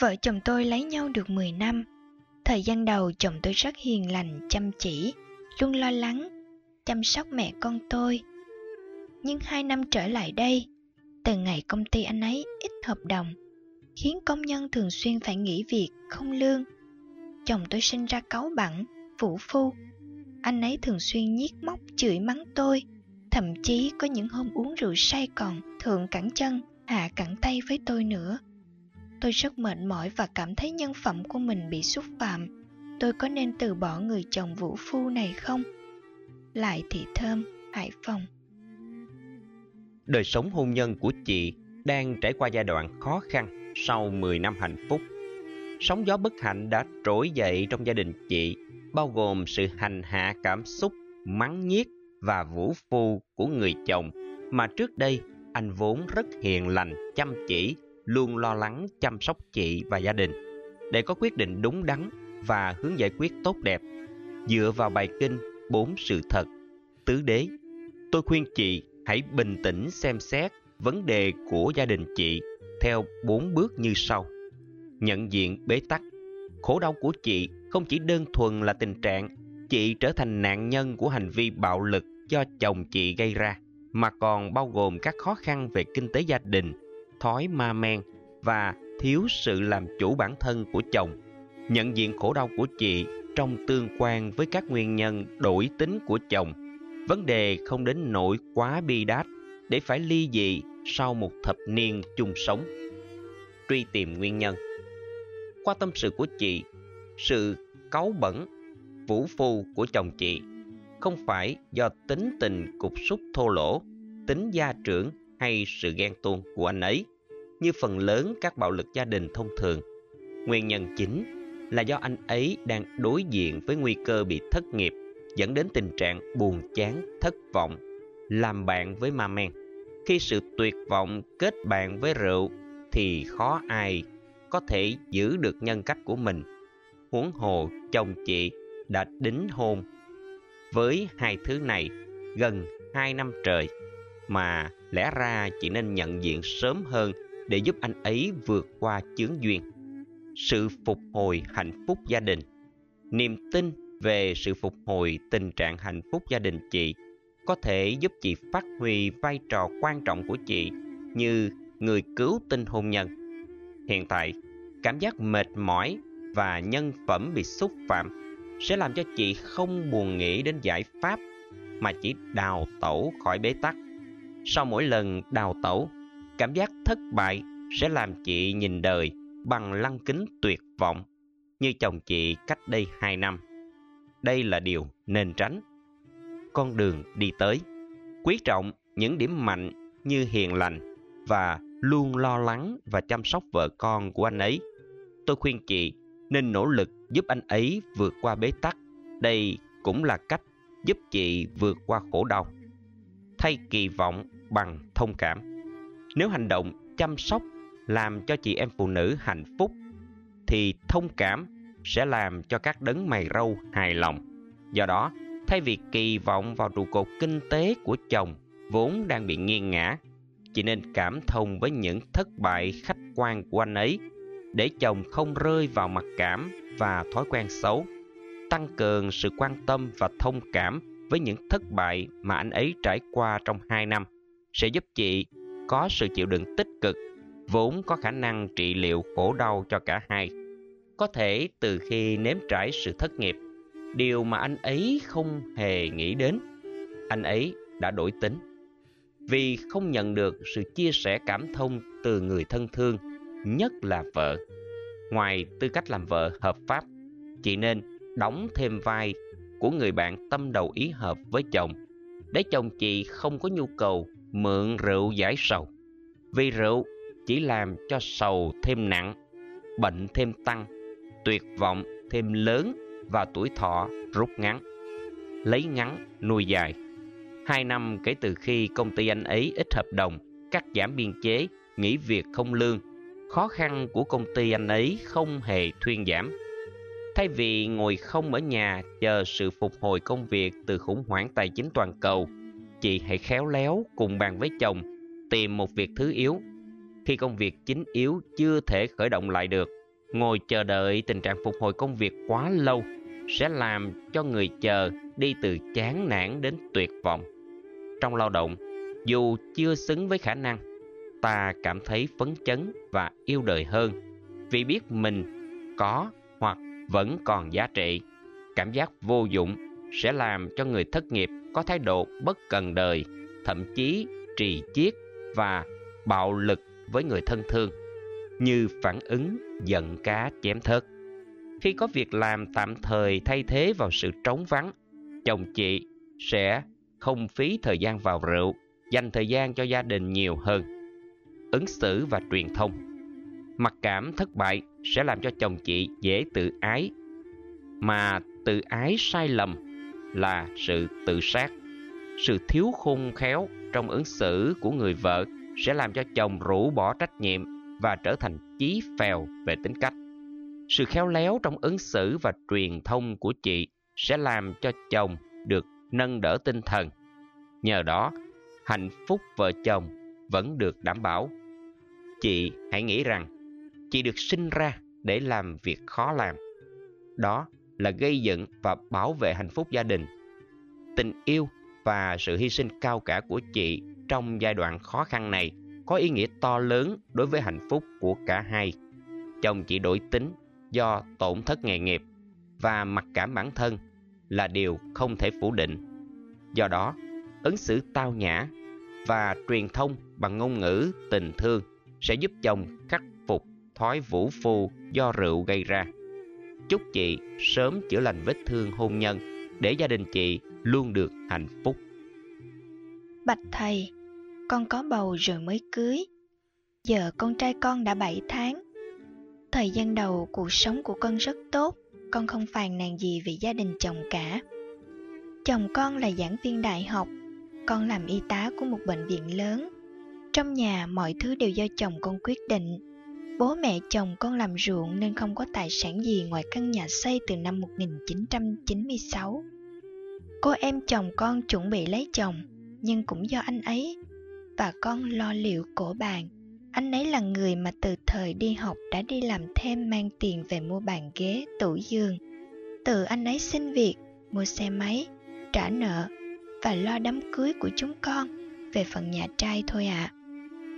Vợ chồng tôi lấy nhau được 10 năm. Thời gian đầu chồng tôi rất hiền lành, chăm chỉ, luôn lo lắng, chăm sóc mẹ con tôi. Nhưng hai năm trở lại đây, từ ngày công ty anh ấy ít hợp đồng, khiến công nhân thường xuyên phải nghỉ việc, không lương. Chồng tôi sinh ra cáu bẳn, vũ phu. Anh ấy thường xuyên nhiếc móc, chửi mắng tôi. Thậm chí có những hôm uống rượu say còn thượng cẳng chân, hạ cẳng tay với tôi nữa. Tôi rất mệt mỏi và cảm thấy nhân phẩm của mình bị xúc phạm. Tôi có nên từ bỏ người chồng vũ phu này không? Lại thị thơm, Hải Phòng Đời sống hôn nhân của chị đang trải qua giai đoạn khó khăn sau 10 năm hạnh phúc. Sóng gió bất hạnh đã trỗi dậy trong gia đình chị, bao gồm sự hành hạ cảm xúc, mắng nhiếc và vũ phu của người chồng mà trước đây anh vốn rất hiền lành, chăm chỉ, luôn lo lắng, chăm sóc chị và gia đình, để có quyết định đúng đắn và hướng giải quyết tốt đẹp. Dựa vào bài kinh bốn sự thật, tứ đế, tôi khuyên chị hãy bình tĩnh xem xét vấn đề của gia đình chị theo bốn bước như sau. Nhận diện bế tắc, khổ đau của chị không chỉ đơn thuần là tình trạng chị trở thành nạn nhân của hành vi bạo lực do chồng chị gây ra, mà còn bao gồm các khó khăn về kinh tế gia đình thói ma men và thiếu sự làm chủ bản thân của chồng. Nhận diện khổ đau của chị trong tương quan với các nguyên nhân đổi tính của chồng. Vấn đề không đến nỗi quá bi đát, để phải ly dị sau một thập niên chung sống. Truy tìm nguyên nhân. Qua tâm sự của chị, sự cáu bẩn, vũ phu của chồng chị không phải do tính tình cục súc thô lỗ, tính gia trưởng hay sự ghen tuông của anh ấy như phần lớn các bạo lực gia đình thông thường. Nguyên nhân chính là do anh ấy đang đối diện với nguy cơ bị thất nghiệp, dẫn đến tình trạng buồn chán, thất vọng, làm bạn với ma men. Khi sự tuyệt vọng kết bạn với rượu thì khó ai có thể giữ được nhân cách của mình. Huống hồ chồng chị đã đính hôn với hai thứ này gần hai năm trời, mà lẽ ra chỉ nên nhận diện sớm hơn để giúp anh ấy vượt qua chướng duyên. Sự phục hồi hạnh phúc gia đình Niềm tin về sự phục hồi tình trạng hạnh phúc gia đình chị có thể giúp chị phát huy vai trò quan trọng của chị như người cứu tinh hôn nhân. Hiện tại, cảm giác mệt mỏi và nhân phẩm bị xúc phạm sẽ làm cho chị không buồn nghĩ đến giải pháp mà chỉ đào tẩu khỏi bế tắc. Sau mỗi lần đào tẩu, cảm giác thất bại sẽ làm chị nhìn đời bằng lăng kính tuyệt vọng như chồng chị cách đây hai năm. Đây là điều nên tránh. Con đường đi tới, quý trọng những điểm mạnh như hiền lành và luôn lo lắng và chăm sóc vợ con của anh ấy. Tôi khuyên chị nên nỗ lực giúp anh ấy vượt qua bế tắc. Đây cũng là cách giúp chị vượt qua khổ đau. Thay kỳ vọng bằng thông cảm. Nếu hành động chăm sóc làm cho chị em phụ nữ hạnh phúc thì thông cảm sẽ làm cho các đấng mày râu hài lòng. Do đó, thay vì kỳ vọng vào trụ cột kinh tế của chồng vốn đang bị nghiêng ngã, chị nên cảm thông với những thất bại khách quan của anh ấy để chồng không rơi vào mặc cảm và thói quen xấu. Tăng cường sự quan tâm và thông cảm với những thất bại mà anh ấy trải qua trong hai năm sẽ giúp chị có sự chịu đựng tích cực vốn có khả năng trị liệu khổ đau cho cả hai. Có thể từ khi nếm trải sự thất nghiệp, điều mà anh ấy không hề nghĩ đến, anh ấy đã đổi tính. Vì không nhận được sự chia sẻ cảm thông từ người thân thương, nhất là vợ. Ngoài tư cách làm vợ hợp pháp, chị nên đóng thêm vai của người bạn tâm đầu ý hợp với chồng để chồng chị không có nhu cầu mượn rượu giải sầu. Vì rượu chỉ làm cho sầu thêm nặng, bệnh thêm tăng, tuyệt vọng thêm lớn và tuổi thọ rút ngắn. Lấy ngắn nuôi dài. Hai năm kể từ khi công ty anh ấy ít hợp đồng, cắt giảm biên chế, nghỉ việc không lương, khó khăn của công ty anh ấy không hề thuyên giảm. Thay vì ngồi không ở nhà chờ sự phục hồi công việc từ khủng hoảng tài chính toàn cầu, chị hãy khéo léo cùng bàn với chồng tìm một việc thứ yếu khi công việc chính yếu chưa thể khởi động lại được ngồi chờ đợi tình trạng phục hồi công việc quá lâu sẽ làm cho người chờ đi từ chán nản đến tuyệt vọng. Trong lao động, dù chưa xứng với khả năng, ta cảm thấy phấn chấn và yêu đời hơn vì biết mình có hoặc vẫn còn giá trị. Cảm giác vô dụng sẽ làm cho người thất nghiệp có thái độ bất cần đời, thậm chí trì chiết và bạo lực với người thân thương, như phản ứng giận cá chém thớt. Khi có việc làm tạm thời thay thế vào sự trống vắng, chồng chị sẽ không phí thời gian vào rượu, dành thời gian cho gia đình nhiều hơn. Ứng xử và truyền thông Mặc cảm thất bại sẽ làm cho chồng chị dễ tự ái, mà tự ái sai lầm là sự tự sát. Sự thiếu khôn khéo trong ứng xử của người vợ sẽ làm cho chồng rũ bỏ trách nhiệm và trở thành chí phèo về tính cách. Sự khéo léo trong ứng xử và truyền thông của chị sẽ làm cho chồng được nâng đỡ tinh thần. Nhờ đó, hạnh phúc vợ chồng vẫn được đảm bảo. Chị hãy nghĩ rằng chị được sinh ra để làm việc khó làm. Đó là gây dựng và bảo vệ hạnh phúc gia đình. Tình yêu và sự hy sinh cao cả của chị trong giai đoạn khó khăn này có ý nghĩa to lớn đối với hạnh phúc của cả hai. Chồng chị đổi tính do tổn thất nghề nghiệp và mặc cảm bản thân là điều không thể phủ định. Do đó, ứng xử tao nhã và truyền thông bằng ngôn ngữ tình thương sẽ giúp chồng khắc phục thói vũ phu do rượu gây ra. Chúc chị sớm chữa lành vết thương hôn nhân để gia đình chị luôn được hạnh phúc. Bạch thầy, con có bầu rồi mới cưới. Giờ con trai con đã 7 tháng. Thời gian đầu cuộc sống của con rất tốt, con không phàn nàn gì về gia đình chồng cả. Chồng con là giảng viên đại học, con làm y tá của một bệnh viện lớn. Trong nhà mọi thứ đều do chồng con quyết định. Bố mẹ chồng con làm ruộng nên không có tài sản gì ngoài căn nhà xây từ năm 1996. Cô em chồng con chuẩn bị lấy chồng, nhưng cũng do anh ấy và con lo liệu cổ bàn. Anh ấy là người mà từ thời đi học đã đi làm thêm mang tiền về mua bàn ghế, tủ giường. Từ anh ấy xin việc, mua xe máy, trả nợ và lo đám cưới của chúng con về phần nhà trai thôi ạ. À.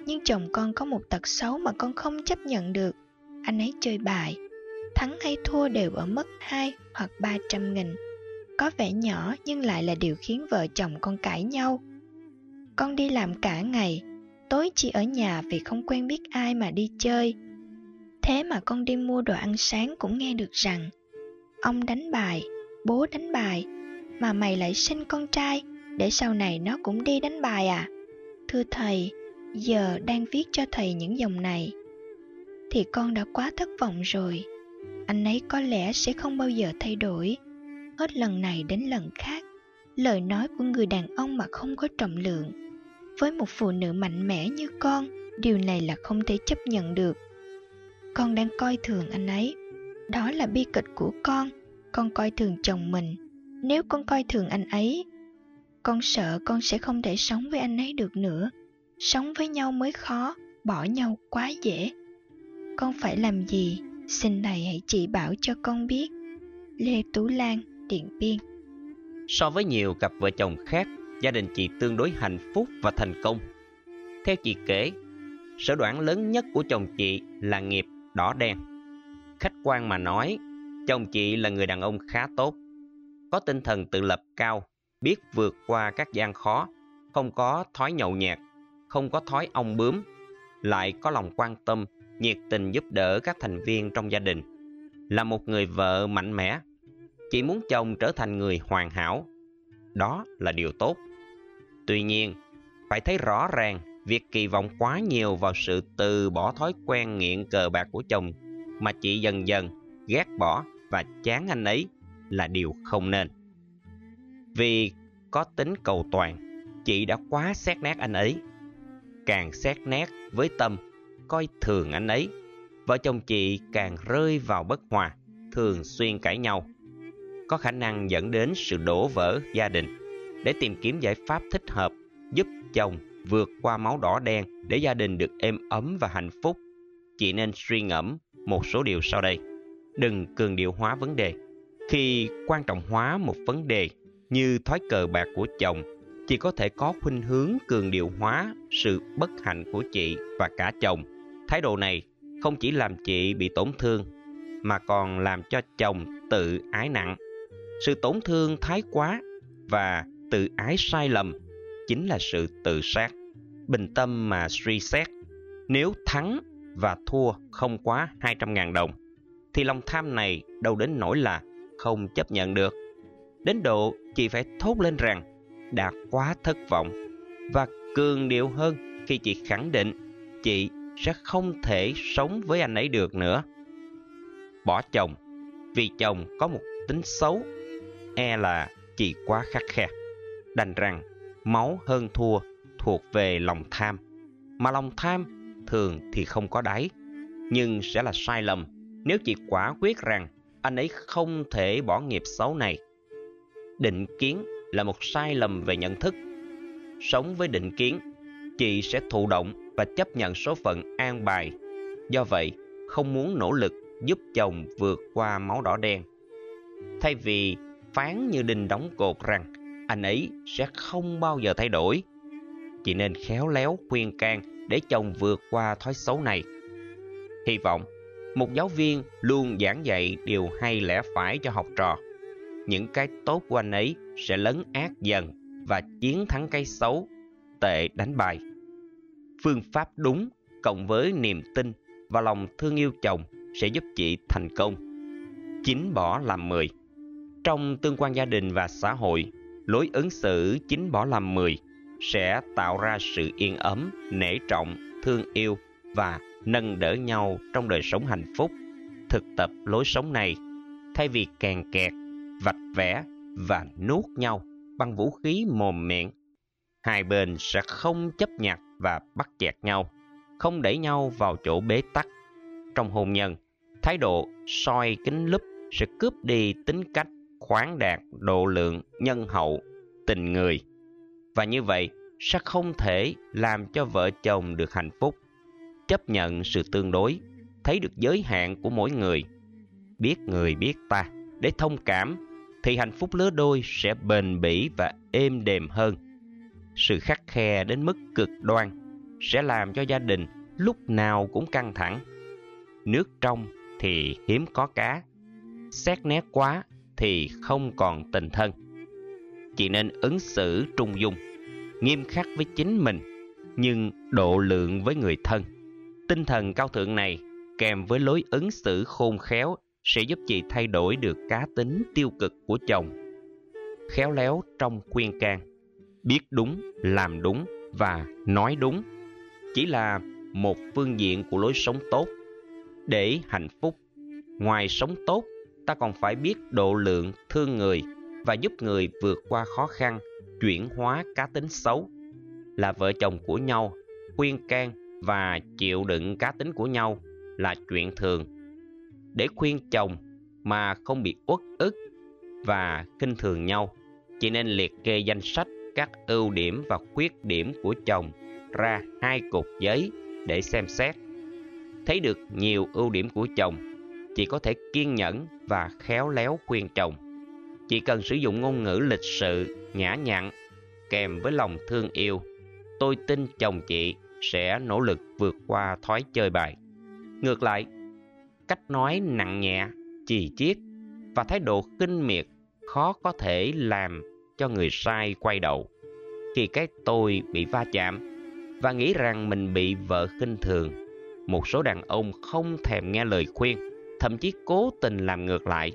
Nhưng chồng con có một tật xấu mà con không chấp nhận được. Anh ấy chơi bài, thắng hay thua đều ở mức hai hoặc 300 nghìn. Có vẻ nhỏ nhưng lại là điều khiến vợ chồng con cãi nhau. Con đi làm cả ngày, tối chỉ ở nhà vì không quen biết ai mà đi chơi. Thế mà con đi mua đồ ăn sáng cũng nghe được rằng ông đánh bài, bố đánh bài, mà mày lại sinh con trai để sau này nó cũng đi đánh bài à? Thưa thầy, giờ đang viết cho thầy những dòng này. Thì con đã quá thất vọng rồi. Anh ấy có lẽ sẽ không bao giờ thay đổi. Hết lần này đến lần khác, lời nói của người đàn ông mà không có trọng lượng. Với một phụ nữ mạnh mẽ như con điều này là không thể chấp nhận được. Con đang coi thường anh ấy. Đó là bi kịch của con. Con coi thường chồng mình. Nếu con coi thường anh ấy con sợ con sẽ không thể sống với anh ấy được nữa sống với nhau mới khó bỏ nhau quá dễ. Con phải làm gì? Xin thầy hãy chỉ bảo cho con biết. Lê tú lan điện biên. So với nhiều cặp vợ chồng khác gia đình chị tương đối hạnh phúc và thành công. Theo chị kể, sở đoản lớn nhất của chồng chị là nghiệp đỏ đen. Khách quan mà nói, chồng chị là người đàn ông khá tốt, có tinh thần tự lập cao, biết vượt qua các gian khó, không có thói nhậu nhẹt, không có thói ong bướm, lại có lòng quan tâm, nhiệt tình giúp đỡ các thành viên trong gia đình. Là một người vợ mạnh mẽ, chị muốn chồng trở thành người hoàn hảo. Đó là điều tốt. Tuy nhiên, phải thấy rõ ràng việc kỳ vọng quá nhiều vào sự từ bỏ thói quen nghiện cờ bạc của chồng mà chị dần dần ghét bỏ và chán anh ấy là điều không nên. Vì có tính cầu toàn, chị đã quá xét nét anh ấy. Càng xét nét với tâm, coi thường anh ấy, vợ chồng chị càng rơi vào bất hòa, thường xuyên cãi nhau. Có khả năng dẫn đến sự đổ vỡ gia đình để tìm kiếm giải pháp thích hợp giúp chồng vượt qua máu đỏ đen để gia đình được êm ấm và hạnh phúc. Chị nên suy ngẫm một số điều sau đây. Đừng cường điệu hóa vấn đề. Khi quan trọng hóa một vấn đề như thói cờ bạc của chồng, chị có thể có khuynh hướng cường điệu hóa sự bất hạnh của chị và cả chồng. Thái độ này không chỉ làm chị bị tổn thương, mà còn làm cho chồng tự ái nặng. Sự tổn thương thái quá và tự ái sai lầm chính là sự tự sát. Bình tâm mà suy xét, nếu thắng và thua không quá 200.000 đồng, thì lòng tham này đâu đến nỗi là không chấp nhận được. Đến độ chị phải thốt lên rằng đã quá thất vọng và cường điệu hơn khi chị khẳng định chị sẽ không thể sống với anh ấy được nữa. Bỏ chồng vì chồng có một tính xấu, e là chị quá khắc khe. Đành rằng máu hơn thua thuộc về lòng tham, mà lòng tham thường thì không có đáy, nhưng sẽ là sai lầm nếu chị quả quyết rằng anh ấy không thể bỏ nghiệp xấu này. Định kiến là một sai lầm về nhận thức. Sống với định kiến, chị sẽ thụ động và chấp nhận số phận an bài. Do vậy, không muốn nỗ lực giúp chồng vượt qua máu đỏ đen. Thay vì phán như đinh đóng cột rằng anh ấy sẽ không bao giờ thay đổi, chị nên khéo léo khuyên can để chồng vượt qua thói xấu này. Hy vọng một giáo viên luôn giảng dạy điều hay lẽ phải cho học trò. Những cái tốt của anh ấy sẽ lấn át dần và chiến thắng cái xấu, tệ đánh bài Phương pháp đúng cộng với niềm tin và lòng thương yêu chồng sẽ giúp chị thành công. Chính bỏ làm mười. Trong tương quan gia đình và xã hội, lối ứng xử chính bỏ làm mười sẽ tạo ra sự yên ấm, nể trọng, thương yêu và nâng đỡ nhau trong đời sống hạnh phúc. Thực tập lối sống này, thay vì càng kẹt, vạch vẽ và nuốt nhau bằng vũ khí mồm miệng, hai bên sẽ không chấp nhặt và bắt chẹt nhau, không đẩy nhau vào chỗ bế tắc. Trong hôn nhân, thái độ soi kính lúp sẽ cướp đi tính cách khoáng đạt, độ lượng, nhân hậu, tình người. Và như vậy sẽ không thể làm cho vợ chồng được hạnh phúc chấp nhận sự tương đối, thấy được giới hạn của mỗi người, biết người biết ta để thông cảm thì hạnh phúc lứa đôi sẽ bền bỉ và êm đềm hơn. Sự khắc khe đến mức cực đoan sẽ làm cho gia đình lúc nào cũng căng thẳng. Nước trong thì hiếm có cá, xét nét quá thì không còn tình thân. Chỉ nên ứng xử trung dung, nghiêm khắc với chính mình, nhưng độ lượng với người thân. Tinh thần cao thượng này kèm với lối ứng xử khôn khéo sẽ giúp chị thay đổi được cá tính tiêu cực của chồng. Khéo léo trong khuyên can, biết đúng, làm đúng và nói đúng chỉ là một phương diện của lối sống tốt. Để hạnh phúc, ngoài sống tốt, ta còn phải biết độ lượng thương người và giúp người vượt qua khó khăn, chuyển hóa cá tính xấu. Là vợ chồng của nhau, khuyên can và chịu đựng cá tính của nhau là chuyện thường. Để khuyên chồng mà không bị uất ức và khinh thường nhau, chỉ nên liệt kê danh sách các ưu điểm và khuyết điểm của chồng ra hai cục giấy để xem xét. Thấy được nhiều ưu điểm của chồng, chị có thể kiên nhẫn và khéo léo khuyên chồng. Chị cần sử dụng ngôn ngữ lịch sự, nhã nhặn, kèm với lòng thương yêu. Tôi tin chồng chị sẽ nỗ lực vượt qua thói chơi bài. Ngược lại, cách nói nặng nhẹ, chì chiết và thái độ kinh miệt khó có thể làm cho người sai quay đầu. Khi cái tôi bị va chạm và nghĩ rằng mình bị vợ khinh thường, một số đàn ông không thèm nghe lời khuyên, thậm chí cố tình làm ngược lại.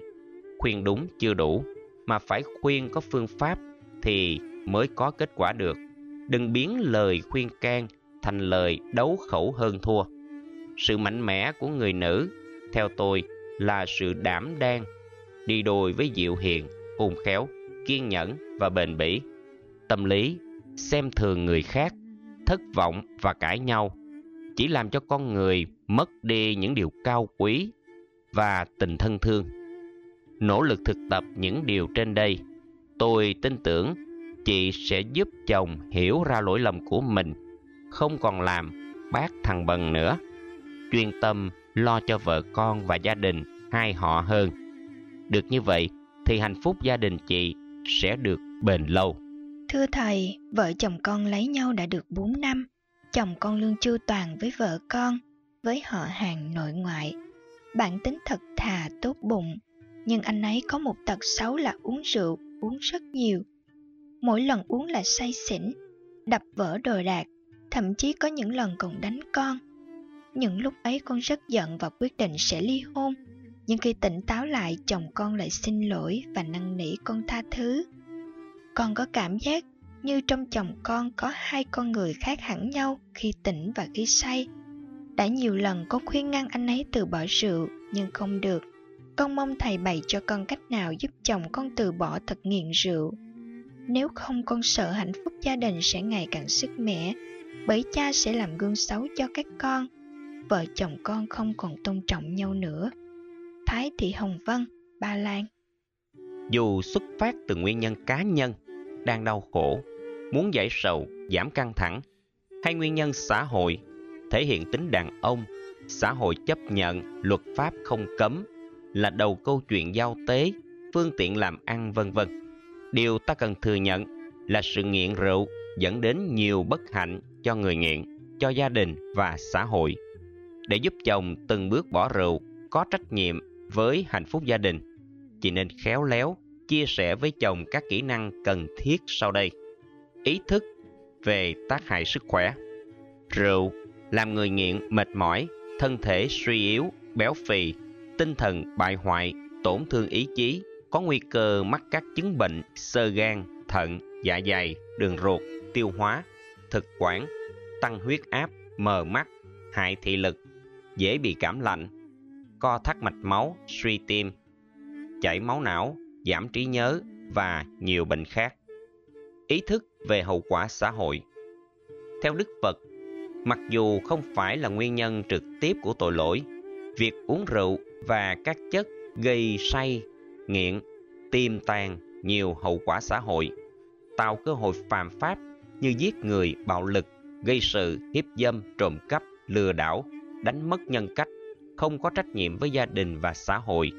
Khuyên đúng chưa đủ, mà phải khuyên có phương pháp thì mới có kết quả được. Đừng biến lời khuyên can thành lời đấu khẩu hơn thua. Sự mạnh mẽ của người nữ, theo tôi, là sự đảm đang, đi đôi với dịu hiền, khôn khéo, kiên nhẫn và bền bỉ. Tâm lý, xem thường người khác, thất vọng và cãi nhau chỉ làm cho con người mất đi những điều cao quý và tình thân thương. Nỗ lực thực tập những điều trên đây, tôi tin tưởng chị sẽ giúp chồng hiểu ra lỗi lầm của mình không còn làm bác thằng bần nữa chuyên tâm lo cho vợ con và gia đình hai họ hơn. Được như vậy thì hạnh phúc gia đình chị sẽ được bền lâu. Thưa thầy, vợ chồng con lấy nhau đã được 4 năm. Chồng con lương chu toàn với vợ con, với họ hàng nội ngoại. Bản tính thật thà, tốt bụng. Nhưng anh ấy có một tật xấu là uống rượu, uống rất nhiều. Mỗi lần uống là say xỉn, đập vỡ đồ đạc, thậm chí có những lần còn đánh con. Những lúc ấy con rất giận và quyết định sẽ ly hôn. Nhưng khi tỉnh táo lại, chồng con lại xin lỗi và năn nỉ con tha thứ. Con có cảm giác như trong chồng con có hai con người khác hẳn nhau khi tỉnh và khi say. Đã nhiều lần có khuyên ngăn anh ấy từ bỏ rượu, nhưng không được. Con mong thầy bày cho con cách nào giúp chồng con từ bỏ thật nghiện rượu. Nếu không con sợ hạnh phúc gia đình sẽ ngày càng sức mẻ, bởi cha sẽ làm gương xấu cho các con. Vợ chồng con không còn tôn trọng nhau nữa. Thái Thị Hồng Vân, Ba Lan Dù xuất phát từ nguyên nhân cá nhân, đang đau khổ, muốn giải sầu, giảm căng thẳng, hay nguyên nhân xã hội, thể hiện tính đàn ông, xã hội chấp nhận, luật pháp không cấm, là đầu câu chuyện giao tế, phương tiện làm ăn vân vân. Điều ta cần thừa nhận là sự nghiện rượu dẫn đến nhiều bất hạnh cho người nghiện, cho gia đình và xã hội. Để giúp chồng từng bước bỏ rượu, có trách nhiệm với hạnh phúc gia đình, chị nên khéo léo chia sẻ với chồng các kỹ năng cần thiết sau đây. Ý thức về tác hại sức khỏe. Rượu làm người nghiện mệt mỏi, thân thể suy yếu, béo phì, tinh thần bại hoại, tổn thương ý chí, có nguy cơ mắc các chứng bệnh sơ gan, thận, dạ dày, đường ruột, tiêu hóa, thực quản, tăng huyết áp, mờ mắt, hại thị lực, dễ bị cảm lạnh, co thắt mạch máu, suy tim, chảy máu não, giảm trí nhớ và nhiều bệnh khác. Ý thức về hậu quả xã hội Theo Đức Phật, mặc dù không phải là nguyên nhân trực tiếp của tội lỗi, việc uống rượu và các chất gây say, nghiện, tiềm tàng nhiều hậu quả xã hội, tạo cơ hội phạm pháp như giết người, bạo lực, gây sự, hiếp dâm, trộm cắp, lừa đảo, đánh mất nhân cách, không có trách nhiệm với gia đình và xã hội,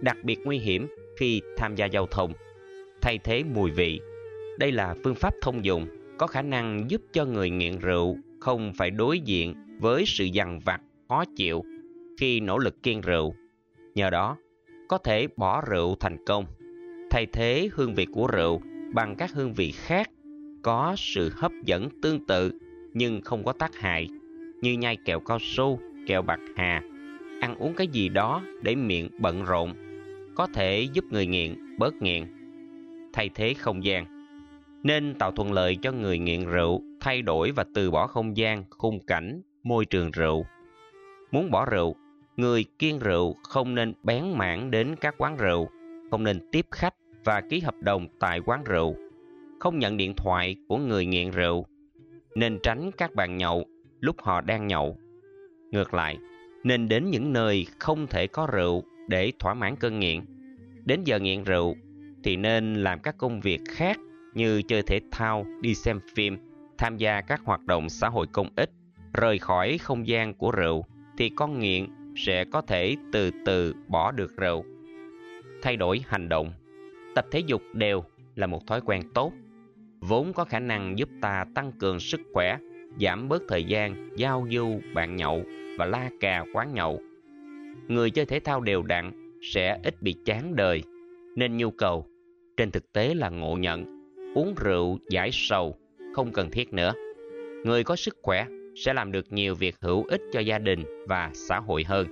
đặc biệt nguy hiểm khi tham gia giao thông. Thay thế mùi vị, đây là phương pháp thông dụng có khả năng giúp cho người nghiện rượu không phải đối diện với sự dằn vặt, khó chịu khi nỗ lực kiêng rượu. Nhờ đó, có thể bỏ rượu thành công, thay thế hương vị của rượu bằng các hương vị khác có sự hấp dẫn tương tự nhưng không có tác hại như nhai kẹo cao su, kẹo bạc hà, ăn uống cái gì đó để miệng bận rộn có thể giúp người nghiện bớt nghiện, thay thế không gian. Nên tạo thuận lợi cho người nghiện rượu thay đổi và từ bỏ không gian, khung cảnh, môi trường rượu. Muốn bỏ rượu, người kiêng rượu không nên bén mảng đến các quán rượu, không nên tiếp khách và ký hợp đồng tại quán rượu, không nhận điện thoại của người nghiện rượu, nên tránh các bàn nhậu lúc họ đang nhậu. Ngược lại, nên đến những nơi không thể có rượu để thỏa mãn cơn nghiện. Đến giờ nghiện rượu thì nên làm các công việc khác như chơi thể thao, đi xem phim, tham gia các hoạt động xã hội công ích, rời khỏi không gian của rượu thì con nghiện sẽ có thể từ từ bỏ được rượu. Thay đổi hành động Tập thể dục đều là một thói quen tốt, vốn có khả năng giúp ta tăng cường sức khỏe, giảm bớt thời gian giao du bạn nhậu và la cà quán nhậu người chơi thể thao đều đặn sẽ ít bị chán đời, nên nhu cầu trên thực tế là ngộ nhận uống rượu giải sầu không cần thiết nữa. Người có sức khỏe sẽ làm được nhiều việc hữu ích cho gia đình và xã hội hơn.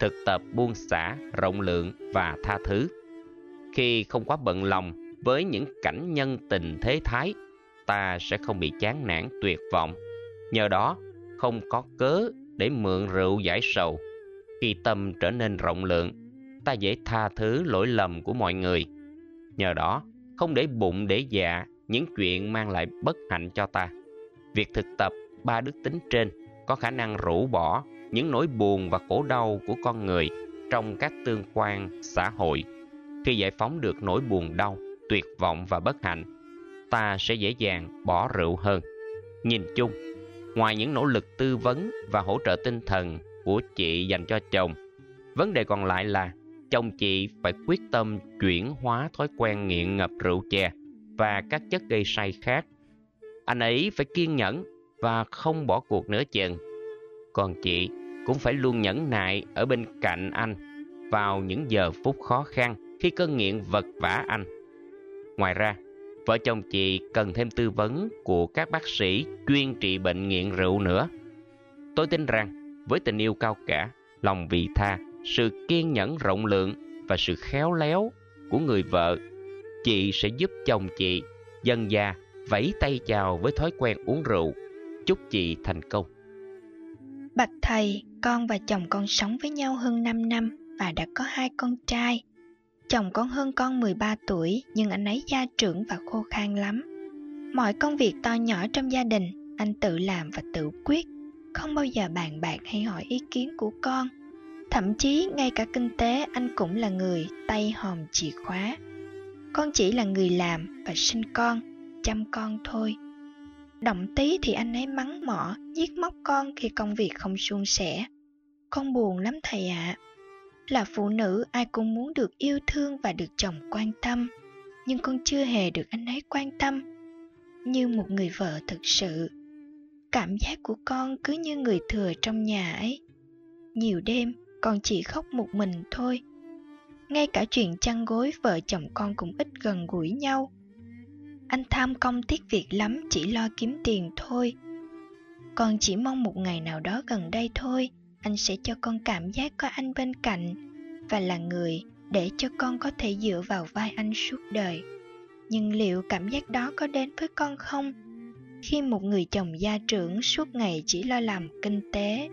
Thực tập buông xả, rộng lượng và tha thứ. Khi không quá bận lòng với những cảnh nhân tình thế thái, ta sẽ không bị chán nản tuyệt vọng. Nhờ đó, không có cớ để mượn rượu giải sầu khi tâm trở nên rộng lượng, ta dễ tha thứ lỗi lầm của mọi người. Nhờ đó, không để bụng để dạ những chuyện mang lại bất hạnh cho ta. Việc thực tập ba đức tính trên có khả năng rũ bỏ những nỗi buồn và khổ đau của con người trong các tương quan xã hội. Khi giải phóng được nỗi buồn đau, tuyệt vọng và bất hạnh, ta sẽ dễ dàng bỏ rượu hơn. Nhìn chung, ngoài những nỗ lực tư vấn và hỗ trợ tinh thần của chị dành cho chồng. Vấn đề còn lại là chồng chị phải quyết tâm chuyển hóa thói quen nghiện ngập rượu chè và các chất gây say khác. Anh ấy phải kiên nhẫn và không bỏ cuộc nữa chừng. Còn chị cũng phải luôn nhẫn nại ở bên cạnh anh vào những giờ phút khó khăn khi cơn nghiện vật vã anh. Ngoài ra, vợ chồng chị cần thêm tư vấn của các bác sĩ chuyên trị bệnh nghiện rượu nữa. Tôi tin rằng với tình yêu cao cả, lòng vị tha, sự kiên nhẫn rộng lượng và sự khéo léo của người vợ, chị sẽ giúp chồng chị dần già vẫy tay chào với thói quen uống rượu. Chúc chị thành công. Bạch thầy, con và chồng con sống với nhau hơn 5 năm và đã có hai con trai. Chồng con hơn con 13 tuổi nhưng anh ấy gia trưởng và khô khan lắm. Mọi công việc to nhỏ trong gia đình anh tự làm và tự quyết, không bao giờ bàn bạc hay hỏi ý kiến của con. Thậm chí ngay cả kinh tế anh cũng là người tay hòm chìa khóa. Con chỉ là người làm và sinh con, chăm con thôi. Động tí thì anh ấy mắng mỏ, giết móc con khi công việc không suôn sẻ. Con buồn lắm thầy ạ. À. Là phụ nữ ai cũng muốn được yêu thương và được chồng quan tâm, nhưng con chưa hề được anh ấy quan tâm như một người vợ thực sự. Cảm giác của con cứ như người thừa trong nhà ấy. Nhiều đêm con chỉ khóc một mình thôi. Ngay cả chuyện chăn gối vợ chồng con cũng ít gần gũi nhau anh tham công tiếc việc lắm chỉ lo kiếm tiền thôi con chỉ mong một ngày nào đó gần đây thôi anh sẽ cho con cảm giác có anh bên cạnh và là người để cho con có thể dựa vào vai anh suốt đời. Nhưng liệu cảm giác đó có đến với con không? Khi một người chồng gia trưởng suốt ngày chỉ lo làm kinh tế,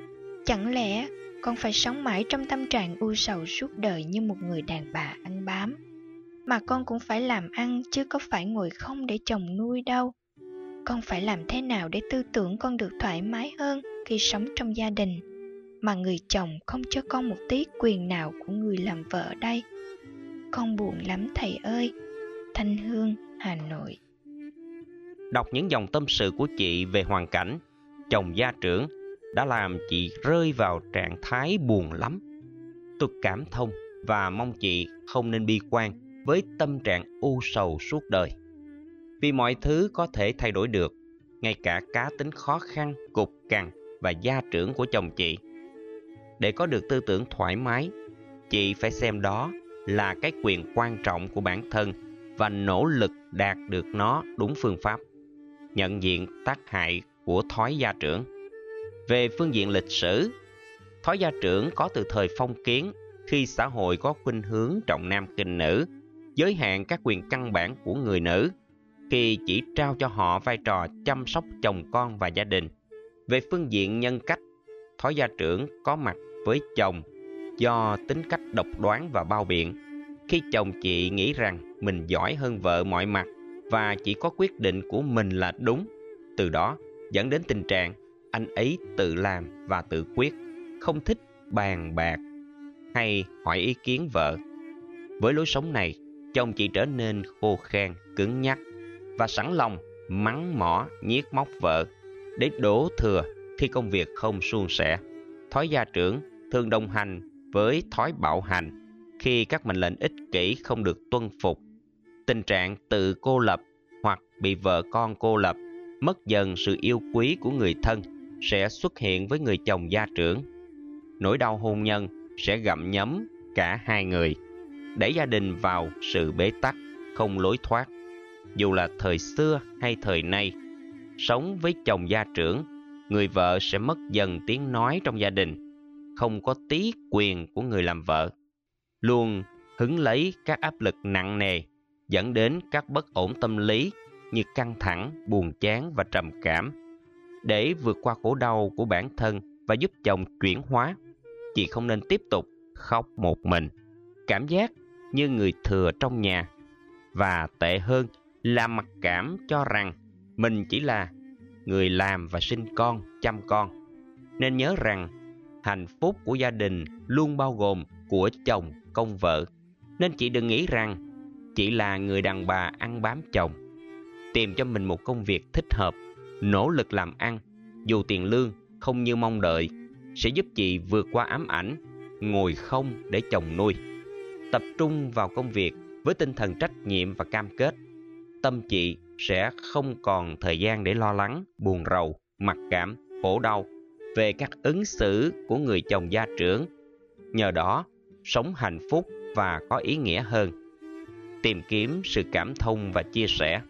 chẳng lẽ con phải sống mãi trong tâm trạng u sầu suốt đời như một người đàn bà ăn bám? Mà con cũng phải làm ăn chứ có phải ngồi không để chồng nuôi đâu. Con phải làm thế nào để tư tưởng con được thoải mái hơn khi sống trong gia đình? Mà người chồng không cho con một tí quyền nào của người làm vợ đây con buồn lắm thầy ơi thanh hương hà nội đọc những dòng tâm sự của chị về hoàn cảnh chồng gia trưởng đã làm chị rơi vào trạng thái buồn lắm tôi cảm thông và mong chị không nên bi quan với tâm trạng u sầu suốt đời. Vì mọi thứ có thể thay đổi được, ngay cả cá tính khó khăn, cục cằn và gia trưởng của chồng chị. Để có được tư tưởng thoải mái, chị phải xem đó là cái quyền quan trọng của bản thân và nỗ lực đạt được nó đúng phương pháp. Nhận diện tác hại của thói gia trưởng. Về phương diện lịch sử, thói gia trưởng có từ thời phong kiến khi xã hội có khuynh hướng trọng nam kinh nữ giới hạn các quyền căn bản của người nữ khi chỉ trao cho họ vai trò chăm sóc chồng con và gia đình. Về phương diện nhân cách, thói gia trưởng có mặt với chồng do tính cách độc đoán và bao biện. Khi chồng chị nghĩ rằng mình giỏi hơn vợ mọi mặt và chỉ có quyết định của mình là đúng, từ đó dẫn đến tình trạng anh ấy tự làm và tự quyết, không thích bàn bạc hay hỏi ý kiến vợ. Với lối sống này, chồng chị trở nên khô khan, cứng nhắc và sẵn lòng mắng mỏ, nhiếc móc vợ để đổ thừa khi công việc không suôn sẻ. Thói gia trưởng thường đồng hành với thói bạo hành khi các mệnh lệnh ích kỷ không được tuân phục. Tình trạng tự cô lập hoặc bị vợ con cô lập, mất dần sự yêu quý của người thân sẽ xuất hiện với người chồng gia trưởng. Nỗi đau hôn nhân sẽ gặm nhấm cả hai người đẩy gia đình vào sự bế tắc, không lối thoát. Dù là thời xưa hay thời nay, sống với chồng gia trưởng, người vợ sẽ mất dần tiếng nói trong gia đình, không có tí quyền của người làm vợ. Luôn hứng lấy các áp lực nặng nề, dẫn đến các bất ổn tâm lý như căng thẳng, buồn chán và trầm cảm. Để vượt qua khổ đau của bản thân và giúp chồng chuyển hóa, chị không nên tiếp tục khóc một mình. Cảm giác như người thừa trong nhà và tệ hơn là mặc cảm cho rằng mình chỉ là người làm và sinh con chăm con nên nhớ rằng hạnh phúc của gia đình luôn bao gồm của chồng công vợ nên chị đừng nghĩ rằng chỉ là người đàn bà ăn bám chồng tìm cho mình một công việc thích hợp nỗ lực làm ăn dù tiền lương không như mong đợi sẽ giúp chị vượt qua ám ảnh, ngồi không để chồng nuôi. Tập trung vào công việc với tinh thần trách nhiệm và cam kết. Tâm chị sẽ không còn thời gian để lo lắng, buồn rầu, mặc cảm, khổ đau về các ứng xử của người chồng gia trưởng. Nhờ đó, sống hạnh phúc và có ý nghĩa hơn. Tìm kiếm sự cảm thông và chia sẻ.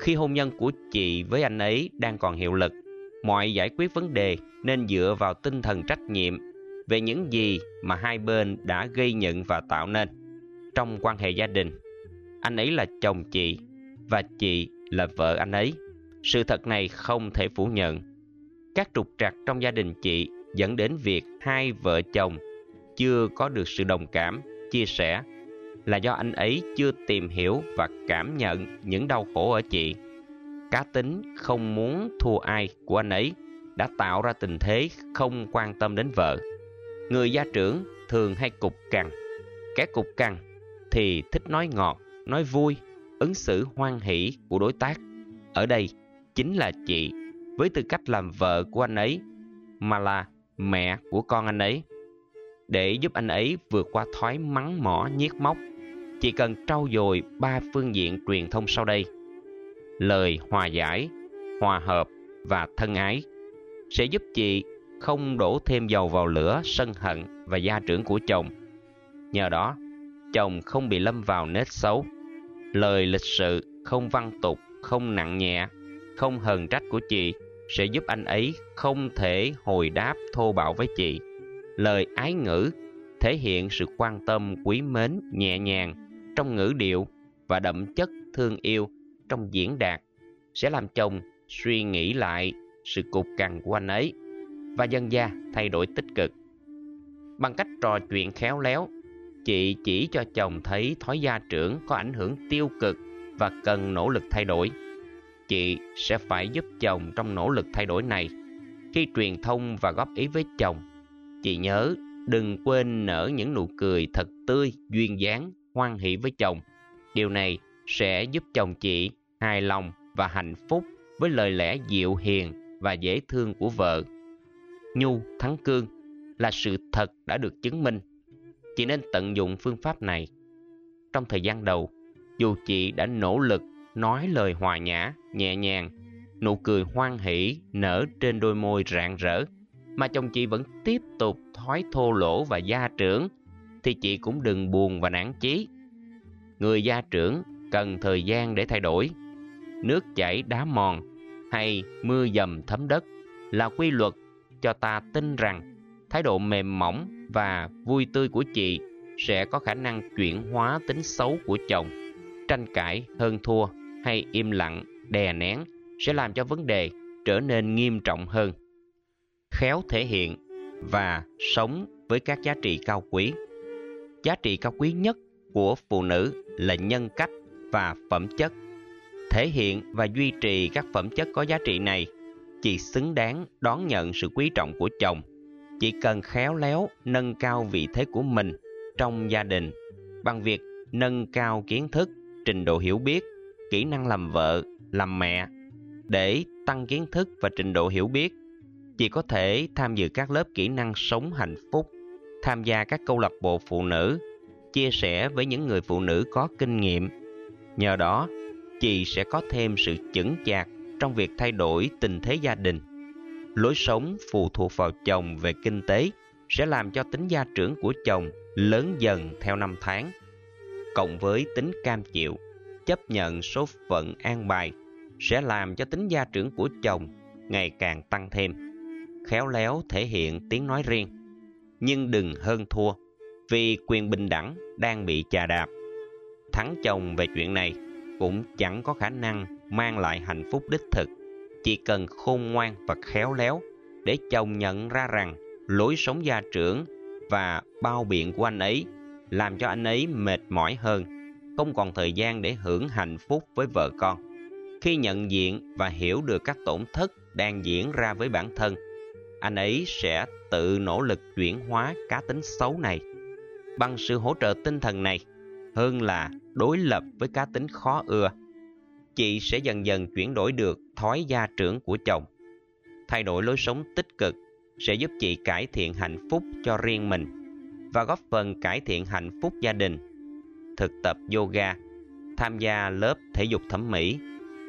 Khi hôn nhân của chị với anh ấy đang còn hiệu lực, mọi giải quyết vấn đề nên dựa vào tinh thần trách nhiệm về những gì mà hai bên đã gây nhận và tạo nên trong quan hệ gia đình. Anh ấy là chồng chị và chị là vợ anh ấy. Sự thật này không thể phủ nhận. Các trục trặc trong gia đình chị dẫn đến việc hai vợ chồng chưa có được sự đồng cảm, chia sẻ là do anh ấy chưa tìm hiểu và cảm nhận những đau khổ ở chị. Cá tính không muốn thua ai của anh ấy đã tạo ra tình thế không quan tâm đến vợ. Người gia trưởng thường hay cục cằn. Kẻ cục cằn thì thích nói ngọt, nói vui, ứng xử hoan hỷ của đối tác. Ở đây chính là chị với tư cách làm vợ của anh ấy mà là mẹ của con anh ấy. Để giúp anh ấy vượt qua thói mắng mỏ nhiếc móc, chỉ cần trau dồi ba phương diện truyền thông sau đây. Lời hòa giải, hòa hợp và thân ái sẽ giúp chị không đổ thêm dầu vào lửa sân hận và gia trưởng của chồng. Nhờ đó, chồng không bị lâm vào nết xấu. Lời lịch sự, không văn tục, không nặng nhẹ, không hờn trách của chị sẽ giúp anh ấy không thể hồi đáp thô bạo với chị. Lời ái ngữ thể hiện sự quan tâm quý mến nhẹ nhàng trong ngữ điệu và đậm chất thương yêu trong diễn đạt sẽ làm chồng suy nghĩ lại sự cục cằn của anh ấy và dân gia thay đổi tích cực. Bằng cách trò chuyện khéo léo, chị chỉ cho chồng thấy thói gia trưởng có ảnh hưởng tiêu cực và cần nỗ lực thay đổi. Chị sẽ phải giúp chồng trong nỗ lực thay đổi này. Khi truyền thông và góp ý với chồng, chị nhớ đừng quên nở những nụ cười thật tươi, duyên dáng, hoan hỷ với chồng. Điều này sẽ giúp chồng chị hài lòng và hạnh phúc với lời lẽ dịu hiền và dễ thương của vợ. Nhu thắng cương là sự thật đã được chứng minh. Chị nên tận dụng phương pháp này. Trong thời gian đầu, dù chị đã nỗ lực nói lời hòa nhã, nhẹ nhàng, nụ cười hoan hỷ nở trên đôi môi rạng rỡ, mà chồng chị vẫn tiếp tục thói thô lỗ và gia trưởng, thì chị cũng đừng buồn và nản chí. Người gia trưởng cần thời gian để thay đổi. Nước chảy đá mòn hay mưa dầm thấm đất là quy luật cho ta tin rằng thái độ mềm mỏng và vui tươi của chị sẽ có khả năng chuyển hóa tính xấu của chồng. Tranh cãi, hơn thua hay im lặng, đè nén sẽ làm cho vấn đề trở nên nghiêm trọng hơn. Khéo thể hiện và sống với các giá trị cao quý. Giá trị cao quý nhất của phụ nữ là nhân cách và phẩm chất thể hiện và duy trì các phẩm chất có giá trị này chị xứng đáng đón nhận sự quý trọng của chồng chị cần khéo léo nâng cao vị thế của mình trong gia đình bằng việc nâng cao kiến thức trình độ hiểu biết kỹ năng làm vợ làm mẹ để tăng kiến thức và trình độ hiểu biết chị có thể tham dự các lớp kỹ năng sống hạnh phúc tham gia các câu lạc bộ phụ nữ chia sẻ với những người phụ nữ có kinh nghiệm nhờ đó chị sẽ có thêm sự chững chạc trong việc thay đổi tình thế gia đình. Lối sống phụ thuộc vào chồng về kinh tế sẽ làm cho tính gia trưởng của chồng lớn dần theo năm tháng. Cộng với tính cam chịu, chấp nhận số phận an bài sẽ làm cho tính gia trưởng của chồng ngày càng tăng thêm. Khéo léo thể hiện tiếng nói riêng, nhưng đừng hơn thua vì quyền bình đẳng đang bị chà đạp. Thắng chồng về chuyện này cũng chẳng có khả năng mang lại hạnh phúc đích thực. Chỉ cần khôn ngoan và khéo léo để chồng nhận ra rằng lối sống gia trưởng và bao biện của anh ấy làm cho anh ấy mệt mỏi hơn, không còn thời gian để hưởng hạnh phúc với vợ con. Khi nhận diện và hiểu được các tổn thất đang diễn ra với bản thân, anh ấy sẽ tự nỗ lực chuyển hóa cá tính xấu này. Bằng sự hỗ trợ tinh thần này, hơn là đối lập với cá tính khó ưa. Chị sẽ dần dần chuyển đổi được thói gia trưởng của chồng, thay đổi lối sống tích cực sẽ giúp chị cải thiện hạnh phúc cho riêng mình và góp phần cải thiện hạnh phúc gia đình. Thực tập yoga, tham gia lớp thể dục thẩm mỹ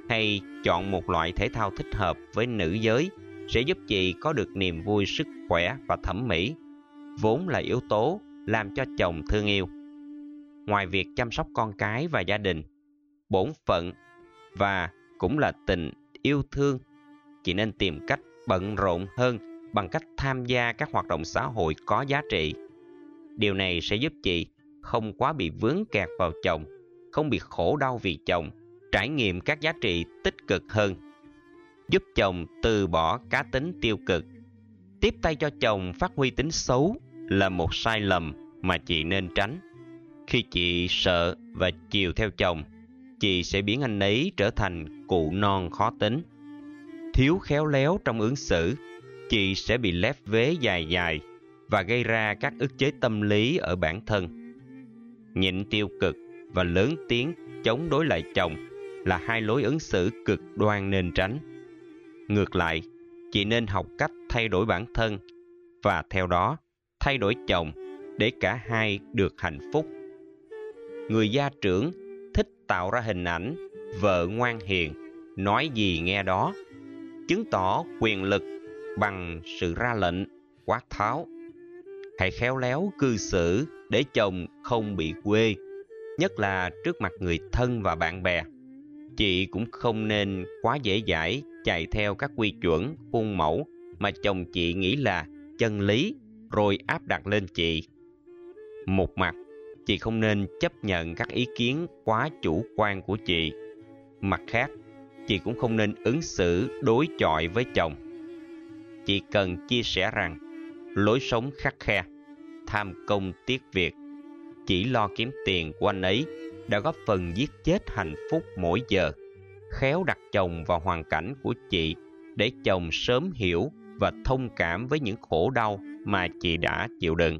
hay chọn một loại thể thao thích hợp với nữ giới sẽ giúp chị có được niềm vui sức khỏe và thẩm mỹ, vốn là yếu tố làm cho chồng thương yêu. Ngoài việc chăm sóc con cái và gia đình, bổn phận và cũng là tình yêu thương, chị nên tìm cách bận rộn hơn bằng cách tham gia các hoạt động xã hội có giá trị. Điều này sẽ giúp chị không quá bị vướng kẹt vào chồng, không bị khổ đau vì chồng, trải nghiệm các giá trị tích cực hơn. Giúp chồng từ bỏ cá tính tiêu cực. Tiếp tay cho chồng phát huy tính xấu là một sai lầm mà chị nên tránh. Khi chị sợ và chiều theo chồng, chị sẽ biến anh ấy trở thành cụ non khó tính. Thiếu khéo léo trong ứng xử, chị sẽ bị lép vế dài dài và gây ra các ức chế tâm lý ở bản thân. Nhịn tiêu cực và lớn tiếng chống đối lại chồng là hai lối ứng xử cực đoan nên tránh. Ngược lại, chị nên học cách thay đổi bản thân và theo đó thay đổi chồng để cả hai được hạnh phúc. Người gia trưởng thích tạo ra hình ảnh vợ ngoan hiền, nói gì nghe đó, chứng tỏ quyền lực bằng sự ra lệnh, quát tháo. Hãy khéo léo cư xử để chồng không bị quê, nhất là trước mặt người thân và bạn bè. Chị cũng không nên quá dễ dãi chạy theo các quy chuẩn, khuôn mẫu mà chồng chị nghĩ là chân lý rồi áp đặt lên chị. Một mặt, chị không nên chấp nhận các ý kiến quá chủ quan của chị. Mặt khác, chị cũng không nên ứng xử đối chọi với chồng. Chị cần chia sẻ rằng lối sống khắc khe, tham công tiếc việc, chỉ lo kiếm tiền của anh ấy đã góp phần giết chết hạnh phúc mỗi giờ. Khéo đặt chồng vào hoàn cảnh của chị để chồng sớm hiểu và thông cảm với những khổ đau mà chị đã chịu đựng.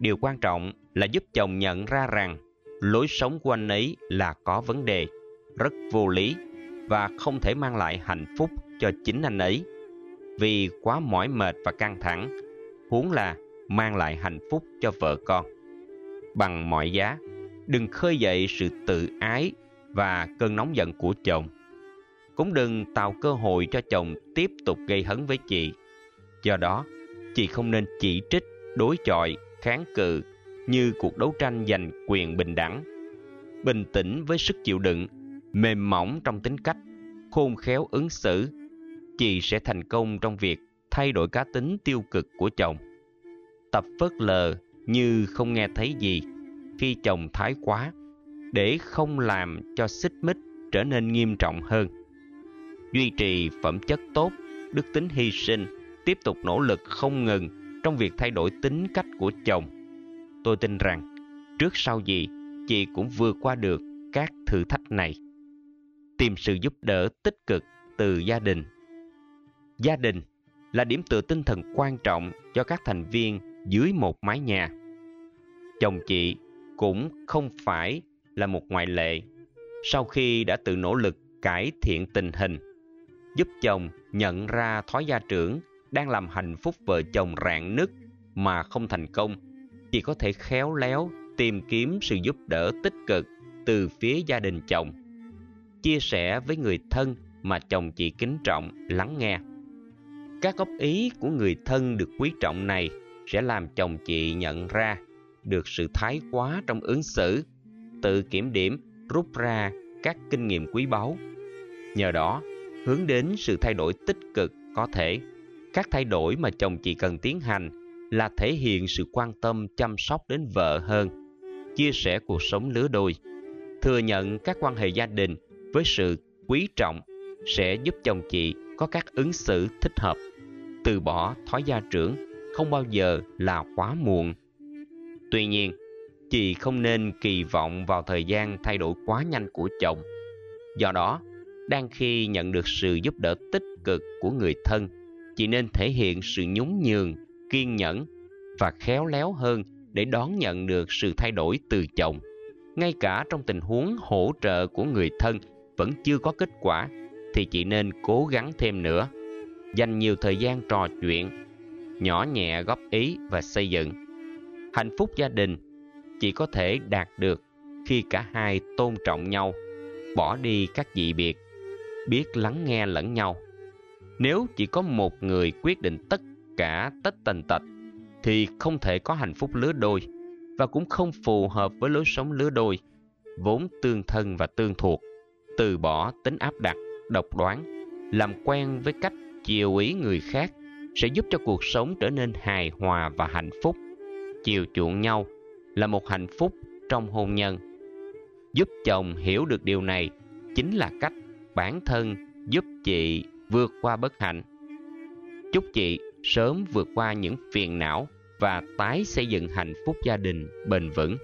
Điều quan trọng là giúp chồng nhận ra rằng lối sống của anh ấy là có vấn đề, rất vô lý và không thể mang lại hạnh phúc cho chính anh ấy. Vì quá mỏi mệt và căng thẳng, huống là mang lại hạnh phúc cho vợ con. Bằng mọi giá, đừng khơi dậy sự tự ái và cơn nóng giận của chồng. Cũng đừng tạo cơ hội cho chồng tiếp tục gây hấn với chị. Do đó, chị không nên chỉ trích, đối chọi, kháng cự như cuộc đấu tranh giành quyền bình đẳng. Bình tĩnh với sức chịu đựng, mềm mỏng trong tính cách, khôn khéo ứng xử, chị sẽ thành công trong việc thay đổi cá tính tiêu cực của chồng. Tập phớt lờ như không nghe thấy gì khi chồng thái quá, để không làm cho xích mích trở nên nghiêm trọng hơn. Duy trì phẩm chất tốt, đức tính hy sinh, tiếp tục nỗ lực không ngừng trong việc thay đổi tính cách của chồng. Tôi tin rằng, trước sau gì, chị cũng vượt qua được các thử thách này. Tìm sự giúp đỡ tích cực từ gia đình. Gia đình là điểm tựa tinh thần quan trọng cho các thành viên dưới một mái nhà. Chồng chị cũng không phải là một ngoại lệ. Sau khi đã tự nỗ lực cải thiện tình hình, giúp chồng nhận ra thói gia trưởng đang làm hạnh phúc vợ chồng rạn nứt mà không thành công, chị có thể khéo léo tìm kiếm sự giúp đỡ tích cực từ phía gia đình chồng. Chia sẻ với người thân mà chồng chị kính trọng lắng nghe. Các góp ý của người thân được quý trọng này sẽ làm chồng chị nhận ra được sự thái quá trong ứng xử, tự kiểm điểm, rút ra các kinh nghiệm quý báu. Nhờ đó, hướng đến sự thay đổi tích cực có thể. Các thay đổi mà chồng chị cần tiến hành là thể hiện sự quan tâm chăm sóc đến vợ hơn, chia sẻ cuộc sống lứa đôi, thừa nhận các quan hệ gia đình với sự quý trọng sẽ giúp chồng chị có các ứng xử thích hợp. Từ bỏ thói gia trưởng không bao giờ là quá muộn. Tuy nhiên, chị không nên kỳ vọng vào thời gian thay đổi quá nhanh của chồng. Do đó, đang khi nhận được sự giúp đỡ tích cực của người thân, chị nên thể hiện sự nhún nhường, kiên nhẫn và khéo léo hơn để đón nhận được sự thay đổi từ chồng. Ngay cả trong tình huống hỗ trợ của người thân vẫn chưa có kết quả, thì chị nên cố gắng thêm nữa. Dành nhiều thời gian trò chuyện, nhỏ nhẹ góp ý và xây dựng. Hạnh phúc gia đình chỉ có thể đạt được khi cả hai tôn trọng nhau, bỏ đi các dị biệt, biết lắng nghe lẫn nhau. Nếu chỉ có một người quyết định tất cả tất tần tật, thì không thể có hạnh phúc lứa đôi và cũng không phù hợp với lối sống lứa đôi, vốn tương thân và tương thuộc, từ bỏ tính áp đặt, độc đoán, làm quen với cách chiều ý người khác sẽ giúp cho cuộc sống trở nên hài hòa và hạnh phúc. Chiều chuộng nhau là một hạnh phúc trong hôn nhân. Giúp chồng hiểu được điều này chính là cách bản thân giúp chị vượt qua bất hạnh. Chúc chị sớm vượt qua những phiền não và tái xây dựng hạnh phúc gia đình bền vững.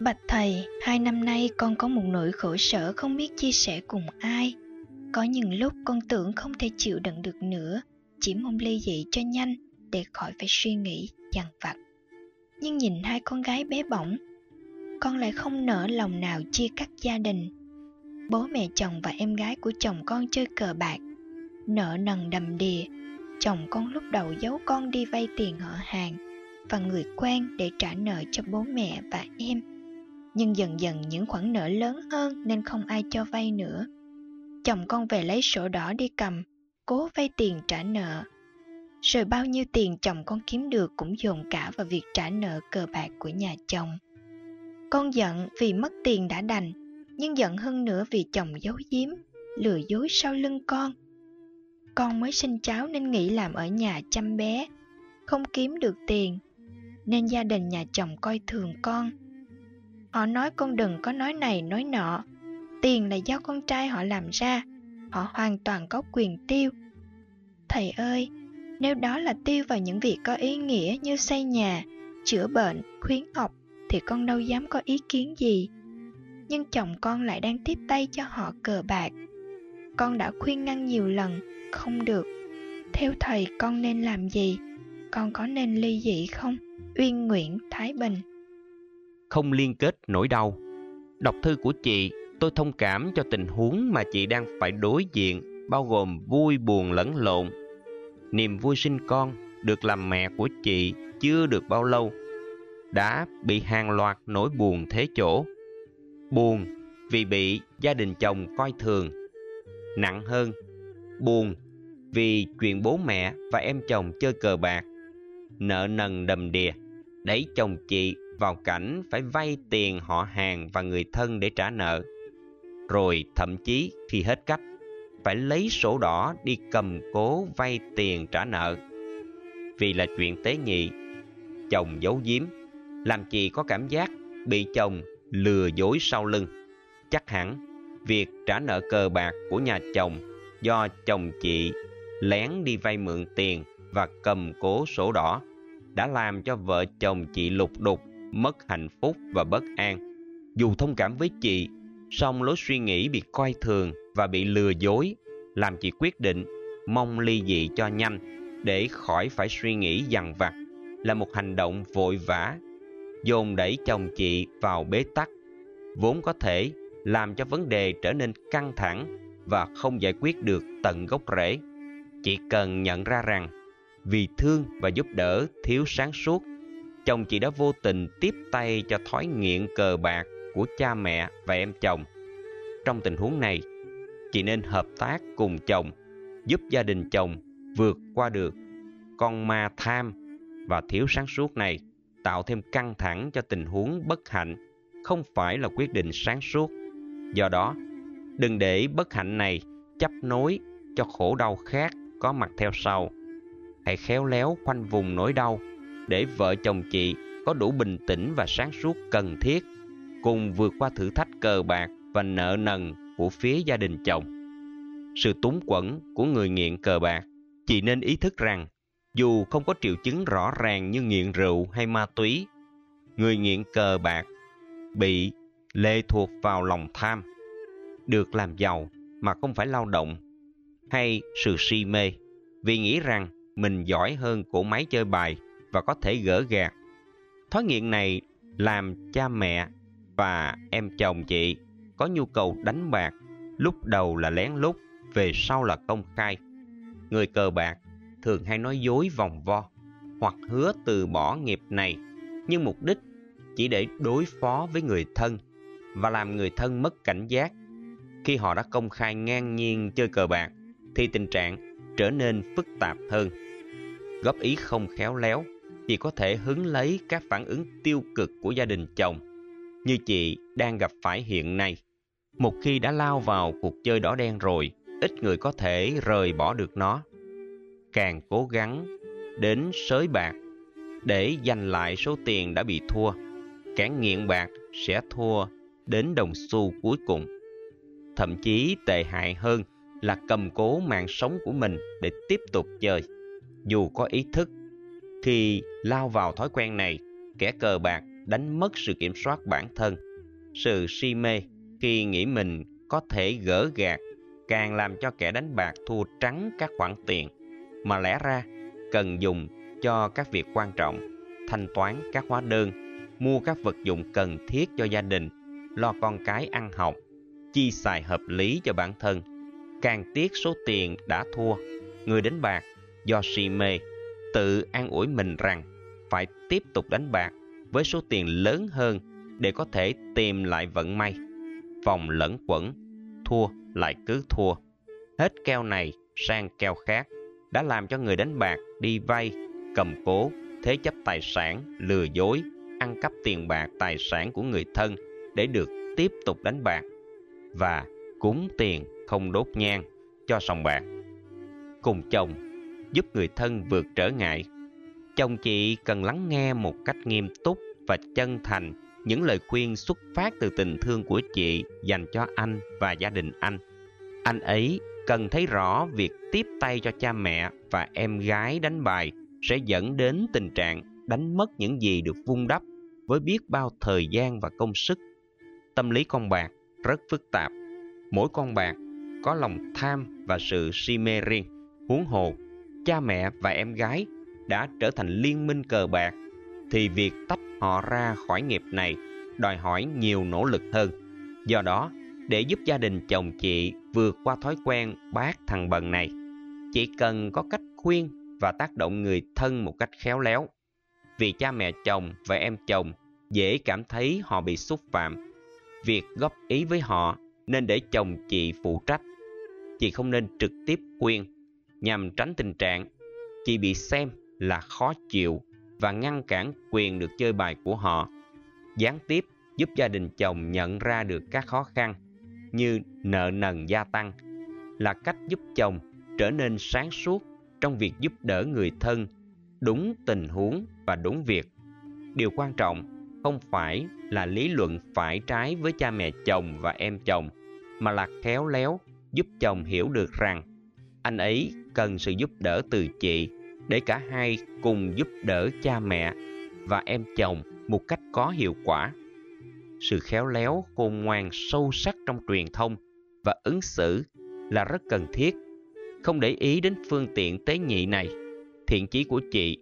Bạch thầy, hai năm nay con có một nỗi khổ sở không biết chia sẻ cùng ai. Có những lúc con tưởng không thể chịu đựng được nữa, chỉ mong ly dị cho nhanh để khỏi phải suy nghĩ dằn vặt. Nhưng nhìn hai con gái bé bỏng, con lại không nỡ lòng nào chia cắt gia đình. Bố mẹ chồng và em gái của chồng con chơi cờ bạc, nợ nần đầm đìa. Chồng con lúc đầu giấu con đi vay tiền họ hàng và người quen để trả nợ cho bố mẹ và em. Nhưng dần dần những khoản nợ lớn hơn nên không ai cho vay nữa. Chồng con về lấy sổ đỏ đi cầm cố vay tiền trả nợ. Rồi bao nhiêu tiền chồng con kiếm được cũng dồn cả vào việc trả nợ cờ bạc của nhà chồng. Con giận vì mất tiền đã đành, nhưng giận hơn nữa vì chồng giấu giếm, lừa dối sau lưng con. Con mới sinh cháu nên nghĩ làm ở nhà chăm bé, không kiếm được tiền, nên gia đình nhà chồng coi thường con. Họ nói con đừng có nói này nói nọ, tiền là do con trai họ làm ra, họ hoàn toàn có quyền tiêu. Thầy ơi, nếu đó là tiêu vào những việc có ý nghĩa như xây nhà, chữa bệnh, khuyến học, thì con đâu dám có ý kiến gì. Nhưng chồng con lại đang tiếp tay cho họ cờ bạc. Con đã khuyên ngăn nhiều lần, không được. Theo thầy con nên làm gì? Con có nên ly dị không? Uyên Nguyễn Thái Bình Không liên kết nỗi đau Đọc thư của chị tôi thông cảm cho tình huống mà chị đang phải đối diện, bao gồm vui buồn lẫn lộn. Niềm vui sinh con được làm mẹ của chị chưa được bao lâu đã bị hàng loạt nỗi buồn thế chỗ. Buồn vì bị gia đình chồng coi thường. Nặng hơn, buồn vì chuyện bố mẹ và em chồng chơi cờ bạc. Nợ nần đầm đìa, đẩy chồng chị vào cảnh phải vay tiền họ hàng và người thân để trả nợ rồi thậm chí khi hết cách phải lấy sổ đỏ đi cầm cố vay tiền trả nợ. Vì là chuyện tế nhị, chồng giấu giếm, làm chị có cảm giác bị chồng lừa dối sau lưng. Chắc hẳn việc trả nợ cờ bạc của nhà chồng do chồng chị lén đi vay mượn tiền và cầm cố sổ đỏ đã làm cho vợ chồng chị lục đục, mất hạnh phúc và bất an. Dù thông cảm với chị song lối suy nghĩ bị coi thường và bị lừa dối làm chị quyết định mong ly dị cho nhanh để khỏi phải suy nghĩ dằn vặt là một hành động vội vã, dồn đẩy chồng chị vào bế tắc, vốn có thể làm cho vấn đề trở nên căng thẳng và không giải quyết được tận gốc rễ. Chị cần nhận ra rằng vì thương và giúp đỡ thiếu sáng suốt, chồng chị đã vô tình tiếp tay cho thói nghiện cờ bạc của cha mẹ và em chồng. Trong tình huống này, chị nên hợp tác cùng chồng, giúp gia đình chồng vượt qua được con ma tham và thiếu sáng suốt này tạo thêm căng thẳng cho tình huống bất hạnh không phải là quyết định sáng suốt. Do đó, đừng để bất hạnh này chấp nối cho khổ đau khác có mặt theo sau. Hãy khéo léo khoanh vùng nỗi đau để vợ chồng chị có đủ bình tĩnh và sáng suốt cần thiết cùng vượt qua thử thách cờ bạc và nợ nần của phía gia đình chồng. Sự túng quẫn của người nghiện cờ bạc, chỉ nên ý thức rằng dù không có triệu chứng rõ ràng như nghiện rượu hay ma túy, người nghiện cờ bạc bị lệ thuộc vào lòng tham, được làm giàu mà không phải lao động, hay sự si mê vì nghĩ rằng mình giỏi hơn cổ máy chơi bài và có thể gỡ gạt. Thói nghiện này làm cha mẹ và em chồng chị có nhu cầu đánh bạc, lúc đầu là lén lút, về sau là công khai. Người cờ bạc thường hay nói dối vòng vo, hoặc hứa từ bỏ nghiệp này nhưng mục đích chỉ để đối phó với người thân và làm người thân mất cảnh giác. Khi họ đã công khai ngang nhiên chơi cờ bạc thì tình trạng trở nên phức tạp hơn. Góp ý không khéo léo chỉ có thể hứng lấy các phản ứng tiêu cực của gia đình chồng như chị đang gặp phải hiện nay. Một khi đã lao vào cuộc chơi đỏ đen rồi, ít người có thể rời bỏ được nó. Càng cố gắng đến sới bạc để giành lại số tiền đã bị thua, kẻ nghiện bạc sẽ thua đến đồng xu cuối cùng. Thậm chí tệ hại hơn là cầm cố mạng sống của mình để tiếp tục chơi. Dù có ý thức, khi lao vào thói quen này, kẻ cờ bạc đánh mất sự kiểm soát bản thân. Sự si mê khi nghĩ mình có thể gỡ gạt càng làm cho kẻ đánh bạc thua trắng các khoản tiền mà lẽ ra cần dùng cho các việc quan trọng, thanh toán các hóa đơn, mua các vật dụng cần thiết cho gia đình, lo con cái ăn học, chi xài hợp lý cho bản thân. Càng tiếc số tiền đã thua, người đánh bạc do si mê tự an ủi mình rằng phải tiếp tục đánh bạc với số tiền lớn hơn để có thể tìm lại vận may. Vòng lẫn quẩn, thua lại cứ thua. Hết keo này sang keo khác đã làm cho người đánh bạc đi vay, cầm cố, thế chấp tài sản, lừa dối, ăn cắp tiền bạc tài sản của người thân để được tiếp tục đánh bạc và cúng tiền không đốt nhang cho sòng bạc. Cùng chồng giúp người thân vượt trở ngại. Chồng chị cần lắng nghe một cách nghiêm túc và chân thành những lời khuyên xuất phát từ tình thương của chị dành cho anh và gia đình anh. Anh ấy cần thấy rõ việc tiếp tay cho cha mẹ và em gái đánh bài sẽ dẫn đến tình trạng đánh mất những gì được vun đắp với biết bao thời gian và công sức. Tâm lý con bạc rất phức tạp. Mỗi con bạc có lòng tham và sự si mê riêng. Huống hồ, cha mẹ và em gái đã trở thành liên minh cờ bạc thì việc tách họ ra khỏi nghiệp này đòi hỏi nhiều nỗ lực hơn. Do đó, để giúp gia đình chồng chị vượt qua thói quen bác thằng bần này, chị cần có cách khuyên và tác động người thân một cách khéo léo. Vì cha mẹ chồng và em chồng dễ cảm thấy họ bị xúc phạm. Việc góp ý với họ nên để chồng chị phụ trách. Chị không nên trực tiếp khuyên nhằm tránh tình trạng chị bị xem là khó chịu và ngăn cản quyền được chơi bài của họ. Gián tiếp, giúp gia đình chồng nhận ra được các khó khăn như nợ nần gia tăng là cách giúp chồng trở nên sáng suốt trong việc giúp đỡ người thân, đúng tình huống và đúng việc. Điều quan trọng không phải là lý luận phải trái với cha mẹ chồng và em chồng, mà là khéo léo giúp chồng hiểu được rằng anh ấy cần sự giúp đỡ từ chị để cả hai cùng giúp đỡ cha mẹ và em chồng một cách có hiệu quả. Sự khéo léo, khôn ngoan, sâu sắc trong truyền thông và ứng xử là rất cần thiết. Không để ý đến phương tiện tế nhị này, thiện chí của chị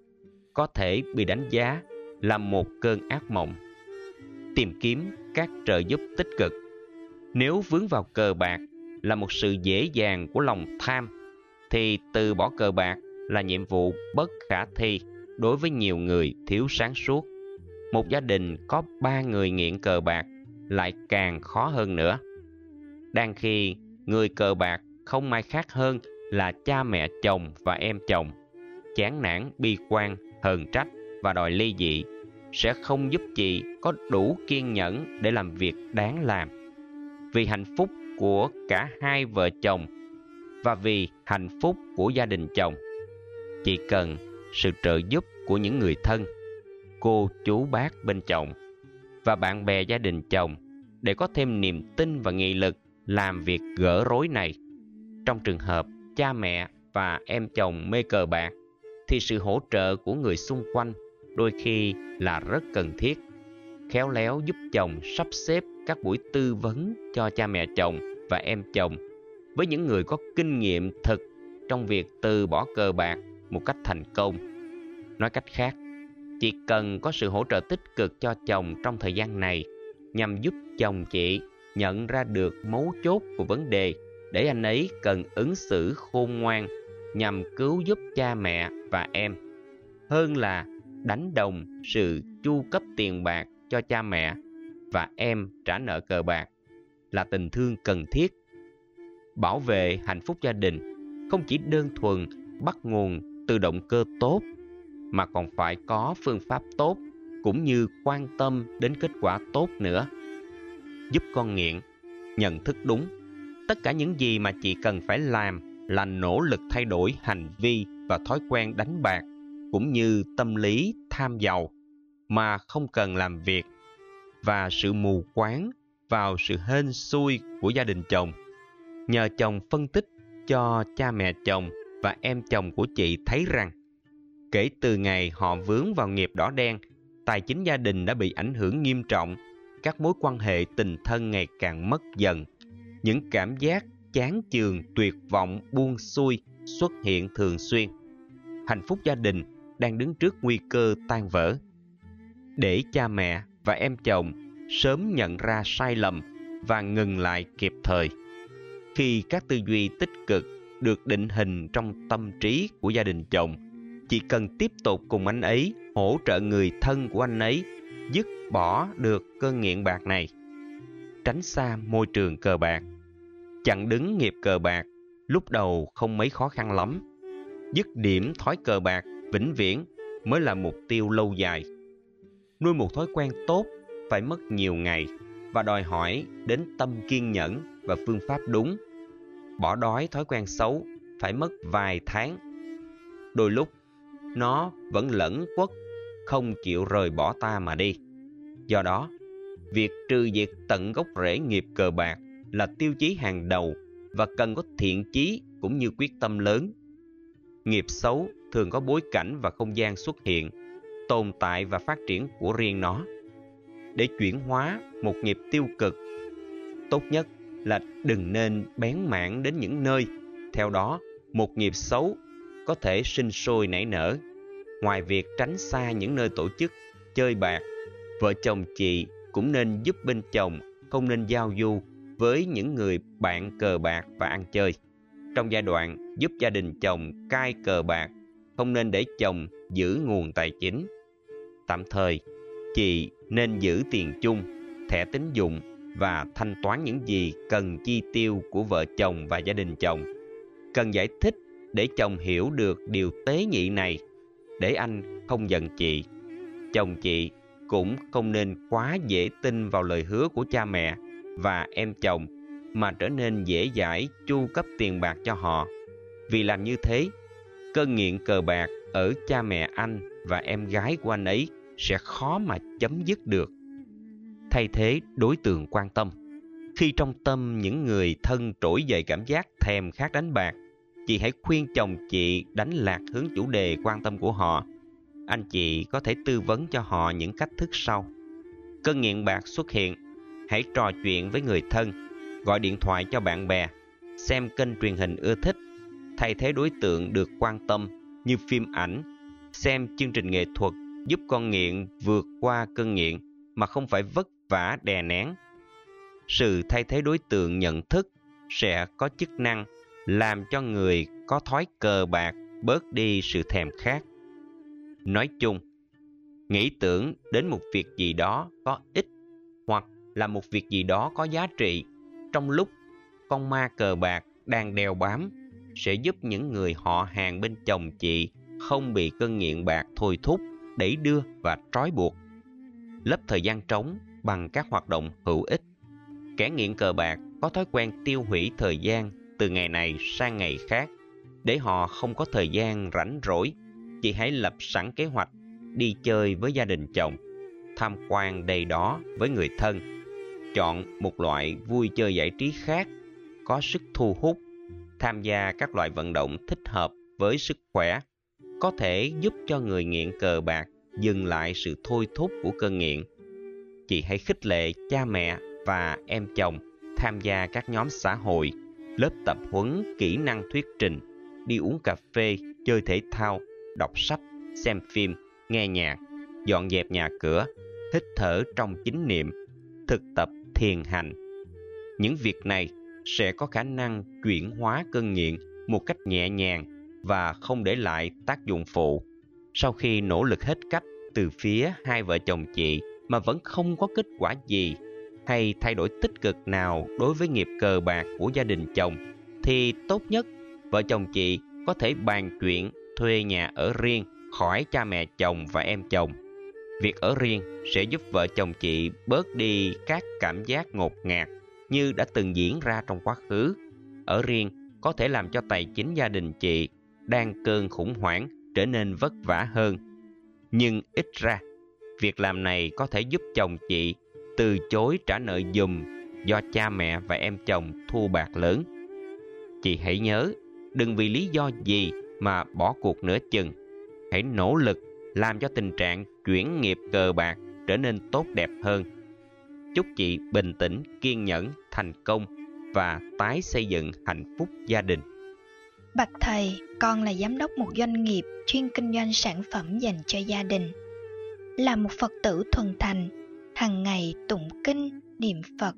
có thể bị đánh giá là một cơn ác mộng. Tìm kiếm các trợ giúp tích cực. Nếu vướng vào cờ bạc là một sự dễ dàng của lòng tham, thì từ bỏ cờ bạc là nhiệm vụ bất khả thi đối với nhiều người thiếu sáng suốt. Một gia đình có ba người nghiện cờ bạc lại càng khó hơn nữa. Đang khi người cờ bạc không ai khác hơn là cha mẹ chồng và em chồng, chán nản bi quan, hờn trách và đòi ly dị sẽ không giúp chị có đủ kiên nhẫn để làm việc đáng làm. Vì hạnh phúc của cả hai vợ chồng và vì hạnh phúc của gia đình chồng chỉ cần sự trợ giúp của những người thân, cô, chú, bác bên chồng và bạn bè gia đình chồng để có thêm niềm tin và nghị lực làm việc gỡ rối này. Trong trường hợp cha mẹ và em chồng mê cờ bạc thì sự hỗ trợ của người xung quanh đôi khi là rất cần thiết. Khéo léo giúp chồng sắp xếp các buổi tư vấn cho cha mẹ chồng và em chồng với những người có kinh nghiệm thực trong việc từ bỏ cờ bạc một cách thành công. Nói cách khác, chị cần có sự hỗ trợ tích cực cho chồng trong thời gian này nhằm giúp chồng chị nhận ra được mấu chốt của vấn đề để anh ấy cần ứng xử khôn ngoan nhằm cứu giúp cha mẹ và em. hơn là đánh đồng sự chu cấp tiền bạc cho cha mẹ và em trả nợ cờ bạc là tình thương cần thiết. Bảo vệ hạnh phúc gia đình không chỉ đơn thuần bắt nguồn từ động cơ tốt, mà còn phải có phương pháp tốt cũng như quan tâm đến kết quả tốt nữa. Giúp con nghiện, nhận thức đúng, tất cả những gì mà chị cần phải làm là nỗ lực thay đổi hành vi và thói quen đánh bạc cũng như tâm lý tham giàu mà không cần làm việc và sự mù quáng vào sự hên xui của gia đình chồng. Nhờ chồng phân tích cho cha mẹ chồng và em chồng của chị thấy rằng kể từ ngày họ vướng vào nghiệp đỏ đen, tài chính gia đình đã bị ảnh hưởng nghiêm trọng, các mối quan hệ tình thân ngày càng mất dần. Những cảm giác chán chường, tuyệt vọng, buông xuôi xuất hiện thường xuyên. Hạnh phúc gia đình đang đứng trước nguy cơ tan vỡ. Để cha mẹ và em chồng sớm nhận ra sai lầm và ngừng lại kịp thời. Khi các tư duy tích cực được định hình trong tâm trí của gia đình chồng, chỉ cần tiếp tục cùng anh ấy hỗ trợ người thân của anh ấy dứt bỏ được cơn nghiện bạc này. Tránh xa môi trường cờ bạc. Chặn đứng nghiệp cờ bạc lúc đầu không mấy khó khăn lắm. Dứt điểm thói cờ bạc vĩnh viễn mới là mục tiêu lâu dài. Nuôi một thói quen tốt phải mất nhiều ngày và đòi hỏi đến tâm kiên nhẫn và phương pháp đúng. Bỏ đói thói quen xấu phải mất vài tháng. Đôi lúc, nó vẫn lẫn quất, không chịu rời bỏ ta mà đi. Do đó, việc trừ diệt tận gốc rễ nghiệp cờ bạc là tiêu chí hàng đầu và cần có thiện chí cũng như quyết tâm lớn. Nghiệp xấu thường có bối cảnh và không gian xuất hiện, tồn tại và phát triển của riêng nó. Để chuyển hóa một nghiệp tiêu cực, tốt nhất là đừng nên bén mảng đến những nơi, theo đó một nghiệp xấu có thể sinh sôi nảy nở. Ngoài việc tránh xa những nơi tổ chức, chơi bạc, vợ chồng chị cũng nên giúp bên chồng không nên giao du với những người bạn cờ bạc và ăn chơi. Trong giai đoạn giúp gia đình chồng cai cờ bạc không nên để chồng giữ nguồn tài chính. Tạm thời, chị nên giữ tiền chung, thẻ tín dụng và thanh toán những gì cần chi tiêu của vợ chồng và gia đình chồng. Cần giải thích để chồng hiểu được điều tế nhị này, để anh không giận chị. Chồng chị cũng không nên quá dễ tin vào lời hứa của cha mẹ và em chồng mà trở nên dễ dãi chu cấp tiền bạc cho họ. Vì làm như thế, cơn nghiện cờ bạc ở cha mẹ anh và em gái của anh ấy sẽ khó mà chấm dứt được. Thay thế đối tượng quan tâm. Khi trong tâm những người thân trỗi dậy cảm giác thèm khát đánh bạc, chị hãy khuyên chồng chị đánh lạc hướng chủ đề quan tâm của họ. Anh chị có thể tư vấn cho họ những cách thức sau. Cơn nghiện bạc xuất hiện, hãy trò chuyện với người thân, gọi điện thoại cho bạn bè, xem kênh truyền hình ưa thích thay thế đối tượng được quan tâm như phim ảnh, xem chương trình nghệ thuật giúp con nghiện vượt qua cơn nghiện mà không phải vất vả đè nén. Sự thay thế đối tượng nhận thức sẽ có chức năng làm cho người có thói cờ bạc bớt đi sự thèm khát. Nói chung, nghĩ tưởng đến một việc gì đó có ích hoặc là một việc gì đó có giá trị trong lúc con ma cờ bạc đang đeo bám sẽ giúp những người họ hàng bên chồng chị không bị cơn nghiện bạc thôi thúc, đẩy đưa và trói buộc. Lấp thời gian trống bằng các hoạt động hữu ích. Kẻ nghiện cờ bạc có thói quen tiêu hủy thời gian từ ngày này sang ngày khác. Để họ không có thời gian rảnh rỗi, chị hãy lập sẵn kế hoạch đi chơi với gia đình chồng, tham quan đầy đó với người thân. Chọn một loại vui chơi giải trí khác có sức thu hút tham gia các loại vận động thích hợp với sức khỏe có thể giúp cho người nghiện cờ bạc dừng lại sự thôi thúc của cơn nghiện. Chị hãy khích lệ cha mẹ và em chồng tham gia các nhóm xã hội, lớp tập huấn kỹ năng thuyết trình, đi uống cà phê, chơi thể thao, đọc sách, xem phim, nghe nhạc, dọn dẹp nhà cửa, hít thở trong chính niệm, thực tập thiền hành. Những việc này sẽ có khả năng chuyển hóa cơn nghiện một cách nhẹ nhàng và không để lại tác dụng phụ. Sau khi nỗ lực hết cách từ phía hai vợ chồng chị mà vẫn không có kết quả gì hay thay đổi tích cực nào đối với nghiệp cờ bạc của gia đình chồng thì tốt nhất vợ chồng chị có thể bàn chuyện thuê nhà ở riêng khỏi cha mẹ chồng và em chồng. Việc ở riêng sẽ giúp vợ chồng chị bớt đi các cảm giác ngột ngạt như đã từng diễn ra trong quá khứ. Ở riêng có thể làm cho tài chính gia đình chị đang cơn khủng hoảng trở nên vất vả hơn. Nhưng ít ra, việc làm này có thể giúp chồng chị từ chối trả nợ dùm do cha mẹ và em chồng thu bạc lớn. Chị hãy nhớ, đừng vì lý do gì mà bỏ cuộc nửa chừng. Hãy nỗ lực làm cho tình trạng chuyển nghiệp cờ bạc trở nên tốt đẹp hơn. Chúc chị bình tĩnh, kiên nhẫn, thành công và tái xây dựng hạnh phúc gia đình. Bạch thầy, con là giám đốc một doanh nghiệp chuyên kinh doanh sản phẩm dành cho gia đình. Là một Phật tử thuần thành, hàng ngày tụng kinh, niệm Phật,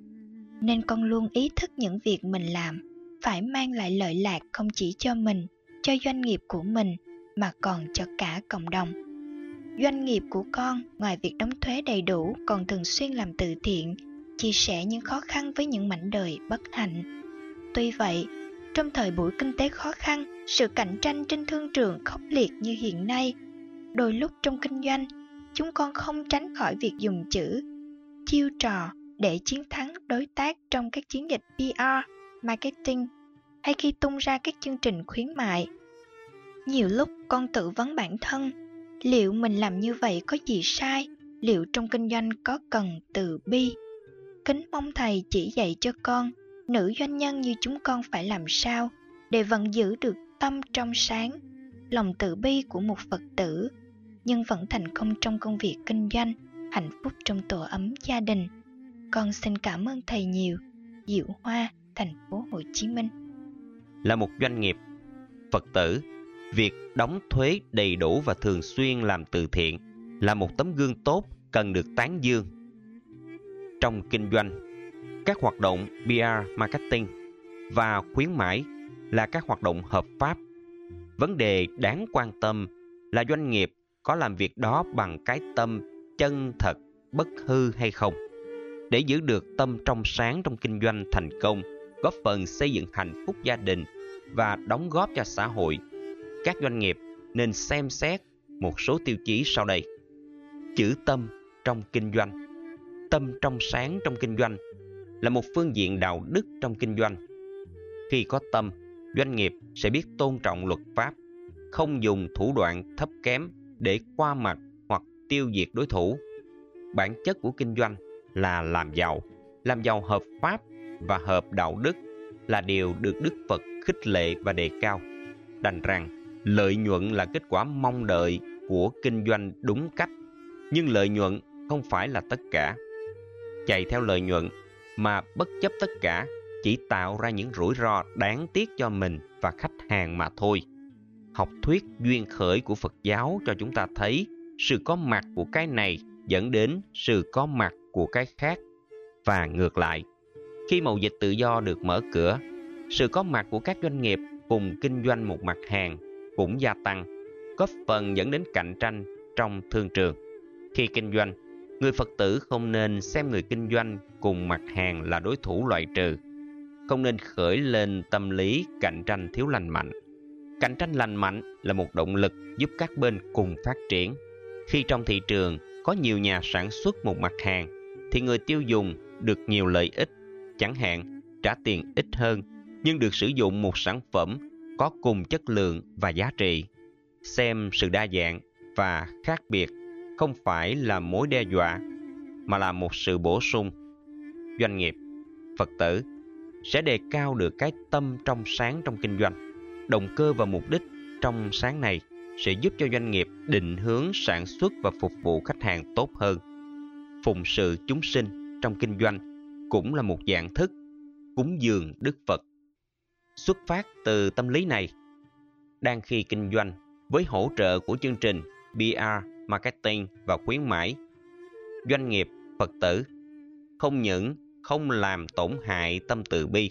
nên con luôn ý thức những việc mình làm phải mang lại lợi lạc không chỉ cho mình, cho doanh nghiệp của mình mà còn cho cả cộng đồng. Doanh nghiệp của con ngoài việc đóng thuế đầy đủ còn thường xuyên làm từ thiện, chia sẻ những khó khăn với những mảnh đời bất hạnh. Tuy vậy, trong thời buổi kinh tế khó khăn, sự cạnh tranh trên thương trường khốc liệt như hiện nay, đôi lúc trong kinh doanh, chúng con không tránh khỏi việc dùng chữ, chiêu trò để chiến thắng đối tác trong các chiến dịch PR, marketing hay khi tung ra các chương trình khuyến mại. Nhiều lúc con tự vấn bản thân, liệu mình làm như vậy có gì sai? Liệu trong kinh doanh có cần từ bi? Kính mong thầy chỉ dạy cho con nữ doanh nhân như chúng con phải làm sao để vẫn giữ được tâm trong sáng, lòng từ bi của một Phật tử, nhưng vẫn thành công trong công việc kinh doanh, hạnh phúc trong tổ ấm gia đình. Con xin cảm ơn thầy nhiều. Diệu Hoa, thành phố Hồ Chí Minh. Là một doanh nghiệp, Phật tử, việc đóng thuế đầy đủ và thường xuyên làm từ thiện là một tấm gương tốt cần được tán dương. Trong kinh doanh, các hoạt động PR marketing và khuyến mãi là các hoạt động hợp pháp. Vấn đề đáng quan tâm là doanh nghiệp có làm việc đó bằng cái tâm chân thật, bất hư hay không. Để giữ được tâm trong sáng trong kinh doanh thành công, góp phần xây dựng hạnh phúc gia đình và đóng góp cho xã hội, các doanh nghiệp nên xem xét một số tiêu chí sau đây. Chữ tâm trong kinh doanh Tâm trong sáng trong kinh doanh là một phương diện đạo đức trong kinh doanh. Khi có tâm, doanh nghiệp sẽ biết tôn trọng luật pháp, không dùng thủ đoạn thấp kém để qua mặt hoặc tiêu diệt đối thủ. Bản chất của kinh doanh là làm giàu, làm giàu hợp pháp và hợp đạo đức là điều được Đức Phật khích lệ và đề cao. Đành rằng, lợi nhuận là kết quả mong đợi của kinh doanh đúng cách, nhưng lợi nhuận không phải là tất cả. Chạy theo lợi nhuận mà bất chấp tất cả chỉ tạo ra những rủi ro đáng tiếc cho mình và khách hàng mà thôi. Học thuyết duyên khởi của Phật giáo cho chúng ta thấy sự có mặt của cái này dẫn đến sự có mặt của cái khác và ngược lại. Khi mậu dịch tự do được mở cửa, sự có mặt của các doanh nghiệp cùng kinh doanh một mặt hàng cũng gia tăng, góp phần dẫn đến cạnh tranh trong thương trường. Khi kinh doanh, Người Phật tử không nên xem người kinh doanh cùng mặt hàng là đối thủ loại trừ. Không nên khởi lên tâm lý cạnh tranh thiếu lành mạnh. Cạnh tranh lành mạnh là một động lực giúp các bên cùng phát triển. Khi trong thị trường có nhiều nhà sản xuất một mặt hàng, thì người tiêu dùng được nhiều lợi ích, chẳng hạn trả tiền ít hơn, nhưng được sử dụng một sản phẩm có cùng chất lượng và giá trị. Xem sự đa dạng và khác biệt không phải là mối đe dọa mà là một sự bổ sung doanh nghiệp phật tử sẽ đề cao được cái tâm trong sáng trong kinh doanh động cơ và mục đích trong sáng này sẽ giúp cho doanh nghiệp định hướng sản xuất và phục vụ khách hàng tốt hơn phụng sự chúng sinh trong kinh doanh cũng là một dạng thức cúng dường đức phật xuất phát từ tâm lý này đang khi kinh doanh với hỗ trợ của chương trình PR marketing và khuyến mãi. Doanh nghiệp, Phật tử không những không làm tổn hại tâm từ bi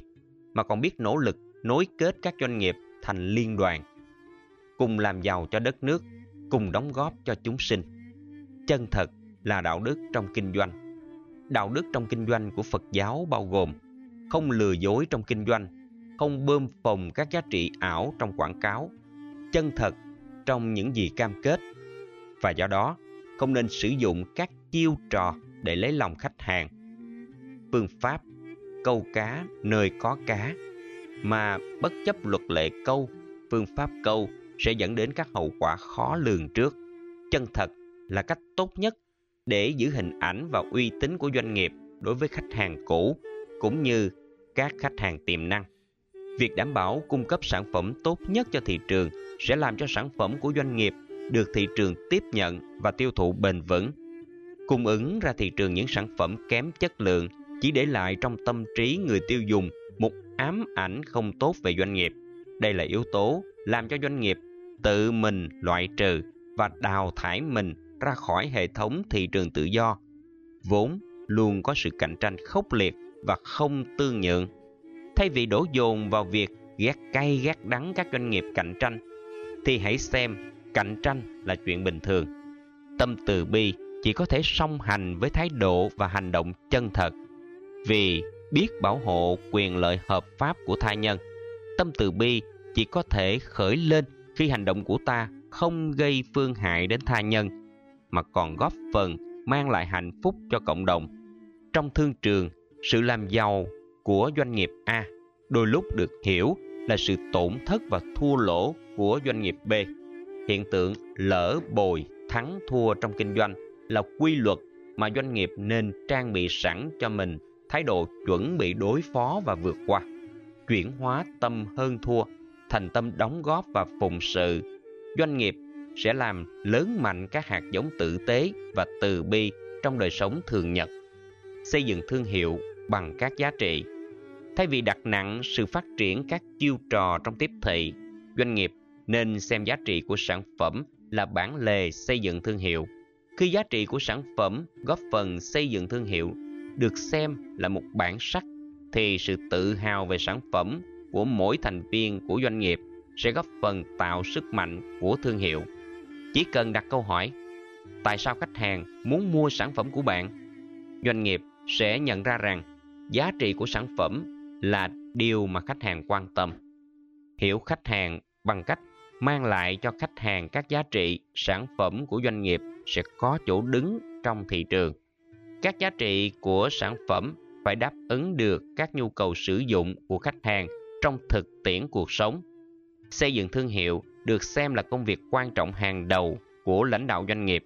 mà còn biết nỗ lực nối kết các doanh nghiệp thành liên đoàn cùng làm giàu cho đất nước, cùng đóng góp cho chúng sinh. Chân thật là đạo đức trong kinh doanh. Đạo đức trong kinh doanh của Phật giáo bao gồm không lừa dối trong kinh doanh, không bơm phồng các giá trị ảo trong quảng cáo, chân thật trong những gì cam kết. Và do đó, không nên sử dụng các chiêu trò để lấy lòng khách hàng. Phương pháp câu cá nơi có cá mà bất chấp luật lệ câu, phương pháp câu sẽ dẫn đến các hậu quả khó lường trước. Chân thật là cách tốt nhất để giữ hình ảnh và uy tín của doanh nghiệp đối với khách hàng cũ cũng như các khách hàng tiềm năng. Việc đảm bảo cung cấp sản phẩm tốt nhất cho thị trường sẽ làm cho sản phẩm của doanh nghiệp được thị trường tiếp nhận và tiêu thụ bền vững. Cung ứng ra thị trường những sản phẩm kém chất lượng chỉ để lại trong tâm trí người tiêu dùng ám ảnh không tốt về doanh nghiệp. Đây là yếu tố làm cho doanh nghiệp tự mình loại trừ và đào thải mình ra khỏi hệ thống thị trường tự do, vốn luôn có sự cạnh tranh khốc liệt và không tương nhượng. Thay vì đổ dồn vào việc ghét cay ghét đắng các doanh nghiệp cạnh tranh, thì hãy xem cạnh tranh là chuyện bình thường. Tâm từ bi chỉ có thể song hành với thái độ và hành động chân thật. Vì biết bảo hộ quyền lợi hợp pháp của tha nhân, tâm từ bi chỉ có thể khởi lên khi hành động của ta không gây phương hại đến tha nhân mà còn góp phần mang lại hạnh phúc cho cộng đồng. Trong thương trường, sự làm giàu của doanh nghiệp A đôi lúc được hiểu là sự tổn thất và thua lỗ của doanh nghiệp B. Hiện tượng lỡ bồi thắng thua trong kinh doanh là quy luật mà doanh nghiệp nên trang bị sẵn cho mình thái độ chuẩn bị đối phó và vượt qua. Chuyển hóa tâm hơn thua thành tâm đóng góp và phụng sự. Doanh nghiệp sẽ làm lớn mạnh các hạt giống tử tế và từ bi trong đời sống thường nhật. Xây dựng thương hiệu bằng các giá trị. Thay vì đặt nặng sự phát triển các chiêu trò trong tiếp thị, doanh nghiệp nên xem giá trị của sản phẩm là bản lề xây dựng thương hiệu. Khi giá trị của sản phẩm góp phần xây dựng thương hiệu được xem là một bản sắc thì sự tự hào về sản phẩm của mỗi thành viên của doanh nghiệp sẽ góp phần tạo sức mạnh của thương hiệu. Chỉ cần đặt câu hỏi tại sao khách hàng muốn mua sản phẩm của bạn, doanh nghiệp sẽ nhận ra rằng giá trị của sản phẩm là điều mà khách hàng quan tâm. Hiểu khách hàng bằng cách mang lại cho khách hàng các giá trị sản phẩm của doanh nghiệp sẽ có chỗ đứng trong thị trường. Các giá trị của sản phẩm phải đáp ứng được các nhu cầu sử dụng của khách hàng trong thực tiễn cuộc sống. Xây dựng thương hiệu được xem là công việc quan trọng hàng đầu của lãnh đạo doanh nghiệp.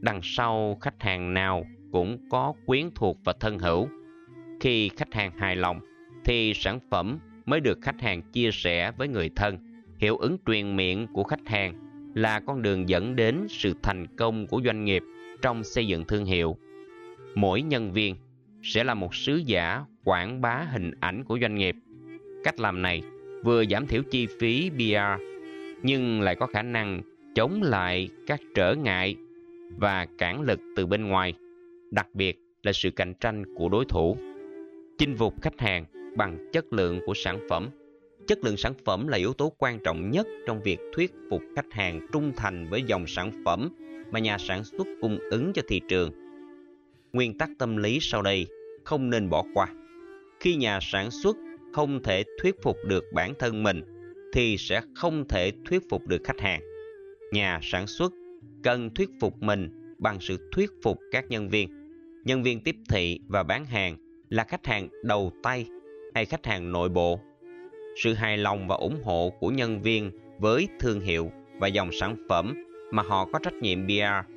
Đằng sau khách hàng nào cũng có quyến thuộc và thân hữu. Khi khách hàng hài lòng, thì sản phẩm mới được khách hàng chia sẻ với người thân. Hiệu ứng truyền miệng của khách hàng là con đường dẫn đến sự thành công của doanh nghiệp trong xây dựng thương hiệu. Mỗi nhân viên sẽ là một sứ giả quảng bá hình ảnh của doanh nghiệp. Cách làm này vừa giảm thiểu chi phí PR nhưng lại có khả năng chống lại các trở ngại và cản lực từ bên ngoài, đặc biệt là sự cạnh tranh của đối thủ. Chinh phục khách hàng bằng chất lượng của sản phẩm. Chất lượng sản phẩm là yếu tố quan trọng nhất trong việc thuyết phục khách hàng trung thành với dòng sản phẩm mà nhà sản xuất cung ứng cho thị trường. Nguyên tắc tâm lý sau đây, không nên bỏ qua. Khi nhà sản xuất không thể thuyết phục được bản thân mình, thì sẽ không thể thuyết phục được khách hàng. Nhà sản xuất cần thuyết phục mình bằng sự thuyết phục các nhân viên. Nhân viên tiếp thị và bán hàng là khách hàng đầu tay hay khách hàng nội bộ. Sự hài lòng và ủng hộ của nhân viên với thương hiệu và dòng sản phẩm mà họ có trách nhiệm PR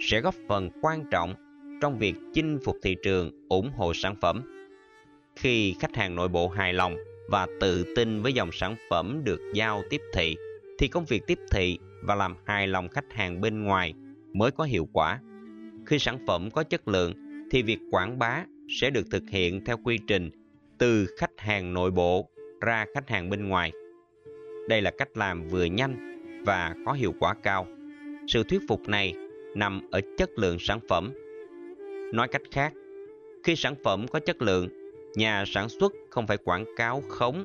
sẽ góp phần quan trọng trong việc chinh phục thị trường ủng hộ sản phẩm. Khi khách hàng nội bộ hài lòng và tự tin với dòng sản phẩm được giao tiếp thị, thì công việc tiếp thị và làm hài lòng khách hàng bên ngoài mới có hiệu quả. Khi sản phẩm có chất lượng, thì việc quảng bá sẽ được thực hiện theo quy trình từ khách hàng nội bộ ra khách hàng bên ngoài. Đây là cách làm vừa nhanh và có hiệu quả cao. Sự thuyết phục này nằm ở chất lượng sản phẩm. Nói cách khác, khi sản phẩm có chất lượng, nhà sản xuất không phải quảng cáo khống,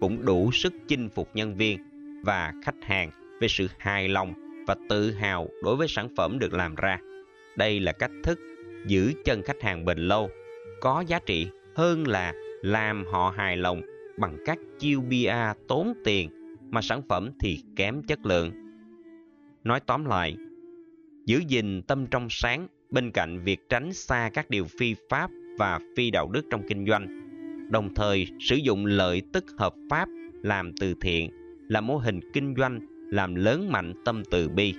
cũng đủ sức chinh phục nhân viên và khách hàng về sự hài lòng và tự hào đối với sản phẩm được làm ra. Đây là cách thức giữ chân khách hàng bền lâu, có giá trị hơn là làm họ hài lòng bằng cách chiêu bia tốn tiền mà sản phẩm thì kém chất lượng. Nói tóm lại, giữ gìn tâm trong sáng bên cạnh việc tránh xa các điều phi pháp và phi đạo đức trong kinh doanh, đồng thời sử dụng lợi tức hợp pháp làm từ thiện là mô hình kinh doanh làm lớn mạnh tâm từ bi.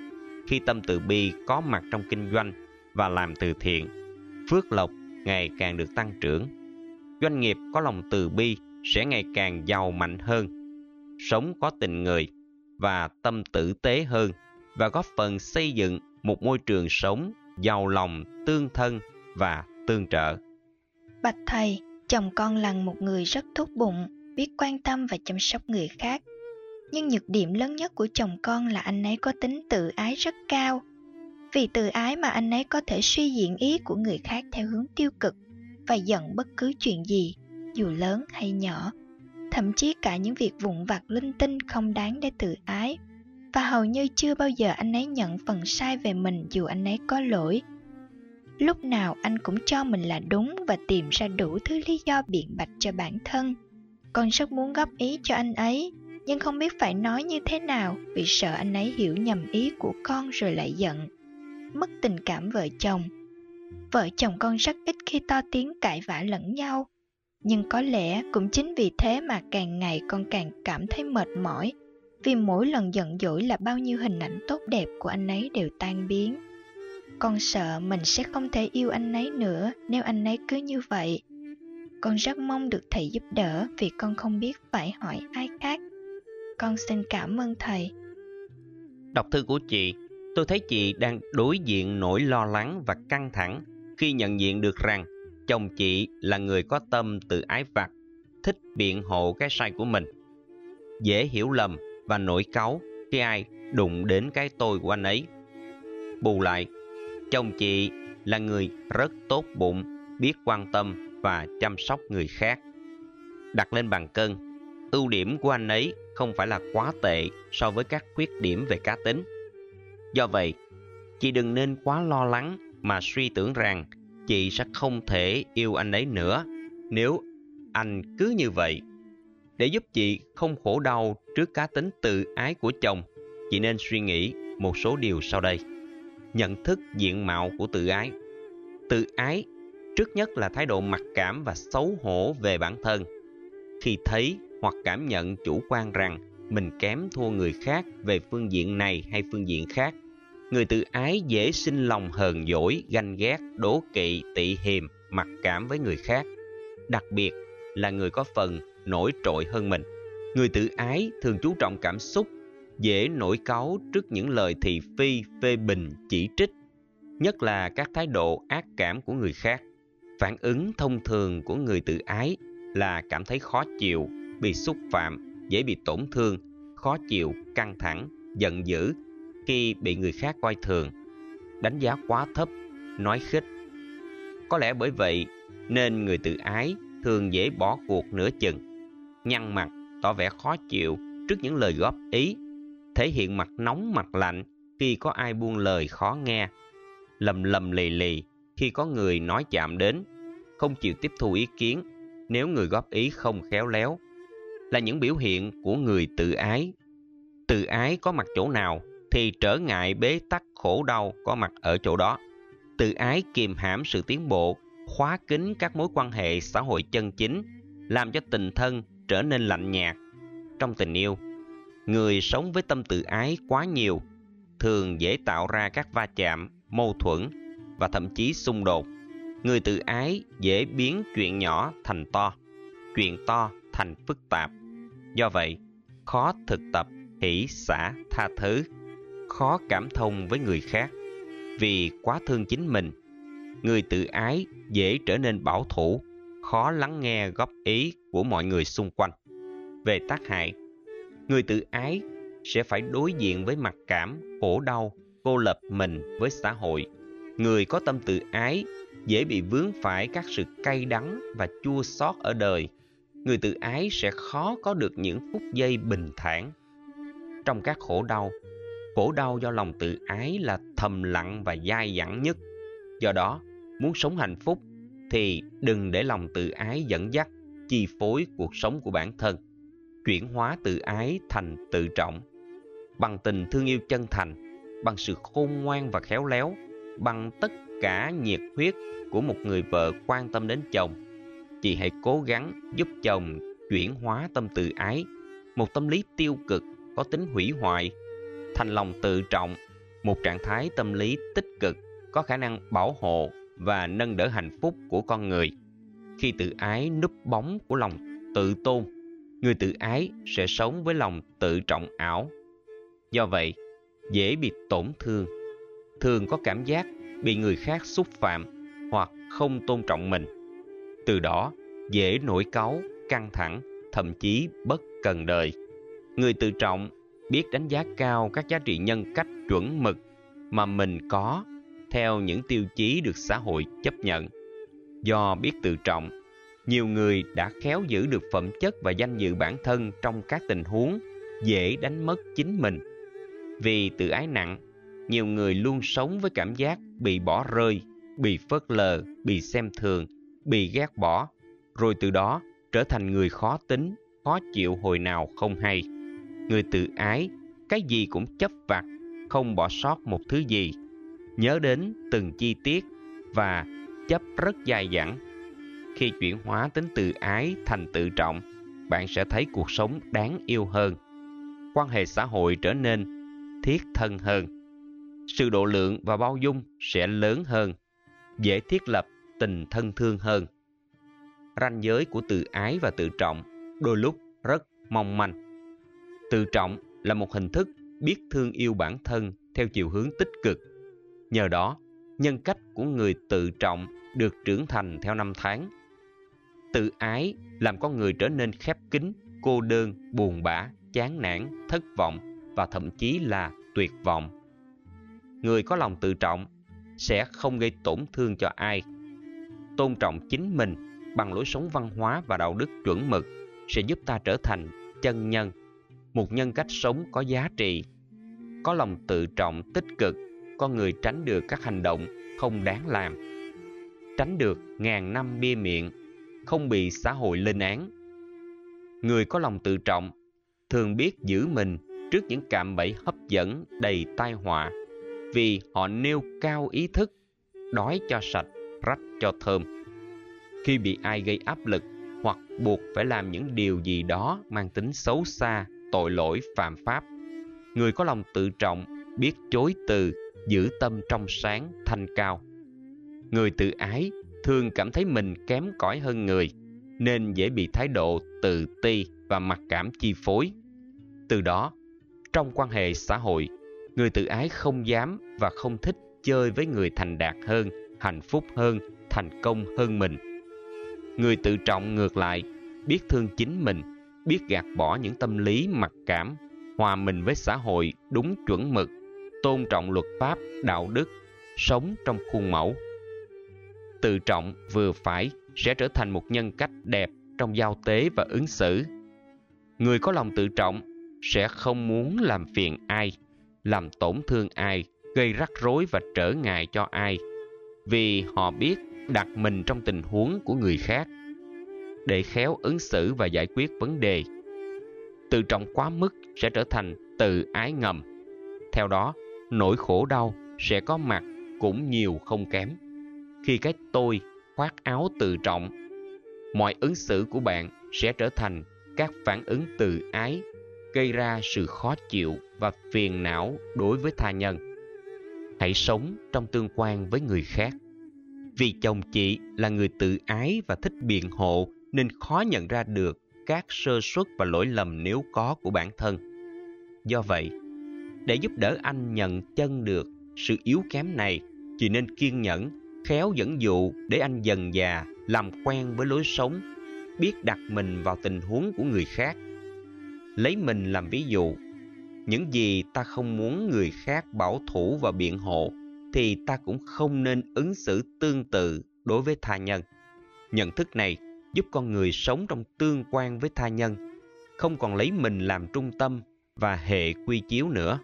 Khi tâm từ bi có mặt trong kinh doanh và làm từ thiện, phước lộc ngày càng được tăng trưởng. Doanh nghiệp có lòng từ bi sẽ ngày càng giàu mạnh hơn, sống có tình người và tâm tử tế hơn và góp phần xây dựng một môi trường sống giàu lòng, tương thân và tương trợ. Bạch thầy, chồng con là một người rất tốt bụng, biết quan tâm và chăm sóc người khác. Nhưng nhược điểm lớn nhất của chồng con là anh ấy có tính tự ái rất cao. Vì tự ái mà anh ấy có thể suy diễn ý của người khác theo hướng tiêu cực và giận bất cứ chuyện gì, dù lớn hay nhỏ. Thậm chí cả những việc vụn vặt linh tinh không đáng để tự ái và hầu như chưa bao giờ anh ấy nhận phần sai về mình dù anh ấy có lỗi. Lúc nào anh cũng cho mình là đúng và tìm ra đủ thứ lý do biện bạch cho bản thân. Con rất muốn góp ý cho anh ấy, nhưng không biết phải nói như thế nào vì sợ anh ấy hiểu nhầm ý của con rồi lại giận, mất tình cảm vợ chồng. Vợ chồng con rất ít khi to tiếng cãi vã lẫn nhau, nhưng có lẽ cũng chính vì thế mà càng ngày con càng cảm thấy mệt mỏi vì mỗi lần giận dỗi là bao nhiêu hình ảnh tốt đẹp của anh ấy đều tan biến. Con sợ mình sẽ không thể yêu anh ấy nữa nếu anh ấy cứ như vậy. Con rất mong được thầy giúp đỡ vì con không biết phải hỏi ai khác. Con xin cảm ơn thầy. Đọc thư của chị, tôi thấy chị đang đối diện nỗi lo lắng và căng thẳng khi nhận diện được rằng chồng chị là người có tâm tự ái vặt, thích biện hộ cái sai của mình, dễ hiểu lầm và nổi cáu khi ai đụng đến cái tôi của anh ấy. Bù lại, chồng chị là người rất tốt bụng, biết quan tâm và chăm sóc người khác. Đặt lên bàn cân, ưu điểm của anh ấy không phải là quá tệ so với các khuyết điểm về cá tính. Do vậy, chị đừng nên quá lo lắng mà suy tưởng rằng chị sẽ không thể yêu anh ấy nữa nếu anh cứ như vậy để giúp chị không khổ đau trước cá tính tự ái của chồng, chị nên suy nghĩ một số điều sau đây. Nhận thức diện mạo của tự ái. Tự ái trước nhất là thái độ mặc cảm và xấu hổ về bản thân. Khi thấy hoặc cảm nhận chủ quan rằng mình kém thua người khác về phương diện này hay phương diện khác, người tự ái dễ sinh lòng hờn dỗi, ganh ghét, đố kỵ, tị hiềm, mặc cảm với người khác. Đặc biệt là người có phần nổi trội hơn mình. Người tự ái thường chú trọng cảm xúc, dễ nổi cáu trước những lời thị phi, phê bình, chỉ trích, nhất là các thái độ ác cảm của người khác. Phản ứng thông thường của người tự ái là cảm thấy khó chịu, bị xúc phạm, dễ bị tổn thương, khó chịu, căng thẳng, giận dữ khi bị người khác coi thường, đánh giá quá thấp, nói khích. Có lẽ bởi vậy nên người tự ái thường dễ bỏ cuộc nửa chừng nhăn mặt, tỏ vẻ khó chịu trước những lời góp ý, thể hiện mặt nóng mặt lạnh khi có ai buông lời khó nghe, lầm lầm lì lì khi có người nói chạm đến, không chịu tiếp thu ý kiến nếu người góp ý không khéo léo, là những biểu hiện của người tự ái. Tự ái có mặt chỗ nào thì trở ngại bế tắc khổ đau có mặt ở chỗ đó. Tự ái kìm hãm sự tiến bộ, khóa kín các mối quan hệ xã hội chân chính, làm cho tình thân trở nên lạnh nhạt. Trong tình yêu, người sống với tâm tự ái quá nhiều, thường dễ tạo ra các va chạm, mâu thuẫn và thậm chí xung đột. Người tự ái dễ biến chuyện nhỏ thành to, chuyện to thành phức tạp. Do vậy, khó thực tập, hỷ xả tha thứ, khó cảm thông với người khác. Vì quá thương chính mình, người tự ái dễ trở nên bảo thủ khó lắng nghe góp ý của mọi người xung quanh. Về tác hại, người tự ái sẽ phải đối diện với mặc cảm, khổ đau, cô lập mình với xã hội. Người có tâm tự ái dễ bị vướng phải các sự cay đắng và chua xót ở đời. Người tự ái sẽ khó có được những phút giây bình thản. Trong các khổ đau, khổ đau do lòng tự ái là thầm lặng và dai dẳng nhất. Do đó, muốn sống hạnh phúc thì đừng để lòng tự ái dẫn dắt, chi phối cuộc sống của bản thân. Chuyển hóa tự ái thành tự trọng. Bằng tình thương yêu chân thành, bằng sự khôn ngoan và khéo léo, bằng tất cả nhiệt huyết của một người vợ quan tâm đến chồng, chị hãy cố gắng giúp chồng chuyển hóa tâm tự ái, một tâm lý tiêu cực có tính hủy hoại, thành lòng tự trọng, một trạng thái tâm lý tích cực có khả năng bảo hộ và nâng đỡ hạnh phúc của con người. Khi tự ái núp bóng của lòng tự tôn, người tự ái sẽ sống với lòng tự trọng ảo. Do vậy, dễ bị tổn thương, thường có cảm giác bị người khác xúc phạm hoặc không tôn trọng mình. Từ đó, dễ nổi cáu, căng thẳng, thậm chí bất cần đời. Người tự trọng biết đánh giá cao các giá trị nhân cách chuẩn mực mà mình có theo những tiêu chí được xã hội chấp nhận. Do biết tự trọng, nhiều người đã khéo giữ được phẩm chất và danh dự bản thân trong các tình huống dễ đánh mất chính mình. Vì tự ái nặng, nhiều người luôn sống với cảm giác bị bỏ rơi, bị phớt lờ, bị xem thường, bị ghét bỏ, rồi từ đó trở thành người khó tính, khó chịu hồi nào không hay. Người tự ái, cái gì cũng chấp vặt, không bỏ sót một thứ gì nhớ đến từng chi tiết và chấp rất dài dẳng. Khi chuyển hóa tính tự ái thành tự trọng, bạn sẽ thấy cuộc sống đáng yêu hơn. Quan hệ xã hội trở nên thiết thân hơn. Sự độ lượng và bao dung sẽ lớn hơn, dễ thiết lập tình thân thương hơn. Ranh giới của tự ái và tự trọng đôi lúc rất mong manh. Tự trọng là một hình thức biết thương yêu bản thân theo chiều hướng tích cực Nhờ đó, nhân cách của người tự trọng được trưởng thành theo năm tháng. Tự ái làm con người trở nên khép kín, cô đơn, buồn bã, chán nản, thất vọng và thậm chí là tuyệt vọng. Người có lòng tự trọng sẽ không gây tổn thương cho ai. Tôn trọng chính mình bằng lối sống văn hóa và đạo đức chuẩn mực sẽ giúp ta trở thành chân nhân, một nhân cách sống có giá trị, có lòng tự trọng tích cực con người tránh được các hành động không đáng làm. Tránh được ngàn năm bia miệng, không bị xã hội lên án. Người có lòng tự trọng thường biết giữ mình trước những cạm bẫy hấp dẫn đầy tai họa vì họ nêu cao ý thức đói cho sạch, rách cho thơm. Khi bị ai gây áp lực hoặc buộc phải làm những điều gì đó mang tính xấu xa, tội lỗi, phạm pháp, người có lòng tự trọng biết chối từ giữ tâm trong sáng, thanh cao. Người tự ái thường cảm thấy mình kém cỏi hơn người, nên dễ bị thái độ tự ti và mặc cảm chi phối. Từ đó, trong quan hệ xã hội, người tự ái không dám và không thích chơi với người thành đạt hơn, hạnh phúc hơn, thành công hơn mình. Người tự trọng ngược lại, biết thương chính mình, biết gạt bỏ những tâm lý mặc cảm, hòa mình với xã hội đúng chuẩn mực tôn trọng luật pháp, đạo đức, sống trong khuôn mẫu. Tự trọng vừa phải sẽ trở thành một nhân cách đẹp trong giao tế và ứng xử. Người có lòng tự trọng sẽ không muốn làm phiền ai, làm tổn thương ai, gây rắc rối và trở ngại cho ai, vì họ biết đặt mình trong tình huống của người khác để khéo ứng xử và giải quyết vấn đề. Tự trọng quá mức sẽ trở thành tự ái ngầm. Theo đó, nỗi khổ đau sẽ có mặt cũng nhiều không kém. Khi cái tôi khoác áo tự trọng, mọi ứng xử của bạn sẽ trở thành các phản ứng tự ái, gây ra sự khó chịu và phiền não đối với tha nhân. Hãy sống trong tương quan với người khác. Vì chồng chị là người tự ái và thích biện hộ nên khó nhận ra được các sơ suất và lỗi lầm nếu có của bản thân. Do vậy, để giúp đỡ anh nhận chân được sự yếu kém này, chị nên kiên nhẫn, khéo dẫn dụ để anh dần già làm quen với lối sống, biết đặt mình vào tình huống của người khác. Lấy mình làm ví dụ, những gì ta không muốn người khác bảo thủ và biện hộ thì ta cũng không nên ứng xử tương tự đối với tha nhân. Nhận thức này giúp con người sống trong tương quan với tha nhân, không còn lấy mình làm trung tâm và hệ quy chiếu nữa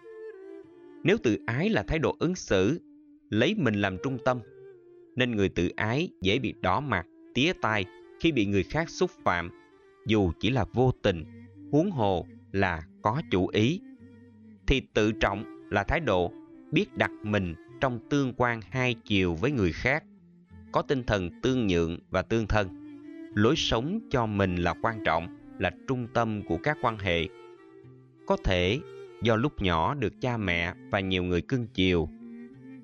nếu tự ái là thái độ ứng xử, lấy mình làm trung tâm, nên người tự ái dễ bị đỏ mặt, tía tai khi bị người khác xúc phạm, dù chỉ là vô tình, huống hồ là có chủ ý. Thì tự trọng là thái độ biết đặt mình trong tương quan hai chiều với người khác, có tinh thần tương nhượng và tương thân. Lối sống cho mình là quan trọng, là trung tâm của các quan hệ. Có thể do lúc nhỏ được cha mẹ và nhiều người cưng chiều.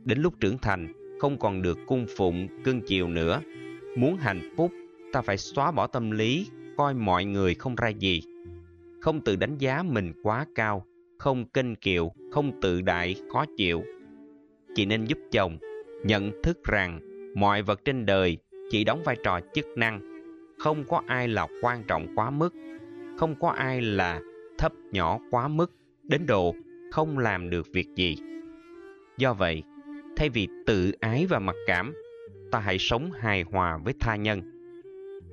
Đến lúc trưởng thành, không còn được cung phụng, cưng chiều nữa. Muốn hạnh phúc, ta phải xóa bỏ tâm lý, coi mọi người không ra gì. Không tự đánh giá mình quá cao, không kênh kiệu, không tự đại, khó chịu. Chị nên giúp chồng nhận thức rằng mọi vật trên đời chỉ đóng vai trò chức năng. Không có ai là quan trọng quá mức, không có ai là thấp nhỏ quá mức đến độ không làm được việc gì. Do vậy, thay vì tự ái và mặc cảm, ta hãy sống hài hòa với tha nhân.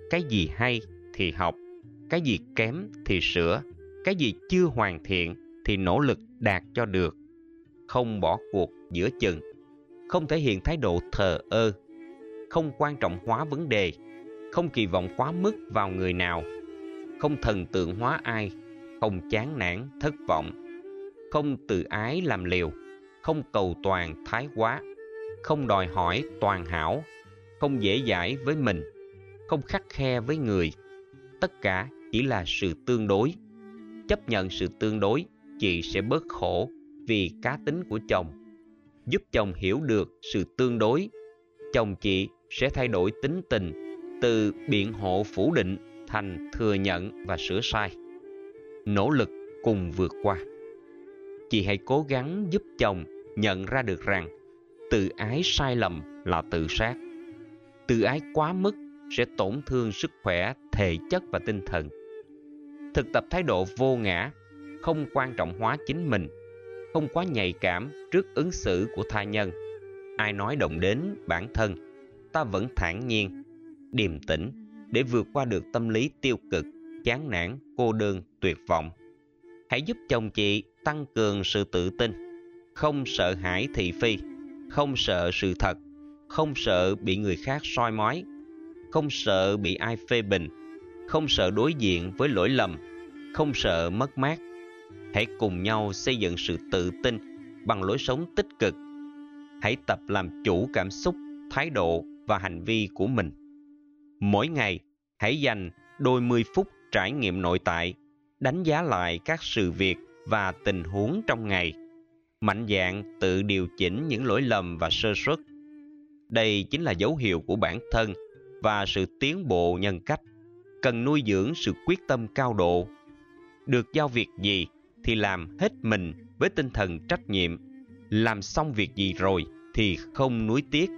Cái gì hay thì học, cái gì kém thì sửa, cái gì chưa hoàn thiện thì nỗ lực đạt cho được. Không bỏ cuộc giữa chừng, không thể hiện thái độ thờ ơ, không quan trọng hóa vấn đề, không kỳ vọng quá mức vào người nào, không thần tượng hóa ai, không chán nản, thất vọng, không tự ái làm liều, không cầu toàn thái quá, không đòi hỏi toàn hảo, không dễ dãi với mình, không khắc khe với người. Tất cả chỉ là sự tương đối. Chấp nhận sự tương đối, chị sẽ bớt khổ vì cá tính của chồng. Giúp chồng hiểu được sự tương đối, chồng chị sẽ thay đổi tính tình từ biện hộ phủ định thành thừa nhận và sửa sai. Nỗ lực cùng vượt qua chị hãy cố gắng giúp chồng nhận ra được rằng tự ái sai lầm là tự sát. Tự ái quá mức sẽ tổn thương sức khỏe, thể chất và tinh thần. Thực tập thái độ vô ngã, không quan trọng hóa chính mình, không quá nhạy cảm trước ứng xử của tha nhân. Ai nói động đến bản thân, ta vẫn thản nhiên, điềm tĩnh để vượt qua được tâm lý tiêu cực, chán nản, cô đơn, tuyệt vọng. Hãy giúp chồng chị tăng cường sự tự tin, không sợ hãi thị phi, không sợ sự thật, không sợ bị người khác soi mói, không sợ bị ai phê bình, không sợ đối diện với lỗi lầm, không sợ mất mát. Hãy cùng nhau xây dựng sự tự tin bằng lối sống tích cực. Hãy tập làm chủ cảm xúc, thái độ và hành vi của mình. Mỗi ngày, hãy dành đôi mươi phút trải nghiệm nội tại, đánh giá lại các sự việc và tình huống trong ngày mạnh dạn tự điều chỉnh những lỗi lầm và sơ suất. Đây chính là dấu hiệu của bản thân và sự tiến bộ nhân cách cần nuôi dưỡng sự quyết tâm cao độ. Được giao việc gì thì làm hết mình với tinh thần trách nhiệm làm xong việc gì rồi thì không nuối tiếc.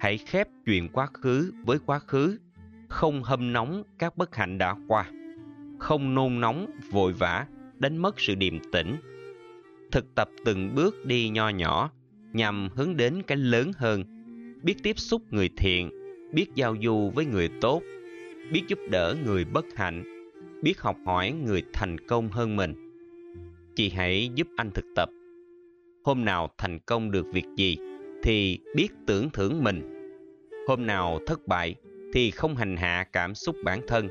Hãy khép chuyện quá khứ với quá khứ không hâm nóng các bất hạnh đã qua không nôn nóng vội vã đánh mất sự điềm tĩnh. Thực tập từng bước đi nho nhỏ nhằm hướng đến cái lớn hơn, biết tiếp xúc người thiện, biết giao du với người tốt, biết giúp đỡ người bất hạnh, biết học hỏi người thành công hơn mình. Chị hãy giúp anh thực tập. Hôm nào thành công được việc gì thì biết tưởng thưởng mình. Hôm nào thất bại thì không hành hạ cảm xúc bản thân.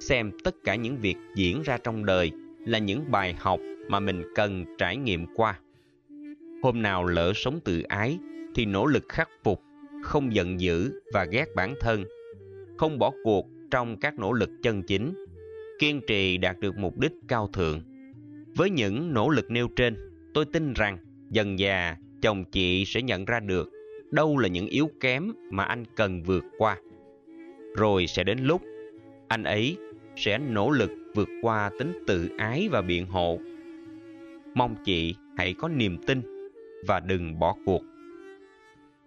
Xem tất cả những việc diễn ra trong đời là những bài học mà mình cần trải nghiệm qua. Hôm nào lỡ sống tự ái thì nỗ lực khắc phục, không giận dữ và ghét bản thân, không bỏ cuộc trong các nỗ lực chân chính, kiên trì đạt được mục đích cao thượng. Với những nỗ lực nêu trên, tôi tin rằng dần già chồng chị sẽ nhận ra được đâu là những yếu kém mà anh cần vượt qua. Rồi sẽ đến lúc anh ấy sẽ nỗ lực vượt qua tính tự ái và biện hộ. Mong chị hãy có niềm tin và đừng bỏ cuộc.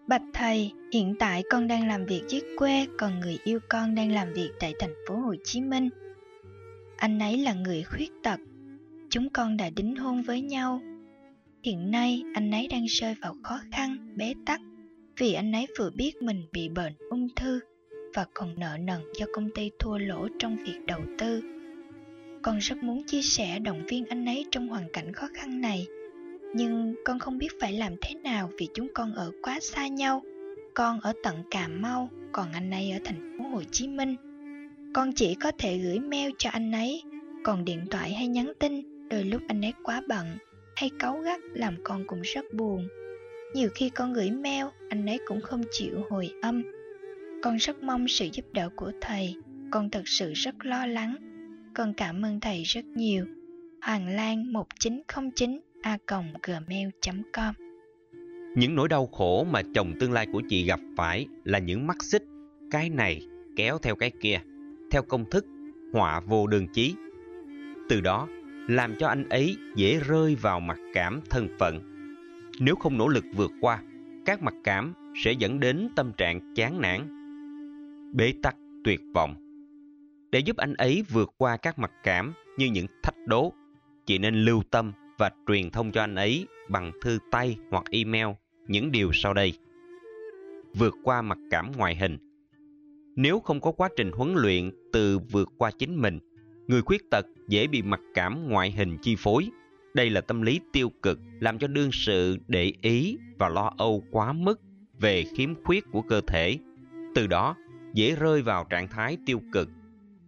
Bạch thầy, hiện tại con đang làm việc dưới quê, còn người yêu con đang làm việc tại thành phố Hồ Chí Minh. Anh ấy là người khuyết tật. Chúng con đã đính hôn với nhau. Hiện nay anh ấy đang rơi vào khó khăn, bế tắc vì anh ấy vừa biết mình bị bệnh ung thư và còn nợ nần do công ty thua lỗ trong việc đầu tư. Con rất muốn chia sẻ động viên anh ấy trong hoàn cảnh khó khăn này, nhưng con không biết phải làm thế nào vì chúng con ở quá xa nhau. Con ở tận cà mau, còn anh ấy ở thành phố hồ chí minh. Con chỉ có thể gửi mail cho anh ấy, còn điện thoại hay nhắn tin, đôi lúc anh ấy quá bận hay cáu gắt làm con cũng rất buồn. Nhiều khi con gửi mail, anh ấy cũng không chịu hồi âm con rất mong sự giúp đỡ của thầy. Con thật sự rất lo lắng. Con cảm ơn thầy rất nhiều. Hoàng lan 1909 a gmail.com Những nỗi đau khổ mà chồng tương lai của chị gặp phải là những mắt xích, cái này kéo theo cái kia, theo công thức họa vô đường chí. Từ đó, làm cho anh ấy dễ rơi vào mặc cảm thân phận. Nếu không nỗ lực vượt qua, các mặc cảm sẽ dẫn đến tâm trạng chán nản, bế tắc, tuyệt vọng. Để giúp anh ấy vượt qua các mặc cảm như những thách đố, chị nên lưu tâm và truyền thông cho anh ấy bằng thư tay hoặc email những điều sau đây. Vượt qua mặc cảm ngoại hình Nếu không có quá trình huấn luyện từ vượt qua chính mình, người khuyết tật dễ bị mặc cảm ngoại hình chi phối. Đây là tâm lý tiêu cực làm cho đương sự để ý và lo âu quá mức về khiếm khuyết của cơ thể. Từ đó, dễ rơi vào trạng thái tiêu cực,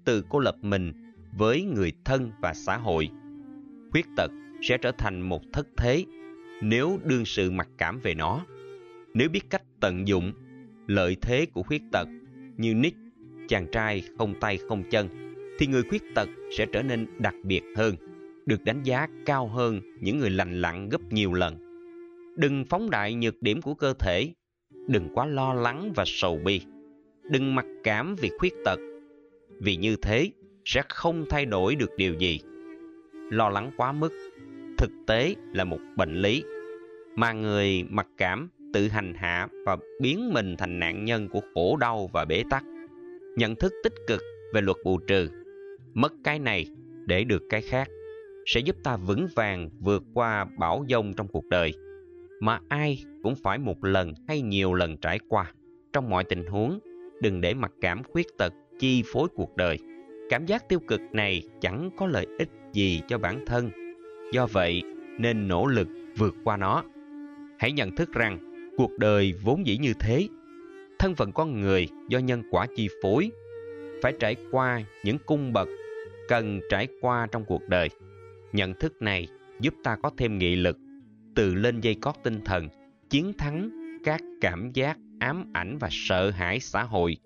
từ cô lập mình với người thân và xã hội. Khuyết tật sẽ trở thành một thất thế nếu đương sự mặc cảm về nó. Nếu biết cách tận dụng lợi thế của khuyết tật như Nick, chàng trai không tay không chân, thì người khuyết tật sẽ trở nên đặc biệt hơn, được đánh giá cao hơn những người lành lặn gấp nhiều lần. Đừng phóng đại nhược điểm của cơ thể, đừng quá lo lắng và sầu bi. Đừng mặc cảm vì khuyết tật, vì như thế sẽ không thay đổi được điều gì. Lo lắng quá mức thực tế là một bệnh lý mà người mặc cảm tự hành hạ và biến mình thành nạn nhân của khổ đau và bế tắc. Nhận thức tích cực về luật bù trừ, mất cái này để được cái khác sẽ giúp ta vững vàng vượt qua bão dông trong cuộc đời mà ai cũng phải một lần hay nhiều lần trải qua. Trong mọi tình huống, đừng để mặc cảm khuyết tật chi phối cuộc đời. Cảm giác tiêu cực này chẳng có lợi ích gì cho bản thân Do vậy, nên nỗ lực vượt qua nó. Hãy nhận thức rằng cuộc đời vốn dĩ như thế. Thân phận con người do nhân quả chi phối, phải trải qua những cung bậc cần trải qua trong cuộc đời. Nhận thức này giúp ta có thêm nghị lực, từ lên dây cót tinh thần, chiến thắng các cảm giác ám ảnh và sợ hãi xã hội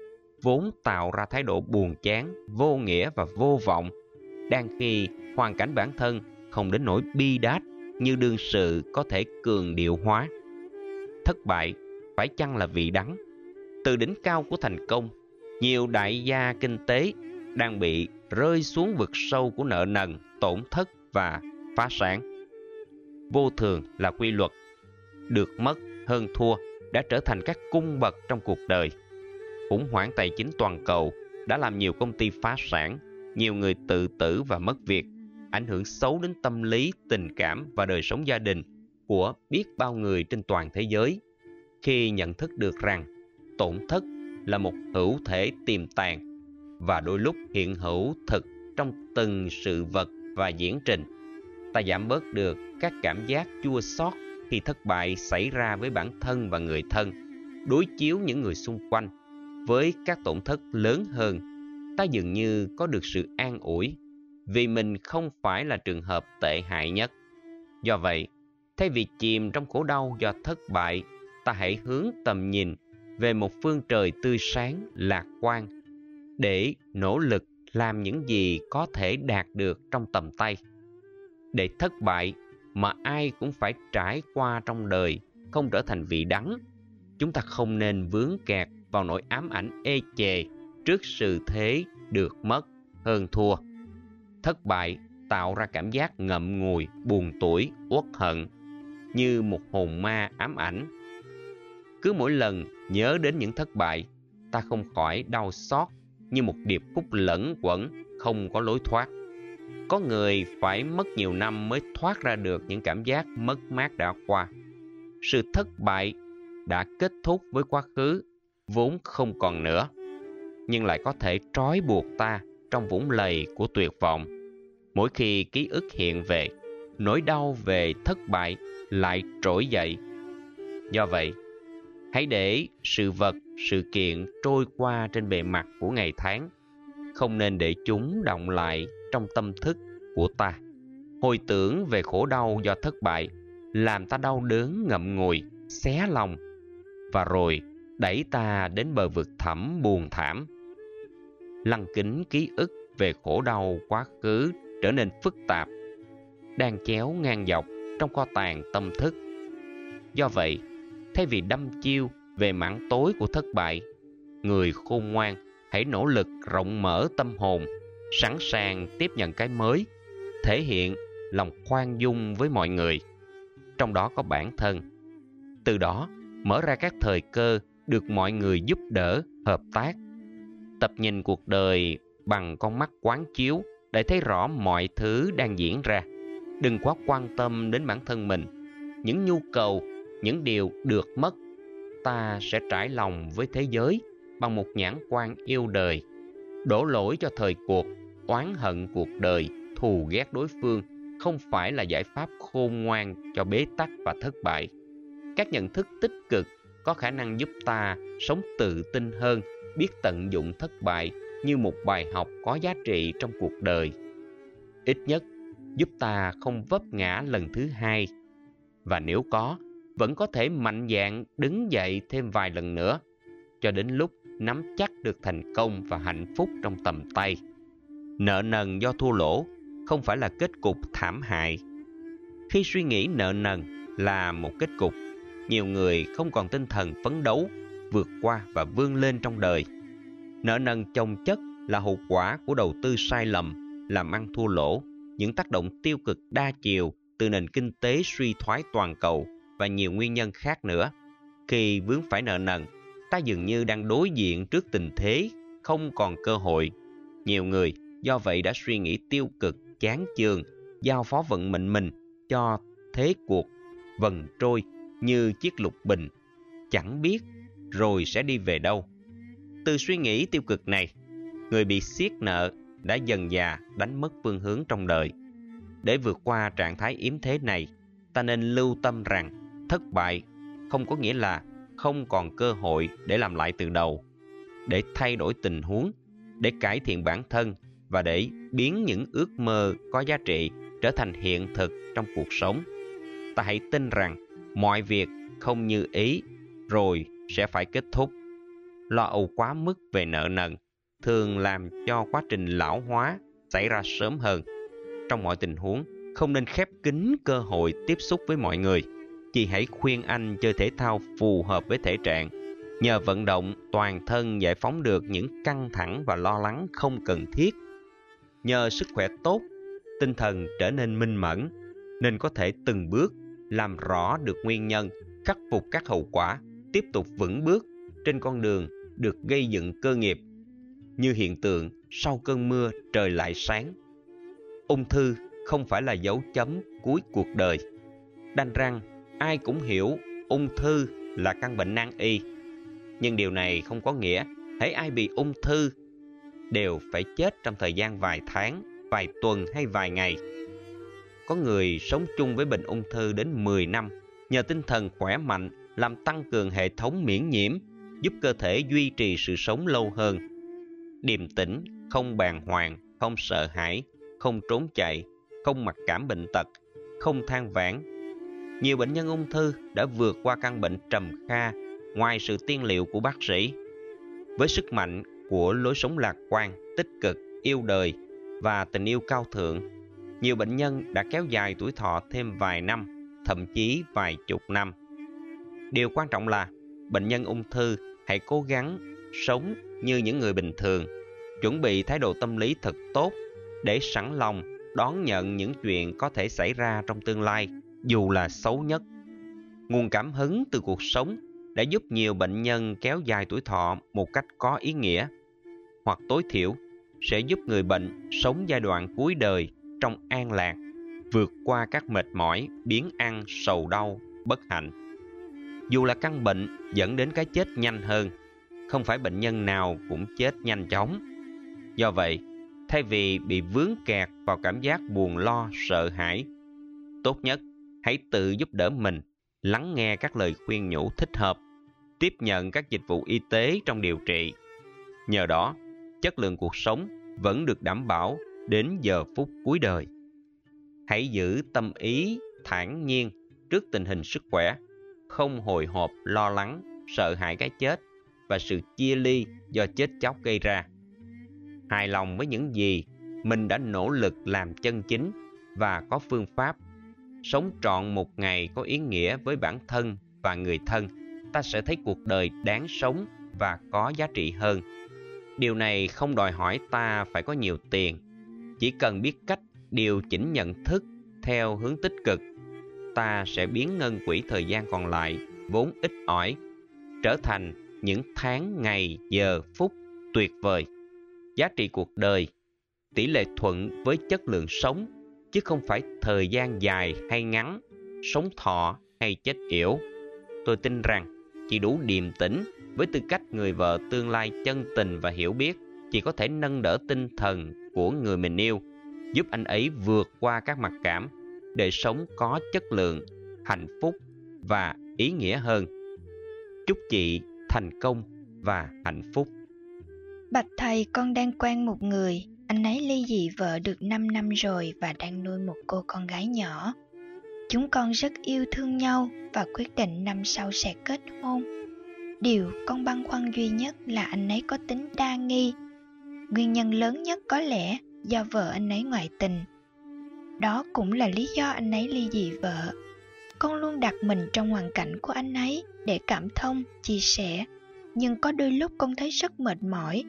vốn tạo ra thái độ buồn chán, vô nghĩa và vô vọng, đang khi hoàn cảnh bản thân không đến nỗi bi đát như đương sự có thể cường điệu hóa. Thất bại phải chăng là vị đắng? Từ đỉnh cao của thành công, nhiều đại gia kinh tế đang bị rơi xuống vực sâu của nợ nần, tổn thất và phá sản. Vô thường là quy luật, được mất hơn thua đã trở thành các cung bậc trong cuộc đời. Khủng hoảng tài chính toàn cầu đã làm nhiều công ty phá sản, nhiều người tự tử và mất việc ảnh hưởng xấu đến tâm lý, tình cảm và đời sống gia đình của biết bao người trên toàn thế giới. Khi nhận thức được rằng tổn thất là một hữu thể tiềm tàng và đôi lúc hiện hữu thực trong từng sự vật và diễn trình, ta giảm bớt được các cảm giác chua xót khi thất bại xảy ra với bản thân và người thân, đối chiếu những người xung quanh với các tổn thất lớn hơn, ta dường như có được sự an ủi vì mình không phải là trường hợp tệ hại nhất. Do vậy, thay vì chìm trong khổ đau do thất bại, ta hãy hướng tầm nhìn về một phương trời tươi sáng, lạc quan để nỗ lực làm những gì có thể đạt được trong tầm tay. Để thất bại mà ai cũng phải trải qua trong đời không trở thành vị đắng, chúng ta không nên vướng kẹt vào nỗi ám ảnh ê chề trước sự thế được mất hơn thua. Thất bại tạo ra cảm giác ngậm ngùi, buồn tuổi, uất hận, như một hồn ma ám ảnh. Cứ mỗi lần nhớ đến những thất bại, ta không khỏi đau xót như một điệp khúc lẫn quẩn, không có lối thoát. Có người phải mất nhiều năm mới thoát ra được những cảm giác mất mát đã qua. Sự thất bại đã kết thúc với quá khứ, vốn không còn nữa, nhưng lại có thể trói buộc ta trong vũng lầy của tuyệt vọng. Mỗi khi ký ức hiện về, nỗi đau về thất bại lại trỗi dậy. Do vậy, hãy để sự vật, sự kiện trôi qua trên bề mặt của ngày tháng, không nên để chúng động lại trong tâm thức của ta. Hồi tưởng về khổ đau do thất bại, làm ta đau đớn ngậm ngùi, xé lòng, và rồi đẩy ta đến bờ vực thẳm buồn thảm. Lăng kính ký ức về khổ đau quá khứ trở nên phức tạp, đang chéo ngang dọc trong kho tàng tâm thức. Do vậy, thay vì đâm chiêu về mảng tối của thất bại, người khôn ngoan hãy nỗ lực rộng mở tâm hồn, sẵn sàng tiếp nhận cái mới, thể hiện lòng khoan dung với mọi người, trong đó có bản thân. Từ đó, mở ra các thời cơ được mọi người giúp đỡ, hợp tác. Tập nhìn cuộc đời bằng con mắt quán chiếu để thấy rõ mọi thứ đang diễn ra. Đừng quá quan tâm đến bản thân mình, những nhu cầu, những điều được mất. Ta sẽ trải lòng với thế giới bằng một nhãn quan yêu đời. Đổ lỗi cho thời cuộc, oán hận cuộc đời, thù ghét đối phương không phải là giải pháp khôn ngoan cho bế tắc và thất bại. Các nhận thức tích cực có khả năng giúp ta sống tự tin hơn, biết tận dụng thất bại như một bài học có giá trị trong cuộc đời. Ít nhất, giúp ta không vấp ngã lần thứ hai. Và nếu có, vẫn có thể mạnh dạn đứng dậy thêm vài lần nữa, cho đến lúc nắm chắc được thành công và hạnh phúc trong tầm tay. Nợ nần do thua lỗ không phải là kết cục thảm hại. Khi suy nghĩ nợ nần là một kết cục, nhiều người không còn tinh thần phấn đấu, vượt qua và vươn lên trong đời. Nợ nần chồng chất là hậu quả của đầu tư sai lầm, làm ăn thua lỗ, những tác động tiêu cực đa chiều từ nền kinh tế suy thoái toàn cầu và nhiều nguyên nhân khác nữa. Khi vướng phải nợ nần, ta dường như đang đối diện trước tình thế không còn cơ hội. Nhiều người do vậy đã suy nghĩ tiêu cực, chán chường, giao phó vận mệnh mình cho thế cuộc vần trôi như chiếc lục bình, chẳng biết rồi sẽ đi về đâu. Từ suy nghĩ tiêu cực này, người bị siết nợ đã dần già đánh mất phương hướng trong đời. Để vượt qua trạng thái yếm thế này, ta nên lưu tâm rằng thất bại không có nghĩa là không còn cơ hội để làm lại từ đầu, để thay đổi tình huống, để cải thiện bản thân và để biến những ước mơ có giá trị trở thành hiện thực trong cuộc sống. Ta hãy tin rằng mọi việc không như ý rồi sẽ phải kết thúc. Lo âu quá mức về nợ nần thường làm cho quá trình lão hóa xảy ra sớm hơn. Trong mọi tình huống, không nên khép kín cơ hội tiếp xúc với mọi người. Chị hãy khuyên anh chơi thể thao phù hợp với thể trạng. Nhờ vận động, toàn thân giải phóng được những căng thẳng và lo lắng không cần thiết. Nhờ sức khỏe tốt, tinh thần trở nên minh mẫn, nên có thể từng bước làm rõ được nguyên nhân, khắc phục các hậu quả, tiếp tục vững bước trên con đường được gây dựng cơ nghiệp. Như hiện tượng sau cơn mưa trời lại sáng. Ung thư không phải là dấu chấm cuối cuộc đời. Đanh răng, ai cũng hiểu ung thư là căn bệnh nan y. Nhưng điều này không có nghĩa thấy ai bị ung thư đều phải chết trong thời gian vài tháng, vài tuần hay vài ngày. Có người sống chung với bệnh ung thư đến 10 năm nhờ tinh thần khỏe mạnh làm tăng cường hệ thống miễn nhiễm, giúp cơ thể duy trì sự sống lâu hơn. Điềm tĩnh, không bàng hoàng, không sợ hãi, không trốn chạy, không mặc cảm bệnh tật, không than vãn. Nhiều bệnh nhân ung thư đã vượt qua căn bệnh trầm kha ngoài sự tiên liệu của bác sĩ. Với sức mạnh của lối sống lạc quan, tích cực, yêu đời và tình yêu cao thượng, nhiều bệnh nhân đã kéo dài tuổi thọ thêm vài năm, thậm chí vài chục năm. Điều quan trọng là bệnh nhân ung thư hãy cố gắng sống như những người bình thường, chuẩn bị thái độ tâm lý thật tốt để sẵn lòng đón nhận những chuyện có thể xảy ra trong tương lai, dù là xấu nhất. Nguồn cảm hứng từ cuộc sống đã giúp nhiều bệnh nhân kéo dài tuổi thọ một cách có ý nghĩa, hoặc tối thiểu sẽ giúp người bệnh sống giai đoạn cuối đời trong an lạc, vượt qua các mệt mỏi, biến ăn, sầu đau, bất hạnh. Dù là căn bệnh dẫn đến cái chết nhanh hơn, không phải bệnh nhân nào cũng chết nhanh chóng. Do vậy, thay vì bị vướng kẹt vào cảm giác buồn lo, sợ hãi, tốt nhất hãy tự giúp đỡ mình, lắng nghe các lời khuyên nhủ thích hợp, tiếp nhận các dịch vụ y tế trong điều trị. Nhờ đó, chất lượng cuộc sống vẫn được đảm bảo đến giờ phút cuối đời. Hãy giữ tâm ý thản nhiên trước tình hình sức khỏe, không hồi hộp lo lắng, sợ hãi cái chết và sự chia ly do chết chóc gây ra. Hài lòng với những gì mình đã nỗ lực làm chân chính và có phương pháp sống trọn một ngày có ý nghĩa với bản thân và người thân, ta sẽ thấy cuộc đời đáng sống và có giá trị hơn. Điều này không đòi hỏi ta phải có nhiều tiền, chỉ cần biết cách điều chỉnh nhận thức theo hướng tích cực, ta sẽ biến ngân quỹ thời gian còn lại vốn ít ỏi trở thành những tháng, ngày, giờ, phút tuyệt vời. Giá trị cuộc đời, tỷ lệ thuận với chất lượng sống chứ không phải thời gian dài hay ngắn, sống thọ hay chết yểu. Tôi tin rằng chỉ đủ điềm tĩnh với tư cách người vợ tương lai chân tình và hiểu biết, chỉ có thể nâng đỡ tinh thần của người mình yêu, giúp anh ấy vượt qua các mặc cảm để sống có chất lượng, hạnh phúc và ý nghĩa hơn. Chúc chị thành công và hạnh phúc. Bạch thầy, con đang quen một người anh ấy ly dị vợ được 5 năm rồi và đang nuôi một cô con gái nhỏ. Chúng con rất yêu thương nhau và quyết định năm sau sẽ kết hôn. Điều con băn khoăn duy nhất là anh ấy có tính đa nghi. Nguyên nhân lớn nhất có lẽ do vợ anh ấy ngoại tình. Đó cũng là lý do anh ấy ly dị vợ. Con luôn đặt mình trong hoàn cảnh của anh ấy để cảm thông, chia sẻ. Nhưng có đôi lúc con thấy rất mệt mỏi.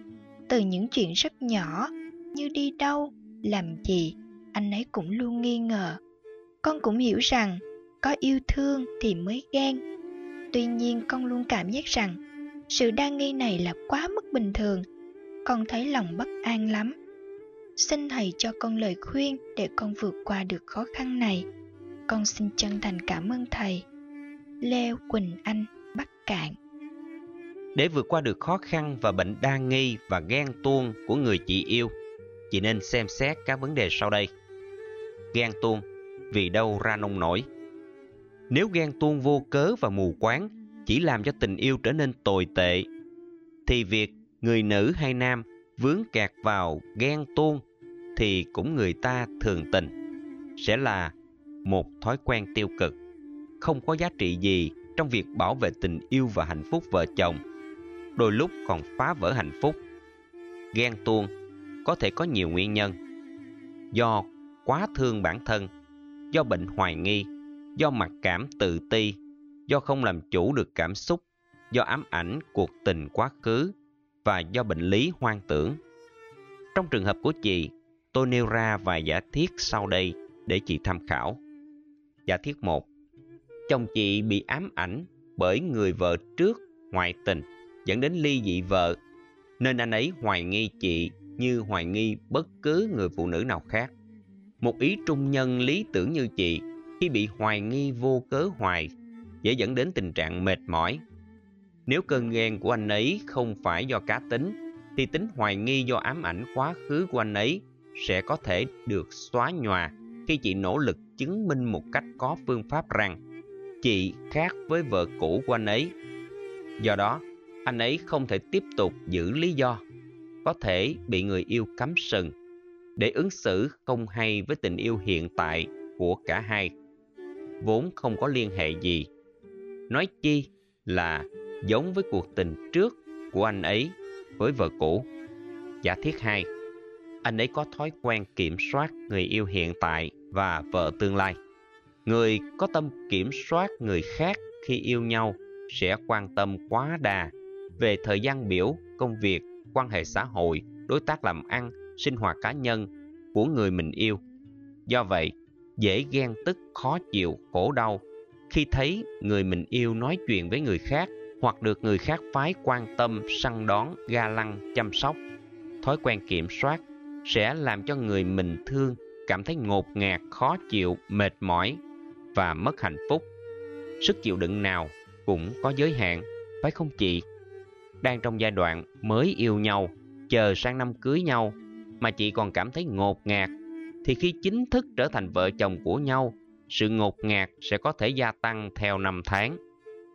Từ những chuyện rất nhỏ như đi đâu, làm gì, anh ấy cũng luôn nghi ngờ. Con cũng hiểu rằng có yêu thương thì mới ghen. Tuy nhiên con luôn cảm giác rằng sự đa nghi này là quá mức bình thường. Con thấy lòng bất an lắm. Xin thầy cho con lời khuyên để con vượt qua được khó khăn này. Con xin chân thành cảm ơn thầy. Lê quỳnh anh, bắc cạn. Để vượt qua được khó khăn và bệnh đa nghi và ghen tuông của người chị yêu chị nên xem xét các vấn đề sau đây. Ghen tuông, vì đâu ra nông nổi? Nếu ghen tuông vô cớ và mù quáng, chỉ làm cho tình yêu trở nên tồi tệ, thì việc người nữ hay nam vướng kẹt vào ghen tuông thì cũng người ta thường tình, sẽ là một thói quen tiêu cực, không có giá trị gì trong việc bảo vệ tình yêu và hạnh phúc vợ chồng, đôi lúc còn phá vỡ hạnh phúc. Ghen tuông có thể có nhiều nguyên nhân. Do quá thương bản thân, do bệnh hoài nghi, do mặc cảm tự ti, do không làm chủ được cảm xúc, do ám ảnh cuộc tình quá khứ và do bệnh lý hoang tưởng. Trong trường hợp của chị, tôi nêu ra vài giả thiết sau đây để chị tham khảo. Giả thiết một, chồng chị bị ám ảnh bởi người vợ trước ngoại tình dẫn đến ly dị vợ, nên anh ấy hoài nghi chị như hoài nghi bất cứ người phụ nữ nào khác. Một ý trung nhân lý tưởng như chị khi bị hoài nghi vô cớ hoài dễ dẫn đến tình trạng mệt mỏi. Nếu cơn ghen của anh ấy không phải do cá tính thì tính hoài nghi do ám ảnh quá khứ của anh ấy sẽ có thể được xóa nhòa khi chị nỗ lực chứng minh một cách có phương pháp rằng chị khác với vợ cũ của anh ấy. Do đó, anh ấy không thể tiếp tục giữ lý do có thể bị người yêu cắm sừng. Để ứng xử không hay với tình yêu hiện tại của cả hai, vốn không có liên hệ gì. Nói chi là giống với cuộc tình trước của anh ấy với vợ cũ. Giả thiết hai, anh ấy có thói quen kiểm soát người yêu hiện tại và vợ tương lai. Người có tâm kiểm soát người khác khi yêu nhau sẽ quan tâm quá đà về thời gian biểu, công việc quan hệ xã hội, đối tác làm ăn, sinh hoạt cá nhân của người mình yêu. Do vậy, dễ ghen tức, khó chịu, khổ đau khi thấy người mình yêu nói chuyện với người khác hoặc được người khác phái quan tâm, săn đón, ga lăng, chăm sóc. Thói quen kiểm soát sẽ làm cho người mình thương cảm thấy ngột ngạt, khó chịu, mệt mỏi và mất hạnh phúc. Sức chịu đựng nào cũng có giới hạn, phải không chị? Đang trong giai đoạn mới yêu nhau, chờ sang năm cưới nhau mà chị còn cảm thấy ngột ngạt thì khi chính thức trở thành vợ chồng của nhau sự ngột ngạt sẽ có thể gia tăng theo năm tháng.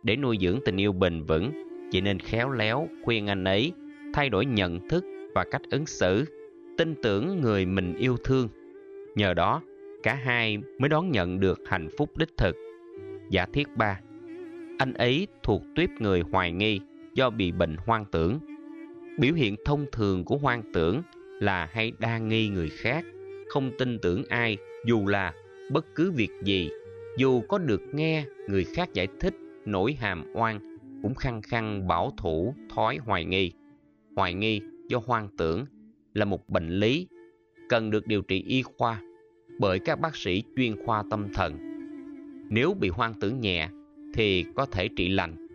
Để nuôi dưỡng tình yêu bền vững, chị nên khéo léo khuyên anh ấy thay đổi nhận thức và cách ứng xử, tin tưởng người mình yêu thương. Nhờ đó, cả hai mới đón nhận được hạnh phúc đích thực. Giả thiết ba Anh ấy thuộc tuyếp người hoài nghi do bị bệnh hoang tưởng. Biểu hiện thông thường của hoang tưởng là hay đa nghi người khác, không tin tưởng ai dù là bất cứ việc gì, dù có được nghe người khác giải thích nỗi hàm oan, cũng khăng khăng bảo thủ thói hoài nghi. Hoài nghi do hoang tưởng là một bệnh lý cần được điều trị y khoa bởi các bác sĩ chuyên khoa tâm thần. Nếu bị hoang tưởng nhẹ thì có thể trị lành.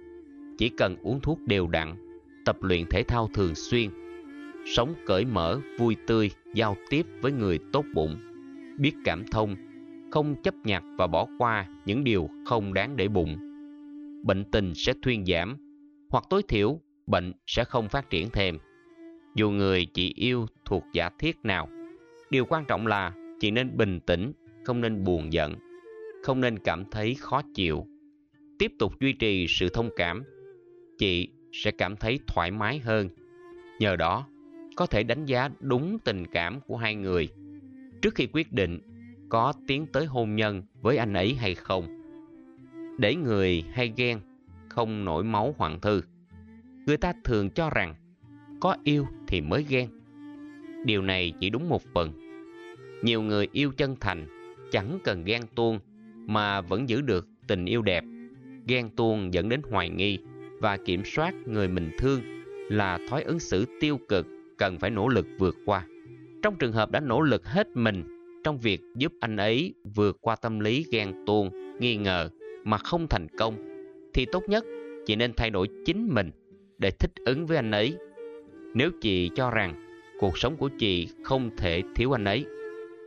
Chỉ cần uống thuốc đều đặn, tập luyện thể thao thường xuyên, sống cởi mở, vui tươi, giao tiếp với người tốt bụng, biết cảm thông, không chấp nhặt và bỏ qua những điều không đáng để bụng. Bệnh tình sẽ thuyên giảm, hoặc tối thiểu bệnh sẽ không phát triển thêm. Dù người chị yêu thuộc giả thiết nào, điều quan trọng là chị nên bình tĩnh, không nên buồn giận, không nên cảm thấy khó chịu. Tiếp tục duy trì sự thông cảm, chị sẽ cảm thấy thoải mái hơn. Nhờ đó, có thể đánh giá đúng tình cảm của hai người trước khi quyết định có tiến tới hôn nhân với anh ấy hay không. Để người hay ghen không nổi máu hoàng thư. Người ta thường cho rằng có yêu thì mới ghen. Điều này chỉ đúng một phần. Nhiều người yêu chân thành chẳng cần ghen tuông mà vẫn giữ được tình yêu đẹp. Ghen tuông dẫn đến hoài nghi và kiểm soát người mình thương là thói ứng xử tiêu cực cần phải nỗ lực vượt qua. Trong trường hợp đã nỗ lực hết mình trong việc giúp anh ấy vượt qua tâm lý ghen tuông, nghi ngờ mà không thành công, thì tốt nhất chị nên thay đổi chính mình để thích ứng với anh ấy. Nếu chị cho rằng cuộc sống của chị không thể thiếu anh ấy,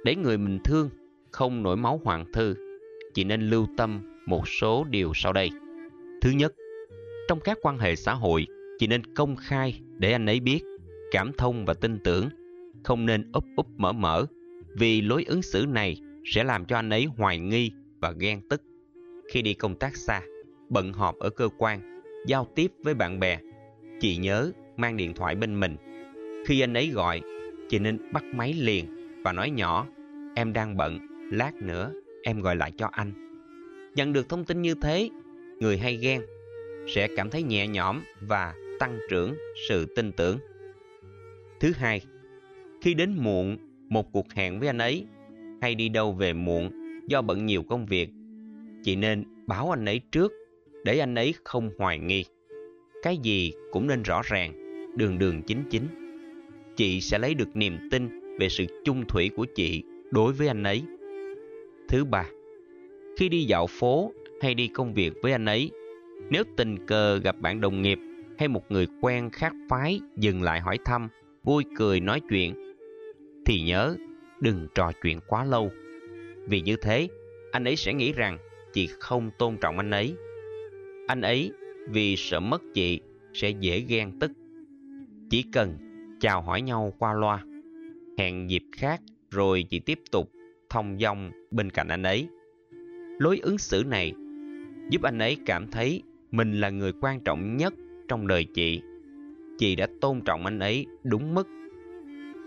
để người mình thương không nổi máu hoàng thư, chị nên lưu tâm một số điều sau đây. Thứ nhất, trong các quan hệ xã hội, chỉ nên công khai để anh ấy biết, cảm thông và tin tưởng, không nên úp úp mở mở, vì lối ứng xử này sẽ làm cho anh ấy hoài nghi và ghen tức. Khi đi công tác xa, bận họp ở cơ quan, giao tiếp với bạn bè, chị nhớ mang điện thoại bên mình. Khi anh ấy gọi, chị nên bắt máy liền và nói nhỏ, em đang bận, lát nữa em gọi lại cho anh. Nhận được thông tin như thế, người hay ghen sẽ cảm thấy nhẹ nhõm và tăng trưởng sự tin tưởng. Thứ hai, khi đến muộn một cuộc hẹn với anh ấy hay đi đâu về muộn do bận nhiều công việc, chị nên báo anh ấy trước để anh ấy không hoài nghi. Cái gì cũng nên rõ ràng, đường đường chính chính. Chị sẽ lấy được niềm tin về sự chung thủy của chị đối với anh ấy. Thứ ba, khi đi dạo phố hay đi công việc với anh ấy, nếu tình cờ gặp bạn đồng nghiệp hay một người quen khác phái dừng lại hỏi thăm, vui cười nói chuyện, thì nhớ đừng trò chuyện quá lâu. Vì như thế, anh ấy sẽ nghĩ rằng chị không tôn trọng anh ấy. Anh ấy vì sợ mất chị sẽ dễ ghen tức. Chỉ cần chào hỏi nhau qua loa, hẹn dịp khác rồi chị tiếp tục thông dong bên cạnh anh ấy. Lối ứng xử này giúp anh ấy cảm thấy mình là người quan trọng nhất trong đời chị. Chị đã tôn trọng anh ấy đúng mức.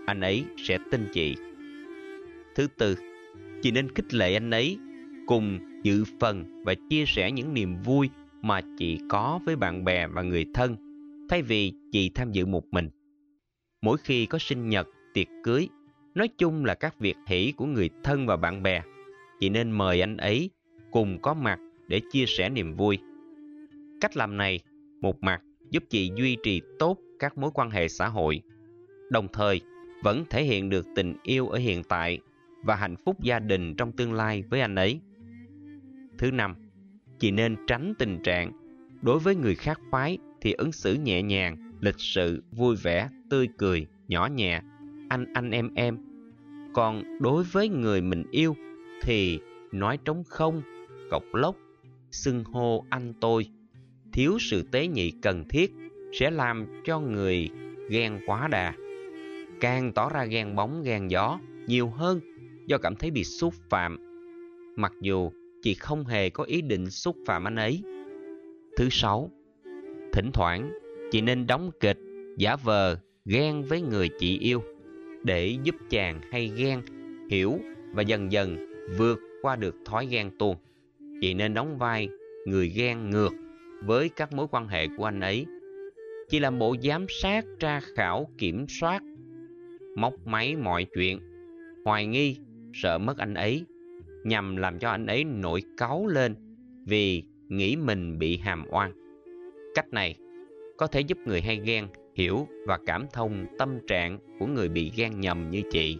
Anh ấy sẽ tin chị. Thứ tư, chị nên khích lệ anh ấy cùng dự phần và chia sẻ những niềm vui mà chị có với bạn bè và người thân, thay vì chị tham dự một mình. Mỗi khi có sinh nhật, tiệc cưới, nói chung là các việc hỷ của người thân và bạn bè, chị nên mời anh ấy cùng có mặt để chia sẻ niềm vui. Cách làm này, một mặt giúp chị duy trì tốt các mối quan hệ xã hội, đồng thời vẫn thể hiện được tình yêu ở hiện tại và hạnh phúc gia đình trong tương lai với anh ấy. Thứ năm, chị nên tránh tình trạng đối với người khác phái thì ứng xử nhẹ nhàng, lịch sự, vui vẻ, tươi cười, nhỏ nhẹ, anh anh em em. Còn đối với người mình yêu thì nói trống không, cọc lốc, xưng hô anh tôi, thiếu sự tế nhị cần thiết sẽ làm cho người ghen quá đà. Càng tỏ ra ghen bóng ghen gió nhiều hơn do cảm thấy bị xúc phạm. Mặc dù chị không hề có ý định xúc phạm anh ấy. Thứ sáu, thỉnh thoảng chị nên đóng kịch, giả vờ, ghen với người chị yêu để giúp chàng hay ghen, hiểu và dần dần vượt qua được thói ghen tuông. Chị nên đóng vai người ghen ngược với các mối quan hệ của anh ấy. chỉ làm bộ giám sát, tra khảo, kiểm soát, móc máy mọi chuyện, hoài nghi, sợ mất anh ấy, nhằm làm cho anh ấy nổi cáu lên vì nghĩ mình bị hàm oan. Cách này có thể giúp người hay ghen hiểu và cảm thông tâm trạng của người bị ghen nhầm như chị.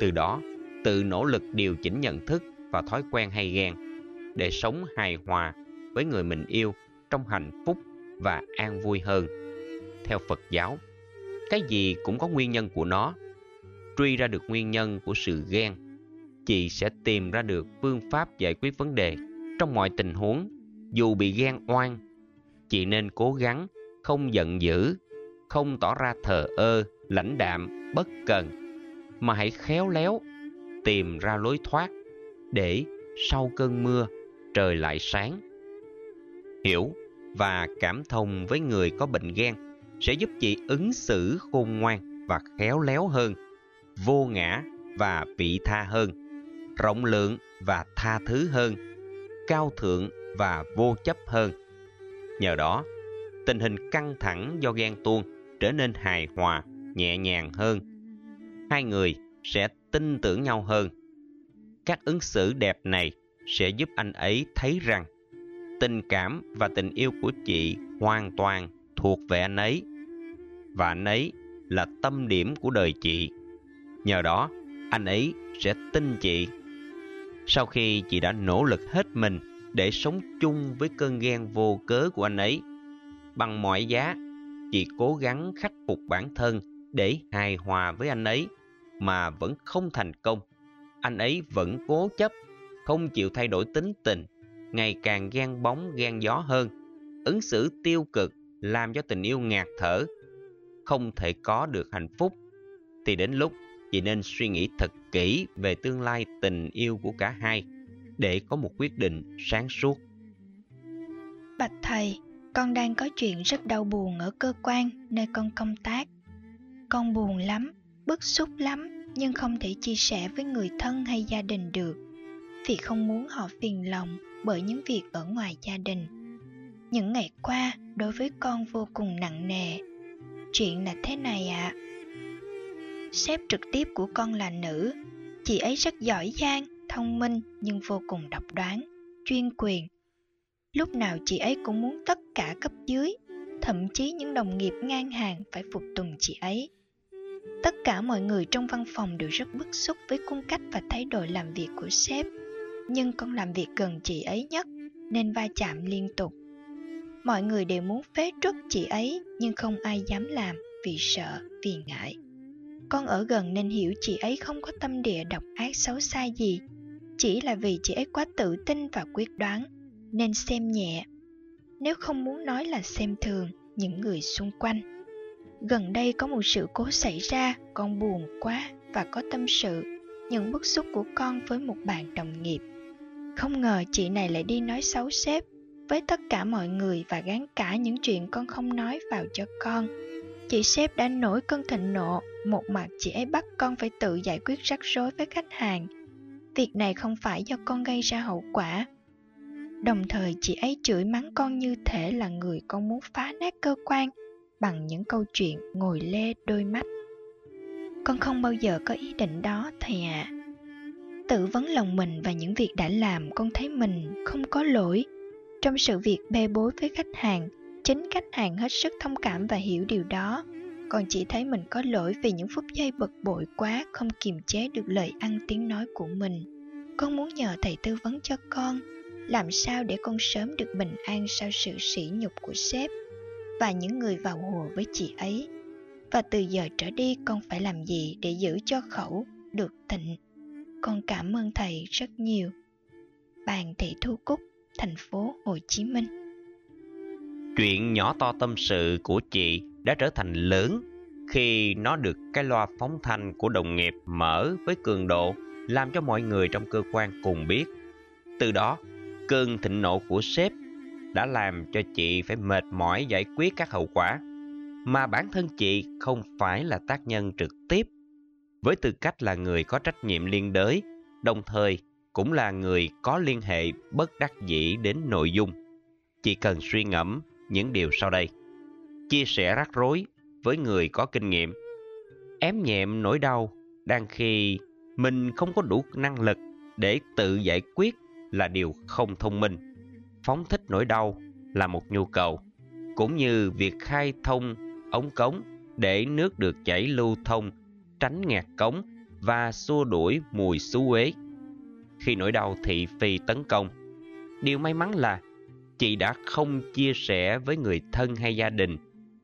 Từ đó, tự nỗ lực điều chỉnh nhận thức và thói quen hay ghen để sống hài hòa với người mình yêu trong hạnh phúc và an vui hơn. Theo Phật giáo, cái gì cũng có nguyên nhân của nó. Truy ra được nguyên nhân của sự ghen, chị sẽ tìm ra được phương pháp giải quyết vấn đề trong mọi tình huống. Dù bị ghen oan, chị nên cố gắng không giận dữ, không tỏ ra thờ ơ, lãnh đạm, bất cần, mà hãy khéo léo tìm ra lối thoát để sau cơn mưa trời lại sáng. Hiểu và cảm thông với người có bệnh ghen sẽ giúp chị ứng xử khôn ngoan và khéo léo hơn, vô ngã và vị tha hơn, rộng lượng và tha thứ hơn, cao thượng và vô chấp hơn. Nhờ đó, tình hình căng thẳng do ghen tuông trở nên hài hòa, nhẹ nhàng hơn. Hai người sẽ tin tưởng nhau hơn. Các ứng xử đẹp này sẽ giúp anh ấy thấy rằng tình cảm và tình yêu của chị hoàn toàn thuộc về anh ấy và anh ấy là tâm điểm của đời chị. Nhờ đó, anh ấy sẽ tin chị. Sau khi chị đã nỗ lực hết mình để sống chung với cơn ghen vô cớ của anh ấy, bằng mọi giá, chị cố gắng khắc phục bản thân để hài hòa với anh ấy mà vẫn không thành công. Anh ấy vẫn cố chấp, không chịu thay đổi tính tình, ngày càng ghen bóng ghen gió hơn. Ứng xử tiêu cực làm cho tình yêu ngạt thở, không thể có được hạnh phúc. Thì đến lúc chị nên suy nghĩ thật kỹ về tương lai tình yêu của cả hai để có một quyết định sáng suốt. Bạch thầy, con đang có chuyện rất đau buồn ở cơ quan nơi con công tác. Con buồn lắm, bức xúc lắm nhưng không thể chia sẻ với người thân hay gia đình được vì không muốn họ phiền lòng bởi những việc ở ngoài gia đình. Những ngày qua, đối với con vô cùng nặng nề. Chuyện là thế này ạ. À. sếp trực tiếp của con là nữ. Chị ấy rất giỏi giang, thông minh nhưng vô cùng độc đoán, chuyên quyền. Lúc nào chị ấy cũng muốn tất cả cấp dưới, thậm chí những đồng nghiệp ngang hàng phải phục tùng chị ấy. Tất cả mọi người trong văn phòng đều rất bức xúc với cung cách và thái độ làm việc của sếp nhưng con làm việc gần chị ấy nhất, nên va chạm liên tục. Mọi người đều muốn phế truất chị ấy, nhưng không ai dám làm vì sợ, vì ngại. Con ở gần nên hiểu chị ấy không có tâm địa độc ác xấu xa gì, chỉ là vì chị ấy quá tự tin và quyết đoán, nên xem nhẹ. Nếu không muốn nói là xem thường những người xung quanh. Gần đây có một sự cố xảy ra, con buồn quá và có tâm sự. Những bức xúc của con với một bạn đồng nghiệp không ngờ chị này lại đi nói xấu sếp, với tất cả mọi người và gán cả những chuyện con không nói vào cho con. Chị sếp đã nổi cơn thịnh nộ, một mặt chị ấy bắt con phải tự giải quyết rắc rối với khách hàng. Việc này không phải do con gây ra hậu quả. Đồng thời chị ấy chửi mắng con như thể là người con muốn phá nát cơ quan, bằng những câu chuyện ngồi lê đôi mắt. Con không bao giờ có ý định đó thầy ạ. à tự vấn lòng mình và những việc đã làm, con thấy mình không có lỗi. Trong sự việc bê bối với khách hàng, chính khách hàng hết sức thông cảm và hiểu điều đó. Còn chỉ thấy mình có lỗi vì những phút giây bực bội quá, không kiềm chế được lời ăn tiếng nói của mình. Con muốn nhờ thầy tư vấn cho con, làm sao để con sớm được bình an sau sự sỉ nhục của sếp và những người vào hùa với chị ấy. Và từ giờ trở đi, con phải làm gì để giữ cho khẩu được thịnh con cảm ơn thầy rất nhiều. Bàn Thị Thu Cúc, thành phố Hồ Chí Minh. Chuyện nhỏ to tâm sự của chị đã trở thành lớn khi nó được cái loa phóng thanh của đồng nghiệp mở với cường độ làm cho mọi người trong cơ quan cùng biết. Từ đó, cơn thịnh nộ của sếp đã làm cho chị phải mệt mỏi giải quyết các hậu quả mà bản thân chị không phải là tác nhân trực tiếp với tư cách là người có trách nhiệm liên đới, đồng thời cũng là người có liên hệ bất đắc dĩ đến nội dung. Chỉ cần suy ngẫm những điều sau đây. Chia sẻ rắc rối với người có kinh nghiệm. Ém nhẹm nỗi đau đang khi mình không có đủ năng lực để tự giải quyết là điều không thông minh. Phóng thích nỗi đau là một nhu cầu, cũng như việc khai thông, ống cống để nước được chảy lưu thông tránh ngạt cống và xua đuổi mùi xú uế. Khi nỗi đau thị phi tấn công, điều may mắn là chị đã không chia sẻ với người thân hay gia đình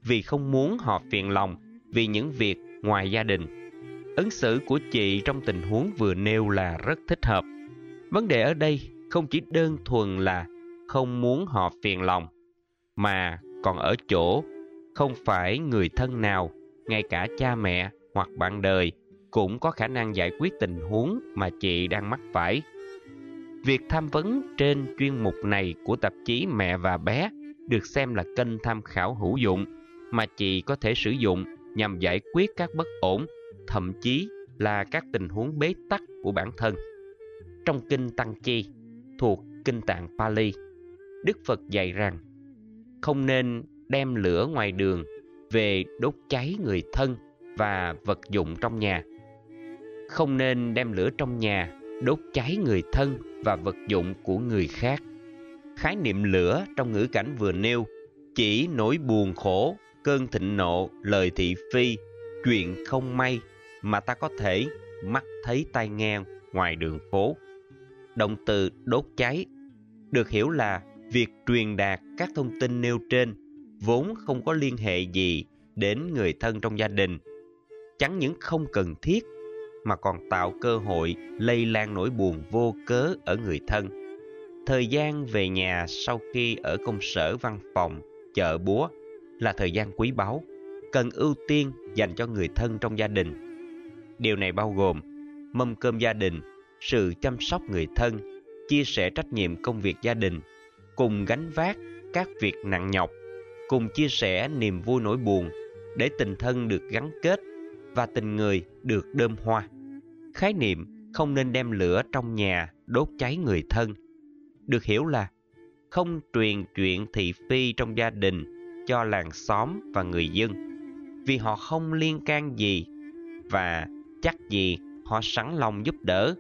vì không muốn họ phiền lòng vì những việc ngoài gia đình. Ứng xử của chị trong tình huống vừa nêu là rất thích hợp. Vấn đề ở đây không chỉ đơn thuần là không muốn họ phiền lòng, mà còn ở chỗ không phải người thân nào, ngay cả cha mẹ hoặc bạn đời cũng có khả năng giải quyết tình huống mà chị đang mắc phải. Việc tham vấn trên chuyên mục này của tạp chí mẹ và bé được xem là kênh tham khảo hữu dụng mà chị có thể sử dụng nhằm giải quyết các bất ổn, thậm chí là các tình huống bế tắc của bản thân. Trong kinh tăng chi, thuộc kinh tạng pali, đức phật dạy rằng, không nên đem lửa ngoài đường về đốt cháy người thân và vật dụng trong nhà. Không nên đem lửa trong nhà, đốt cháy người thân và vật dụng của người khác. Khái niệm lửa trong ngữ cảnh vừa nêu chỉ nỗi buồn khổ, cơn thịnh nộ, lời thị phi, chuyện không may mà ta có thể mắt thấy tai nghe ngoài đường phố. Động từ đốt cháy được hiểu là việc truyền đạt các thông tin nêu trên vốn không có liên hệ gì đến người thân trong gia đình chẳng những không cần thiết, mà còn tạo cơ hội lây lan nỗi buồn vô cớ ở người thân. Thời gian về nhà sau khi ở công sở văn phòng, chợ búa là thời gian quý báu, cần ưu tiên dành cho người thân trong gia đình. Điều này bao gồm mâm cơm gia đình, sự chăm sóc người thân, chia sẻ trách nhiệm công việc gia đình, cùng gánh vác các việc nặng nhọc, cùng chia sẻ niềm vui nỗi buồn để tình thân được gắn kết và tình người được đơm hoa. Khái niệm không nên đem lửa trong nhà đốt cháy người thân. Được hiểu là không truyền chuyện thị phi trong gia đình cho làng xóm và người dân, vì họ không liên can gì và chắc gì họ sẵn lòng giúp đỡ,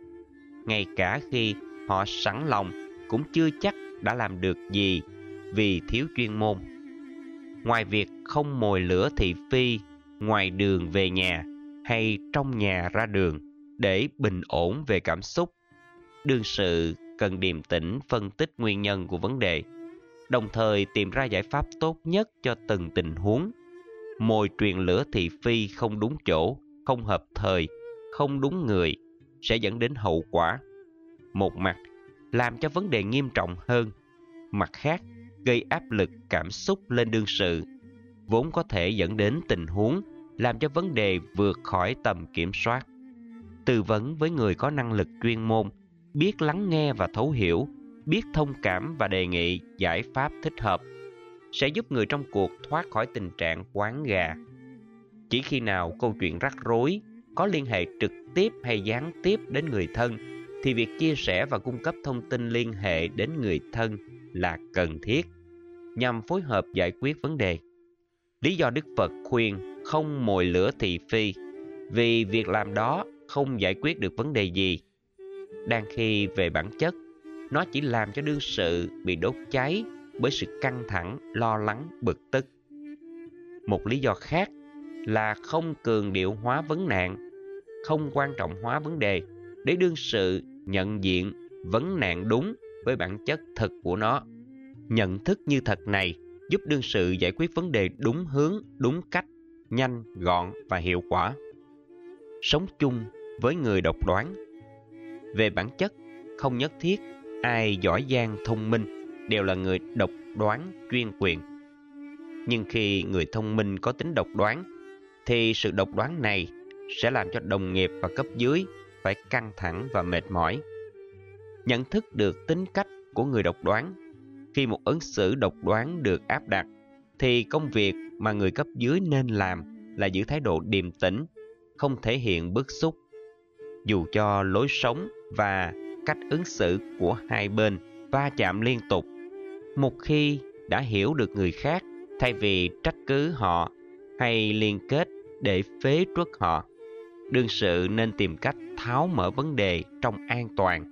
ngay cả khi họ sẵn lòng cũng chưa chắc đã làm được gì vì thiếu chuyên môn. Ngoài việc không mồi lửa thị phi ngoài đường về nhà hay trong nhà ra đường để bình ổn về cảm xúc. Đương sự cần điềm tĩnh phân tích nguyên nhân của vấn đề, đồng thời tìm ra giải pháp tốt nhất cho từng tình huống. Mồi truyền lửa thị phi không đúng chỗ, không hợp thời, không đúng người sẽ dẫn đến hậu quả. Một mặt, làm cho vấn đề nghiêm trọng hơn. Mặt khác, gây áp lực cảm xúc lên đương sự vốn có thể dẫn đến tình huống làm cho vấn đề vượt khỏi tầm kiểm soát tư vấn với người có năng lực chuyên môn, biết lắng nghe và thấu hiểu, biết thông cảm và đề nghị giải pháp thích hợp, sẽ giúp người trong cuộc thoát khỏi tình trạng quán gà chỉ khi nào câu chuyện rắc rối, có liên hệ trực tiếp hay gián tiếp đến người thân, thì việc chia sẻ và cung cấp thông tin liên hệ đến người thân là cần thiết nhằm phối hợp giải quyết vấn đề. Lý do Đức Phật khuyên không mồi lửa thị phi vì việc làm đó không giải quyết được vấn đề gì. Đang khi về bản chất, nó chỉ làm cho đương sự bị đốt cháy bởi sự căng thẳng, lo lắng, bực tức. Một lý do khác là không cường điệu hóa vấn nạn, không quan trọng hóa vấn đề để đương sự nhận diện vấn nạn đúng với bản chất thật của nó. Nhận thức như thật này giúp đương sự giải quyết vấn đề đúng hướng, đúng cách, nhanh, gọn và hiệu quả. Sống chung với người độc đoán Về bản chất, không nhất thiết ai giỏi giang thông minh đều là người độc đoán chuyên quyền. Nhưng khi người thông minh có tính độc đoán, thì sự độc đoán này sẽ làm cho đồng nghiệp và cấp dưới phải căng thẳng và mệt mỏi. nhận thức được tính cách của người độc đoán. Khi một ứng xử độc đoán được áp đặt, thì công việc mà người cấp dưới nên làm là giữ thái độ điềm tĩnh, không thể hiện bức xúc. Dù cho lối sống và cách ứng xử của hai bên va chạm liên tục, một khi đã hiểu được người khác thay vì trách cứ họ hay liên kết để phế truất họ, đương sự nên tìm cách tháo mở vấn đề trong an toàn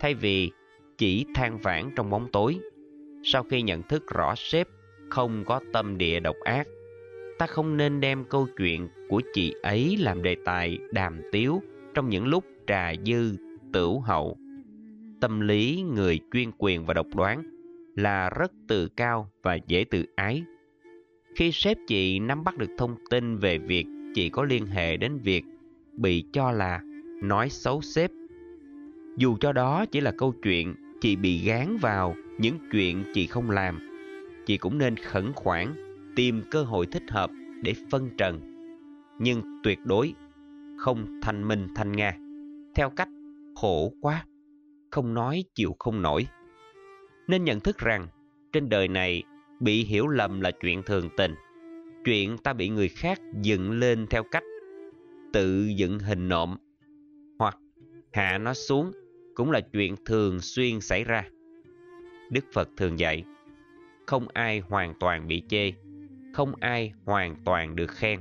thay vì chỉ than vãn trong bóng tối. Sau khi nhận thức rõ sếp không có tâm địa độc ác, ta không nên đem câu chuyện của chị ấy làm đề tài đàm tiếu trong những lúc trà dư, tửu hậu. Tâm lý người chuyên quyền và độc đoán là rất tự cao và dễ tự ái. Khi sếp chị nắm bắt được thông tin về việc chị có liên hệ đến việc bị cho là nói xấu sếp dù cho đó chỉ là câu chuyện chị bị gán vào những chuyện chị không làm, chị cũng nên khẩn khoản tìm cơ hội thích hợp để phân trần. Nhưng tuyệt đối không thanh minh thanh nga, theo cách khổ quá, không nói chịu không nổi. Nên nhận thức rằng trên đời này bị hiểu lầm là chuyện thường tình. Chuyện ta bị người khác dựng lên theo cách tự dựng hình nộm hoặc hạ nó xuống cũng là chuyện thường xuyên xảy ra. Đức Phật thường dạy, không ai hoàn toàn bị chê, không ai hoàn toàn được khen.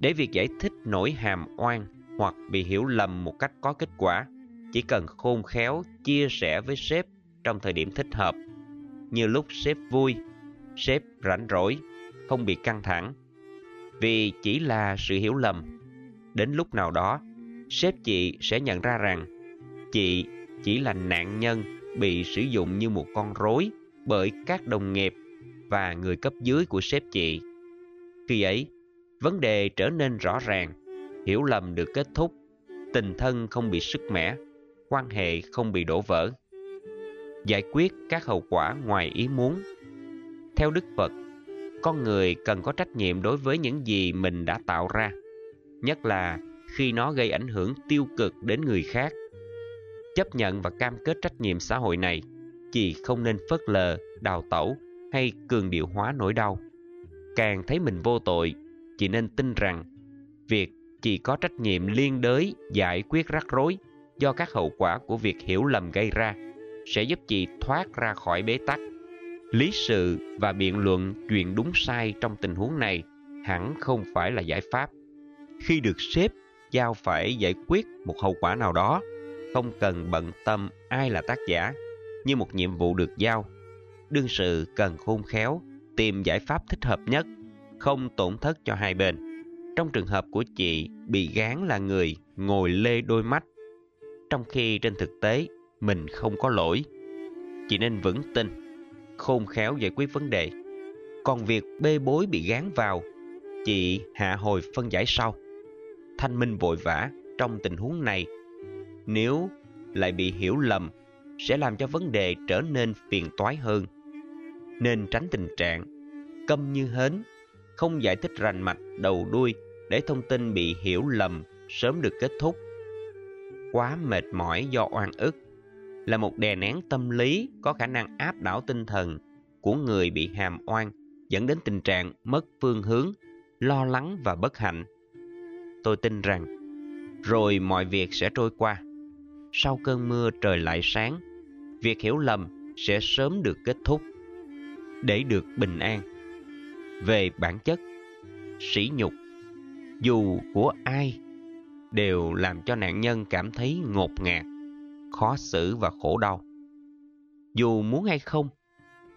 Để việc giải thích nỗi hàm oan hoặc bị hiểu lầm một cách có kết quả, chỉ cần khôn khéo chia sẻ với sếp trong thời điểm thích hợp. Như lúc sếp vui, sếp rảnh rỗi, không bị căng thẳng. Vì chỉ là sự hiểu lầm. Đến lúc nào đó, sếp chị sẽ nhận ra rằng chị chỉ là nạn nhân bị sử dụng như một con rối bởi các đồng nghiệp và người cấp dưới của sếp chị. Khi ấy, vấn đề trở nên rõ ràng, hiểu lầm được kết thúc, tình thân không bị sức mẻ, quan hệ không bị đổ vỡ. Giải quyết các hậu quả ngoài ý muốn. Theo Đức Phật, con người cần có trách nhiệm đối với những gì mình đã tạo ra, nhất là khi nó gây ảnh hưởng tiêu cực đến người khác chấp nhận và cam kết trách nhiệm xã hội này chị không nên phớt lờ, đào tẩu hay cường điệu hóa nỗi đau. Càng thấy mình vô tội chị nên tin rằng việc chị có trách nhiệm liên đới giải quyết rắc rối do các hậu quả của việc hiểu lầm gây ra sẽ giúp chị thoát ra khỏi bế tắc. Lý sự và biện luận chuyện đúng sai trong tình huống này hẳn không phải là giải pháp. Khi được sếp giao phải giải quyết một hậu quả nào đó không cần bận tâm ai là tác giả như một nhiệm vụ được giao. Đương sự cần khôn khéo, tìm giải pháp thích hợp nhất, không tổn thất cho hai bên. Trong trường hợp của chị, bị gán là người ngồi lê đôi mắt, trong khi trên thực tế mình không có lỗi. Chị nên vững tin, khôn khéo giải quyết vấn đề. Còn việc bê bối bị gán vào, chị hạ hồi phân giải sau. Thanh minh vội vã trong tình huống này nếu lại bị hiểu lầm sẽ làm cho vấn đề trở nên phiền toái hơn. Nên tránh tình trạng câm như hến, không giải thích rành mạch đầu đuôi để thông tin bị hiểu lầm sớm được kết thúc. Quá mệt mỏi do oan ức là một đè nén tâm lý có khả năng áp đảo tinh thần của người bị hàm oan dẫn đến tình trạng mất phương hướng, lo lắng và bất hạnh. Tôi tin rằng rồi mọi việc sẽ trôi qua sau cơn mưa trời lại sáng, việc hiểu lầm sẽ sớm được kết thúc để được bình an. Về bản chất, sỉ nhục, dù của ai, đều làm cho nạn nhân cảm thấy ngột ngạt, khó xử và khổ đau. Dù muốn hay không,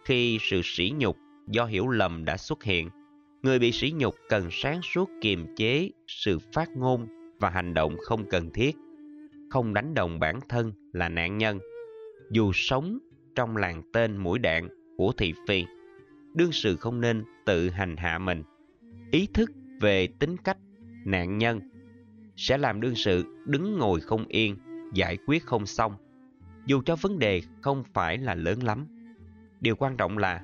khi sự sỉ nhục do hiểu lầm đã xuất hiện, người bị sỉ nhục cần sáng suốt kiềm chế sự phát ngôn và hành động không cần thiết không đánh đồng bản thân là nạn nhân, dù sống trong làng tên mũi đạn của thị phi. Đương sự không nên tự hành hạ mình. Ý thức về tính cách nạn nhân sẽ làm đương sự đứng ngồi không yên, giải quyết không xong, dù cho vấn đề không phải là lớn lắm. Điều quan trọng là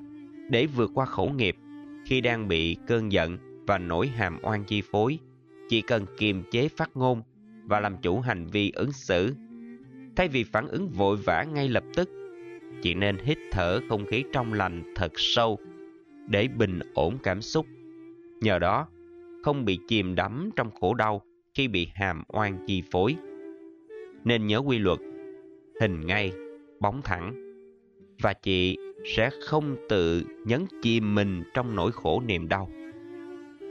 để vượt qua khẩu nghiệp khi đang bị cơn giận và nỗi hàm oan chi phối, chỉ cần kiềm chế phát ngôn và làm chủ hành vi ứng xử. Thay vì phản ứng vội vã ngay lập tức, chị nên hít thở không khí trong lành thật sâu để bình ổn cảm xúc. Nhờ đó, không bị chìm đắm trong khổ đau khi bị hàm oan chi phối. Nên nhớ quy luật, hình ngay, bóng thẳng. Và chị sẽ không tự nhấn chìm mình trong nỗi khổ niềm đau.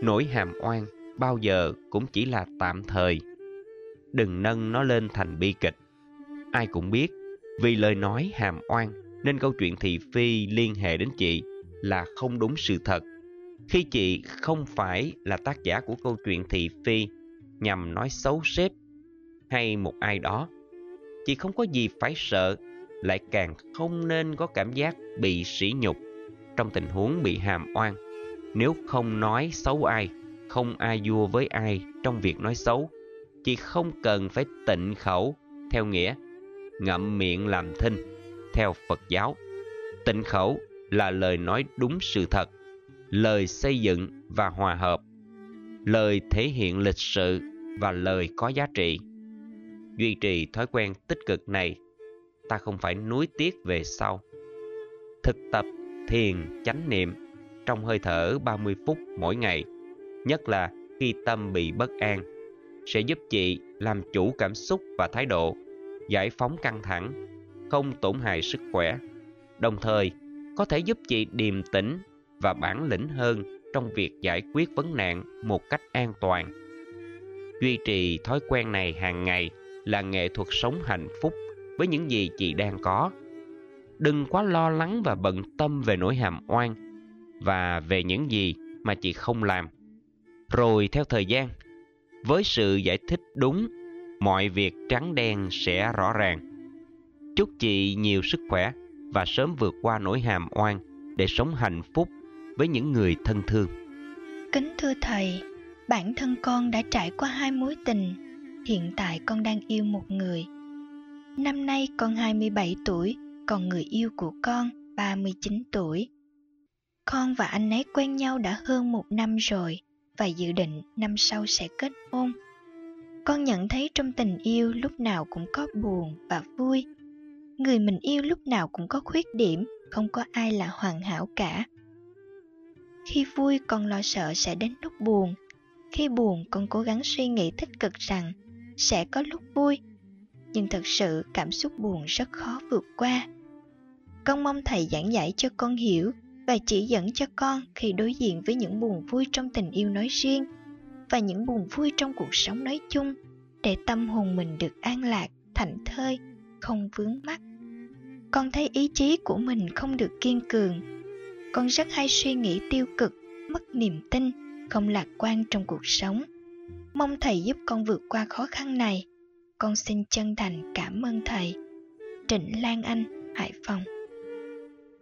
Nỗi hàm oan bao giờ cũng chỉ là tạm thời. Đừng nâng nó lên thành bi kịch. Ai cũng biết, vì lời nói hàm oan nên câu chuyện thị phi liên hệ đến chị là không đúng sự thật. Khi chị không phải là tác giả của câu chuyện thị phi nhằm nói xấu sếp hay một ai đó, chị không có gì phải sợ, lại càng không nên có cảm giác bị sỉ nhục trong tình huống bị hàm oan. Nếu không nói xấu ai, không ai vua với ai trong việc nói xấu, chị không cần phải tịnh khẩu theo nghĩa ngậm miệng làm thinh theo Phật giáo. Tịnh khẩu là lời nói đúng sự thật, lời xây dựng và hòa hợp, lời thể hiện lịch sự và lời có giá trị. Duy trì thói quen tích cực này, ta không phải nuối tiếc về sau. Thực tập thiền chánh niệm trong hơi thở 30 phút mỗi ngày, nhất là khi tâm bị bất an, sẽ giúp chị làm chủ cảm xúc và thái độ, giải phóng căng thẳng, không tổn hại sức khỏe. Đồng thời, có thể giúp chị điềm tĩnh và bản lĩnh hơn trong việc giải quyết vấn nạn một cách an toàn. Duy trì thói quen này hàng ngày là nghệ thuật sống hạnh phúc với những gì chị đang có. Đừng quá lo lắng và bận tâm về nỗi hàm oan và về những gì mà chị không làm. Rồi theo thời gian, với sự giải thích đúng, mọi việc trắng đen sẽ rõ ràng. Chúc chị nhiều sức khỏe và sớm vượt qua nỗi hàm oan để sống hạnh phúc với những người thân thương. Kính thưa thầy, bản thân con đã trải qua hai mối tình, hiện tại con đang yêu một người. Năm nay con 27 tuổi, còn người yêu của con 39 tuổi. Con và anh ấy quen nhau đã hơn một năm rồi và dự định năm sau sẽ kết hôn. Con nhận thấy trong tình yêu lúc nào cũng có buồn và vui. Người mình yêu lúc nào cũng có khuyết điểm, không có ai là hoàn hảo cả. Khi vui, con lo sợ sẽ đến lúc buồn. Khi buồn, con cố gắng suy nghĩ tích cực rằng sẽ có lúc vui. Nhưng thật sự, cảm xúc buồn rất khó vượt qua. Con mong thầy giảng giải cho con hiểu và chỉ dẫn cho con khi đối diện với những buồn vui trong tình yêu nói riêng và những buồn vui trong cuộc sống nói chung để tâm hồn mình được an lạc, thảnh thơi, không vướng mắc. Con thấy ý chí của mình không được kiên cường. Con rất hay suy nghĩ tiêu cực, mất niềm tin, không lạc quan trong cuộc sống. Mong thầy giúp con vượt qua khó khăn này. Con xin chân thành cảm ơn thầy. Trịnh lan anh, hải phòng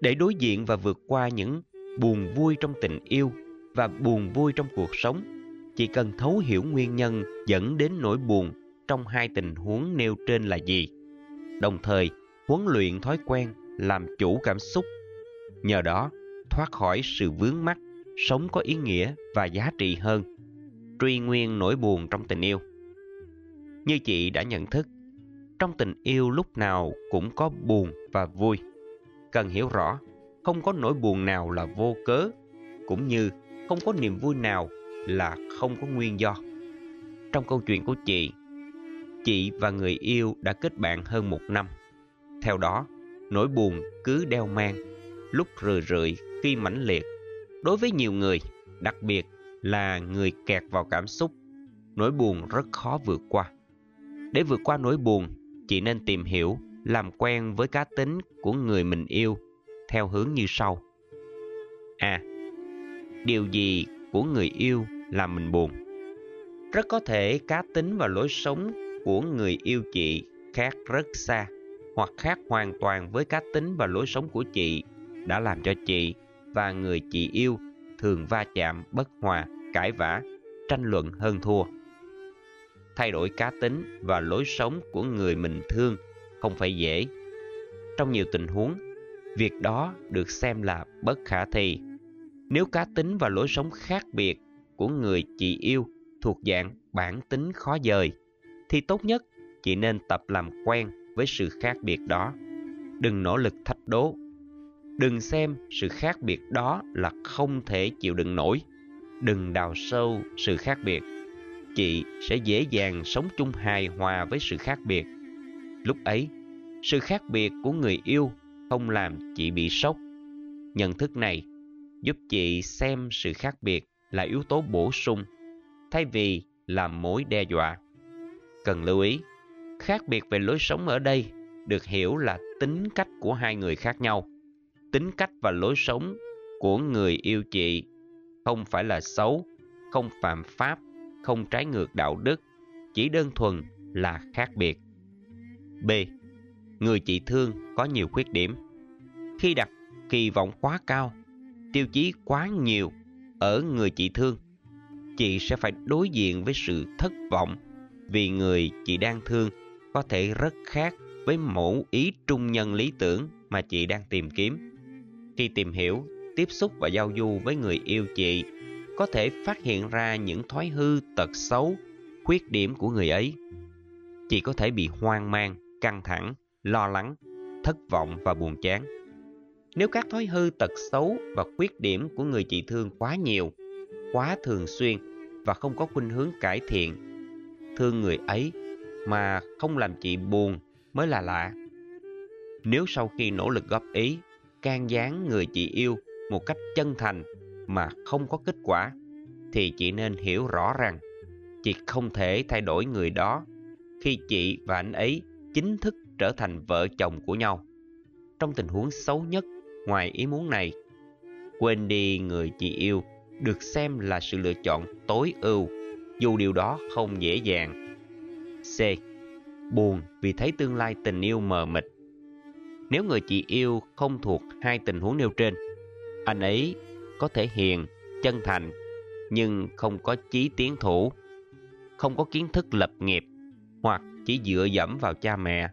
để đối diện và vượt qua những buồn vui trong tình yêu và buồn vui trong cuộc sống chỉ cần thấu hiểu nguyên nhân dẫn đến nỗi buồn trong hai tình huống nêu trên là gì đồng thời huấn luyện thói quen làm chủ cảm xúc. Nhờ đó, thoát khỏi sự vướng mắc, sống có ý nghĩa và giá trị hơn. Truy nguyên nỗi buồn trong tình yêu. Như chị đã nhận thức, trong tình yêu lúc nào cũng có buồn và vui. Cần hiểu rõ, không có nỗi buồn nào là vô cớ, cũng như không có niềm vui nào là không có nguyên do. Trong câu chuyện của chị, chị và người yêu đã kết bạn hơn một năm theo đó, nỗi buồn cứ đeo mang, lúc rười rượi khi mãnh liệt. Đối với nhiều người, đặc biệt là người kẹt vào cảm xúc, nỗi buồn rất khó vượt qua. Để vượt qua nỗi buồn, chị nên tìm hiểu, làm quen với cá tính của người mình yêu theo hướng như sau. A. À, điều gì của người yêu làm mình buồn? Rất có thể cá tính và lối sống của người yêu chị khác rất xa hoặc khác hoàn toàn với cá tính và lối sống của chị đã làm cho chị và người chị yêu thường va chạm bất hòa, cãi vã, tranh luận hơn thua. Thay đổi cá tính và lối sống của người mình thương không phải dễ. Trong nhiều tình huống, việc đó được xem là bất khả thi. Nếu cá tính và lối sống khác biệt của người chị yêu thuộc dạng bản tính khó dời, thì tốt nhất chị nên tập làm quen với sự khác biệt đó. Đừng nỗ lực thách đố. Đừng xem sự khác biệt đó là không thể chịu đựng nổi. Đừng đào sâu sự khác biệt. Chị sẽ dễ dàng sống chung hài hòa với sự khác biệt. Lúc ấy, sự khác biệt của người yêu không làm chị bị sốc. Nhận thức này giúp chị xem sự khác biệt là yếu tố bổ sung thay vì là mối đe dọa. Cần lưu ý, khác biệt về lối sống ở đây được hiểu là tính cách của hai người khác nhau. Tính cách và lối sống của người yêu chị không phải là xấu, không phạm pháp, không trái ngược đạo đức, chỉ đơn thuần là khác biệt. B. Người chị thương có nhiều khuyết điểm. Khi đặt kỳ vọng quá cao, tiêu chí quá nhiều ở người chị thương, chị sẽ phải đối diện với sự thất vọng vì người chị đang thương có thể rất khác với mẫu ý trung nhân lý tưởng mà chị đang tìm kiếm. Khi tìm hiểu, tiếp xúc và giao du với người yêu chị, có thể phát hiện ra những thói hư tật xấu, khuyết điểm của người ấy. Chị có thể bị hoang mang, căng thẳng, lo lắng, thất vọng và buồn chán. Nếu các thói hư tật xấu và khuyết điểm của người chị thương quá nhiều, quá thường xuyên và không có khuynh hướng cải thiện, thương người ấy mà không làm chị buồn mới là lạ. Nếu sau khi nỗ lực góp ý, can gián người chị yêu một cách chân thành mà không có kết quả, thì chị nên hiểu rõ rằng chị không thể thay đổi người đó khi chị và anh ấy chính thức trở thành vợ chồng của nhau. Trong tình huống xấu nhất ngoài ý muốn này, quên đi người chị yêu được xem là sự lựa chọn tối ưu, dù điều đó không dễ dàng. C. Buồn vì thấy tương lai tình yêu mờ mịt. Nếu người chị yêu không thuộc hai tình huống nêu trên, anh ấy có thể hiền, chân thành, nhưng không có chí tiến thủ, không có kiến thức lập nghiệp, hoặc chỉ dựa dẫm vào cha mẹ,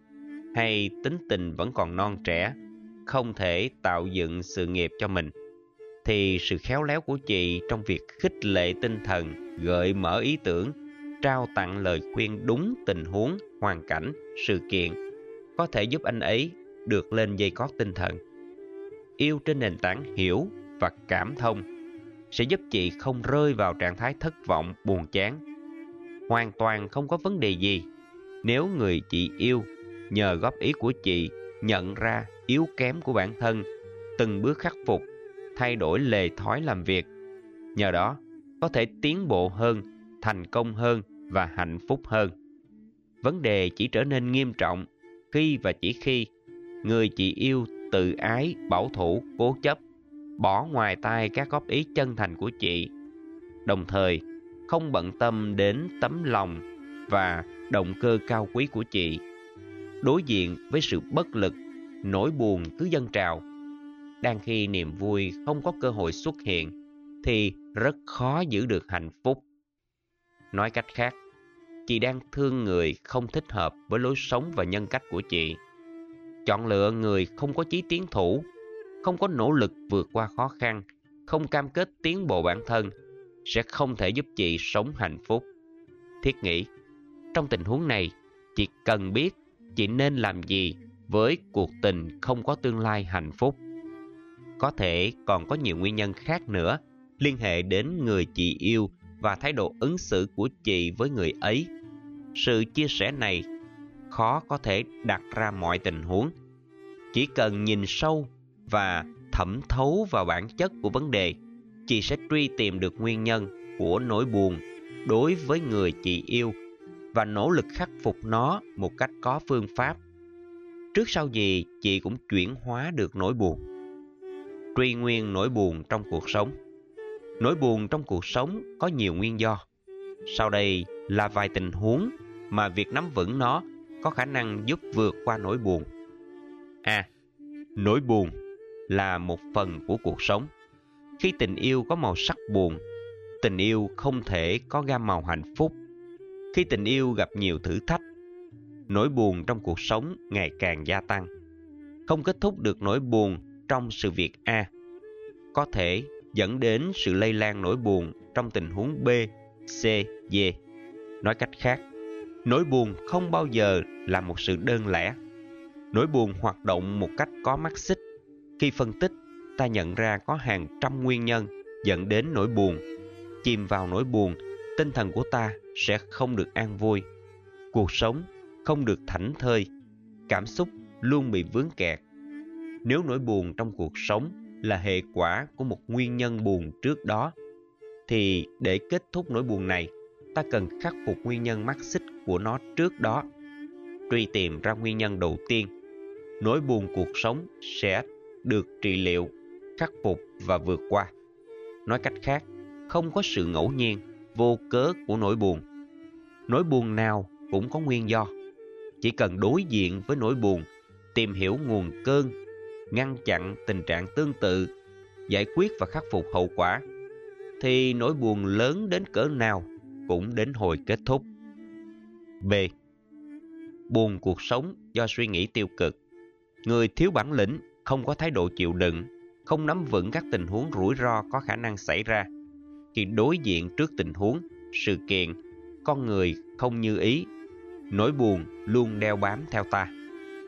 hay tính tình vẫn còn non trẻ, không thể tạo dựng sự nghiệp cho mình thì sự khéo léo của chị trong việc khích lệ tinh thần, gợi mở ý tưởng, trao tặng lời khuyên đúng tình huống, hoàn cảnh, sự kiện có thể giúp anh ấy được lên dây cót tinh thần. Yêu trên nền tảng hiểu và cảm thông sẽ giúp chị không rơi vào trạng thái thất vọng, buồn chán. Hoàn toàn không có vấn đề gì nếu người chị yêu nhờ góp ý của chị nhận ra yếu kém của bản thân, từng bước khắc phục thay đổi lề thói làm việc. Nhờ đó, có thể tiến bộ hơn, thành công hơn và hạnh phúc hơn. Vấn đề chỉ trở nên nghiêm trọng khi và chỉ khi người chị yêu tự ái, bảo thủ, cố chấp, bỏ ngoài tai các góp ý chân thành của chị, đồng thời không bận tâm đến tấm lòng và động cơ cao quý của chị. Đối diện với sự bất lực, nỗi buồn cứ dâng trào, đang khi niềm vui không có cơ hội xuất hiện thì rất khó giữ được hạnh phúc. Nói cách khác, chị đang thương người không thích hợp với lối sống và nhân cách của chị. Chọn lựa người không có chí tiến thủ, không có nỗ lực vượt qua khó khăn, không cam kết tiến bộ bản thân sẽ không thể giúp chị sống hạnh phúc. Thiết nghĩ, trong tình huống này, chị cần biết chị nên làm gì với cuộc tình không có tương lai hạnh phúc. Có thể còn có nhiều nguyên nhân khác nữa liên hệ đến người chị yêu và thái độ ứng xử của chị với người ấy. Sự chia sẻ này khó có thể đặt ra mọi tình huống. Chỉ cần nhìn sâu và thẩm thấu vào bản chất của vấn đề, chị sẽ truy tìm được nguyên nhân của nỗi buồn đối với người chị yêu và nỗ lực khắc phục nó một cách có phương pháp. Trước sau gì, chị cũng chuyển hóa được nỗi buồn truy nguyên nỗi buồn trong cuộc sống. Nỗi buồn trong cuộc sống có nhiều nguyên do. Sau đây là vài tình huống mà việc nắm vững nó có khả năng giúp vượt qua nỗi buồn. A. nỗi buồn là một phần của cuộc sống. Khi tình yêu có màu sắc buồn, tình yêu không thể có gam màu hạnh phúc. Khi tình yêu gặp nhiều thử thách, nỗi buồn trong cuộc sống ngày càng gia tăng. Không kết thúc được nỗi buồn trong sự việc A có thể dẫn đến sự lây lan nỗi buồn trong tình huống B, C, D. Nói cách khác, nỗi buồn không bao giờ là một sự đơn lẻ Nỗi buồn hoạt động một cách có mắt xích. Khi phân tích, ta nhận ra có hàng trăm nguyên nhân dẫn đến nỗi buồn. Chìm vào nỗi buồn, tinh thần của ta sẽ không được an vui. Cuộc sống không được thảnh thơi, cảm xúc luôn bị vướng kẹt. Nếu nỗi buồn trong cuộc sống là hệ quả của một nguyên nhân buồn trước đó, thì để kết thúc nỗi buồn này, ta cần khắc phục nguyên nhân mắc xích của nó trước đó. Truy tìm ra nguyên nhân đầu tiên, nỗi buồn cuộc sống sẽ được trị liệu, khắc phục và vượt qua. Nói cách khác, không có sự ngẫu nhiên, vô cớ của nỗi buồn. Nỗi buồn nào cũng có nguyên do. Chỉ cần đối diện với nỗi buồn, tìm hiểu nguồn cơn, ngăn chặn tình trạng tương tự, giải quyết và khắc phục hậu quả, thì nỗi buồn lớn đến cỡ nào cũng đến hồi kết thúc. B. Buồn cuộc sống do suy nghĩ tiêu cực. Người thiếu bản lĩnh, không có thái độ chịu đựng, không nắm vững các tình huống rủi ro có khả năng xảy ra. Khi đối diện trước tình huống, sự kiện, con người không như ý, nỗi buồn luôn đeo bám theo ta.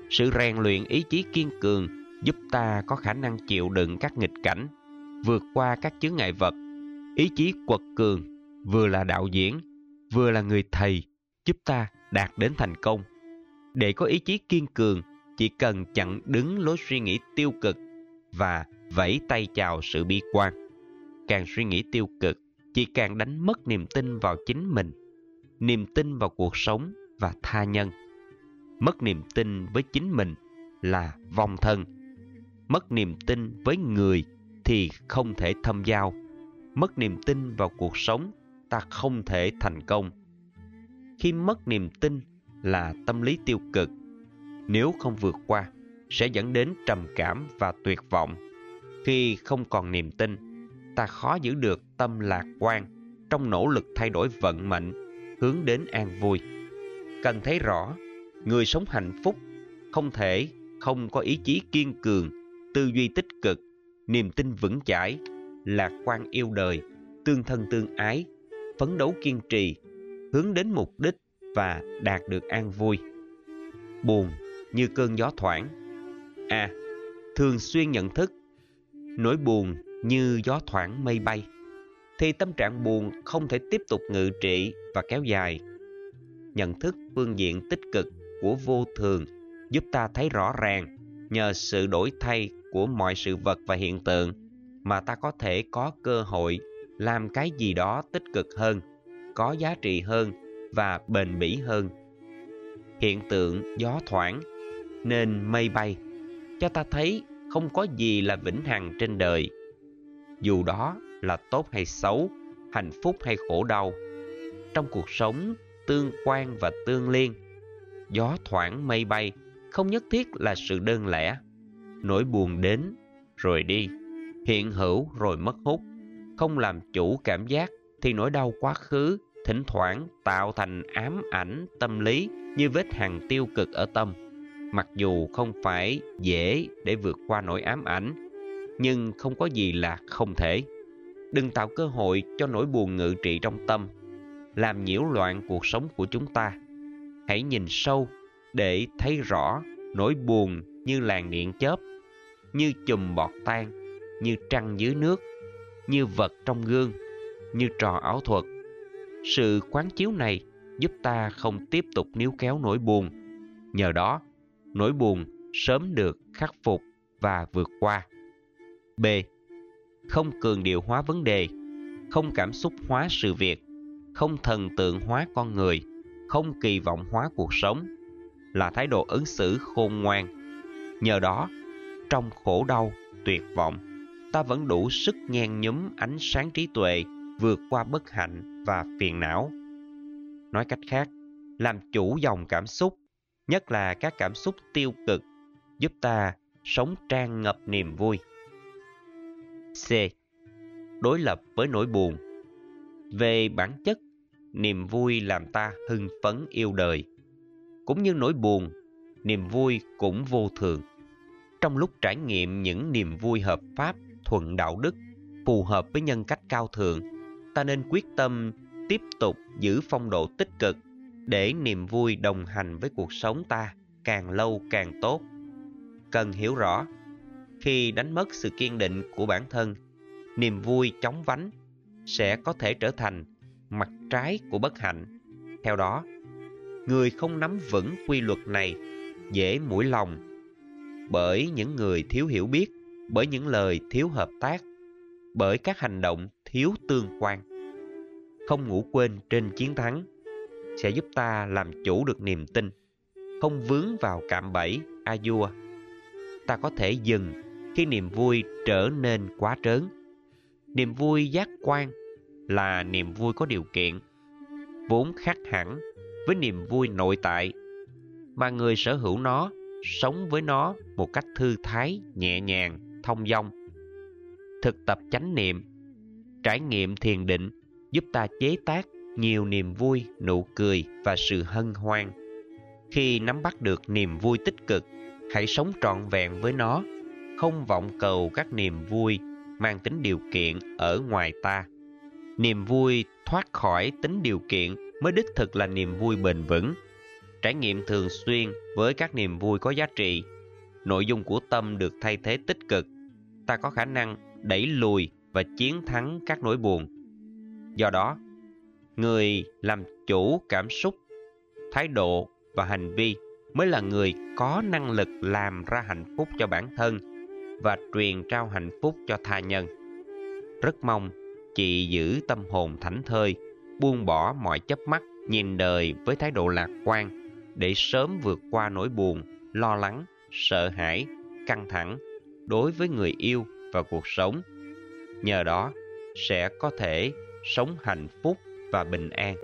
Sự rèn luyện ý chí kiên cường giúp ta có khả năng chịu đựng các nghịch cảnh, vượt qua các chướng ngại vật. Ý chí quật cường vừa là đạo diễn, vừa là người thầy giúp ta đạt đến thành công. Để có ý chí kiên cường, chỉ cần chặn đứng lối suy nghĩ tiêu cực và vẫy tay chào sự bi quan. Càng suy nghĩ tiêu cực, chỉ càng đánh mất niềm tin vào chính mình, niềm tin vào cuộc sống và tha nhân. Mất niềm tin với chính mình là vong thân. Mất niềm tin với người thì không thể thâm giao. Mất niềm tin vào cuộc sống, ta không thể thành công. Khi mất niềm tin là tâm lý tiêu cực, nếu không vượt qua, sẽ dẫn đến trầm cảm và tuyệt vọng. Khi không còn niềm tin, ta khó giữ được tâm lạc quan trong nỗ lực thay đổi vận mệnh, hướng đến an vui. Cần thấy rõ, người sống hạnh phúc không thể không có ý chí kiên cường, tư duy tích cực, niềm tin vững chãi, lạc quan yêu đời, tương thân tương ái, phấn đấu kiên trì, hướng đến mục đích và đạt được an vui. Buồn như cơn gió thoảng. A. À, thường xuyên nhận thức nỗi buồn như gió thoảng mây bay thì tâm trạng buồn không thể tiếp tục ngự trị và kéo dài. Nhận thức phương diện tích cực của vô thường giúp ta thấy rõ ràng nhờ sự đổi thay của mọi sự vật và hiện tượng mà ta có thể có cơ hội làm cái gì đó tích cực hơn, có giá trị hơn và bền bỉ hơn. Hiện tượng gió thoảng nên mây bay cho ta thấy không có gì là vĩnh hằng trên đời. Dù đó là tốt hay xấu, hạnh phúc hay khổ đau. Trong cuộc sống tương quan và tương liên, gió thoảng mây bay không nhất thiết là sự đơn lẻ. Nỗi buồn đến rồi đi, hiện hữu rồi mất hút. Không làm chủ cảm giác thì nỗi đau quá khứ thỉnh thoảng tạo thành ám ảnh tâm lý như vết hằn tiêu cực ở tâm. Mặc dù không phải dễ để vượt qua nỗi ám ảnh, nhưng không có gì là không thể. Đừng tạo cơ hội cho nỗi buồn ngự trị trong tâm, làm nhiễu loạn cuộc sống của chúng ta. Hãy nhìn sâu để thấy rõ nỗi buồn như làn điện chớp, như chùm bọt tan, như trăng dưới nước, như vật trong gương, như trò ảo thuật. Sự quán chiếu này giúp ta không tiếp tục níu kéo nỗi buồn. Nhờ đó, nỗi buồn sớm được khắc phục và vượt qua. B. Không cường điệu hóa vấn đề, không cảm xúc hóa sự việc, không thần tượng hóa con người, không kỳ vọng hóa cuộc sống, là thái độ ứng xử khôn ngoan. Nhờ đó, trong khổ đau, tuyệt vọng, ta vẫn đủ sức nhen nhúm ánh sáng trí tuệ vượt qua bất hạnh và phiền não. Nói cách khác, làm chủ dòng cảm xúc nhất là các cảm xúc tiêu cực, giúp ta sống tràn ngập niềm vui. C. Đối lập với nỗi buồn Về bản chất, niềm vui làm ta hưng phấn yêu đời. Cũng như nỗi buồn, niềm vui cũng vô thường. Trong lúc trải nghiệm những niềm vui hợp pháp, thuận đạo đức, phù hợp với nhân cách cao thượng, ta nên quyết tâm tiếp tục giữ phong độ tích cực để niềm vui đồng hành với cuộc sống ta càng lâu càng tốt. Cần hiểu rõ, khi đánh mất sự kiên định của bản thân, niềm vui chóng vánh sẽ có thể trở thành mặt trái của bất hạnh. Theo đó, người không nắm vững quy luật này dễ mũi lòng bởi những người thiếu hiểu biết, bởi những lời thiếu hợp tác, bởi các hành động thiếu tương quan. Không ngủ quên trên chiến thắng sẽ giúp ta làm chủ được niềm tin, không vướng vào cạm bẫy a vua. Ta có thể dừng khi niềm vui trở nên quá trớn. Niềm vui giác quan là niềm vui có điều kiện, vốn khác hẳn với niềm vui nội tại, mà người sở hữu nó sống với nó một cách thư thái, nhẹ nhàng, thông dong. Thực tập chánh niệm, trải nghiệm thiền định giúp ta chế tác nhiều niềm vui, nụ cười và sự hân hoan. Khi nắm bắt được niềm vui tích cực, hãy sống trọn vẹn với nó, không vọng cầu các niềm vui mang tính điều kiện ở ngoài ta. Niềm vui thoát khỏi tính điều kiện mới đích thực là niềm vui bền vững. Trải nghiệm thường xuyên với các niềm vui có giá trị, nội dung của tâm được thay thế tích cực, ta có khả năng đẩy lùi và chiến thắng các nỗi buồn. Do đó, người làm chủ cảm xúc, thái độ và hành vi mới là người có năng lực làm ra hạnh phúc cho bản thân và truyền trao hạnh phúc cho tha nhân. Rất mong chị giữ tâm hồn thảnh thơi, buông bỏ mọi chấp mắc, nhìn đời với thái độ lạc quan để sớm vượt qua nỗi buồn, lo lắng, sợ hãi, căng thẳng đối với người yêu và cuộc sống. Nhờ đó sẽ có thể sống hạnh phúc và bình an.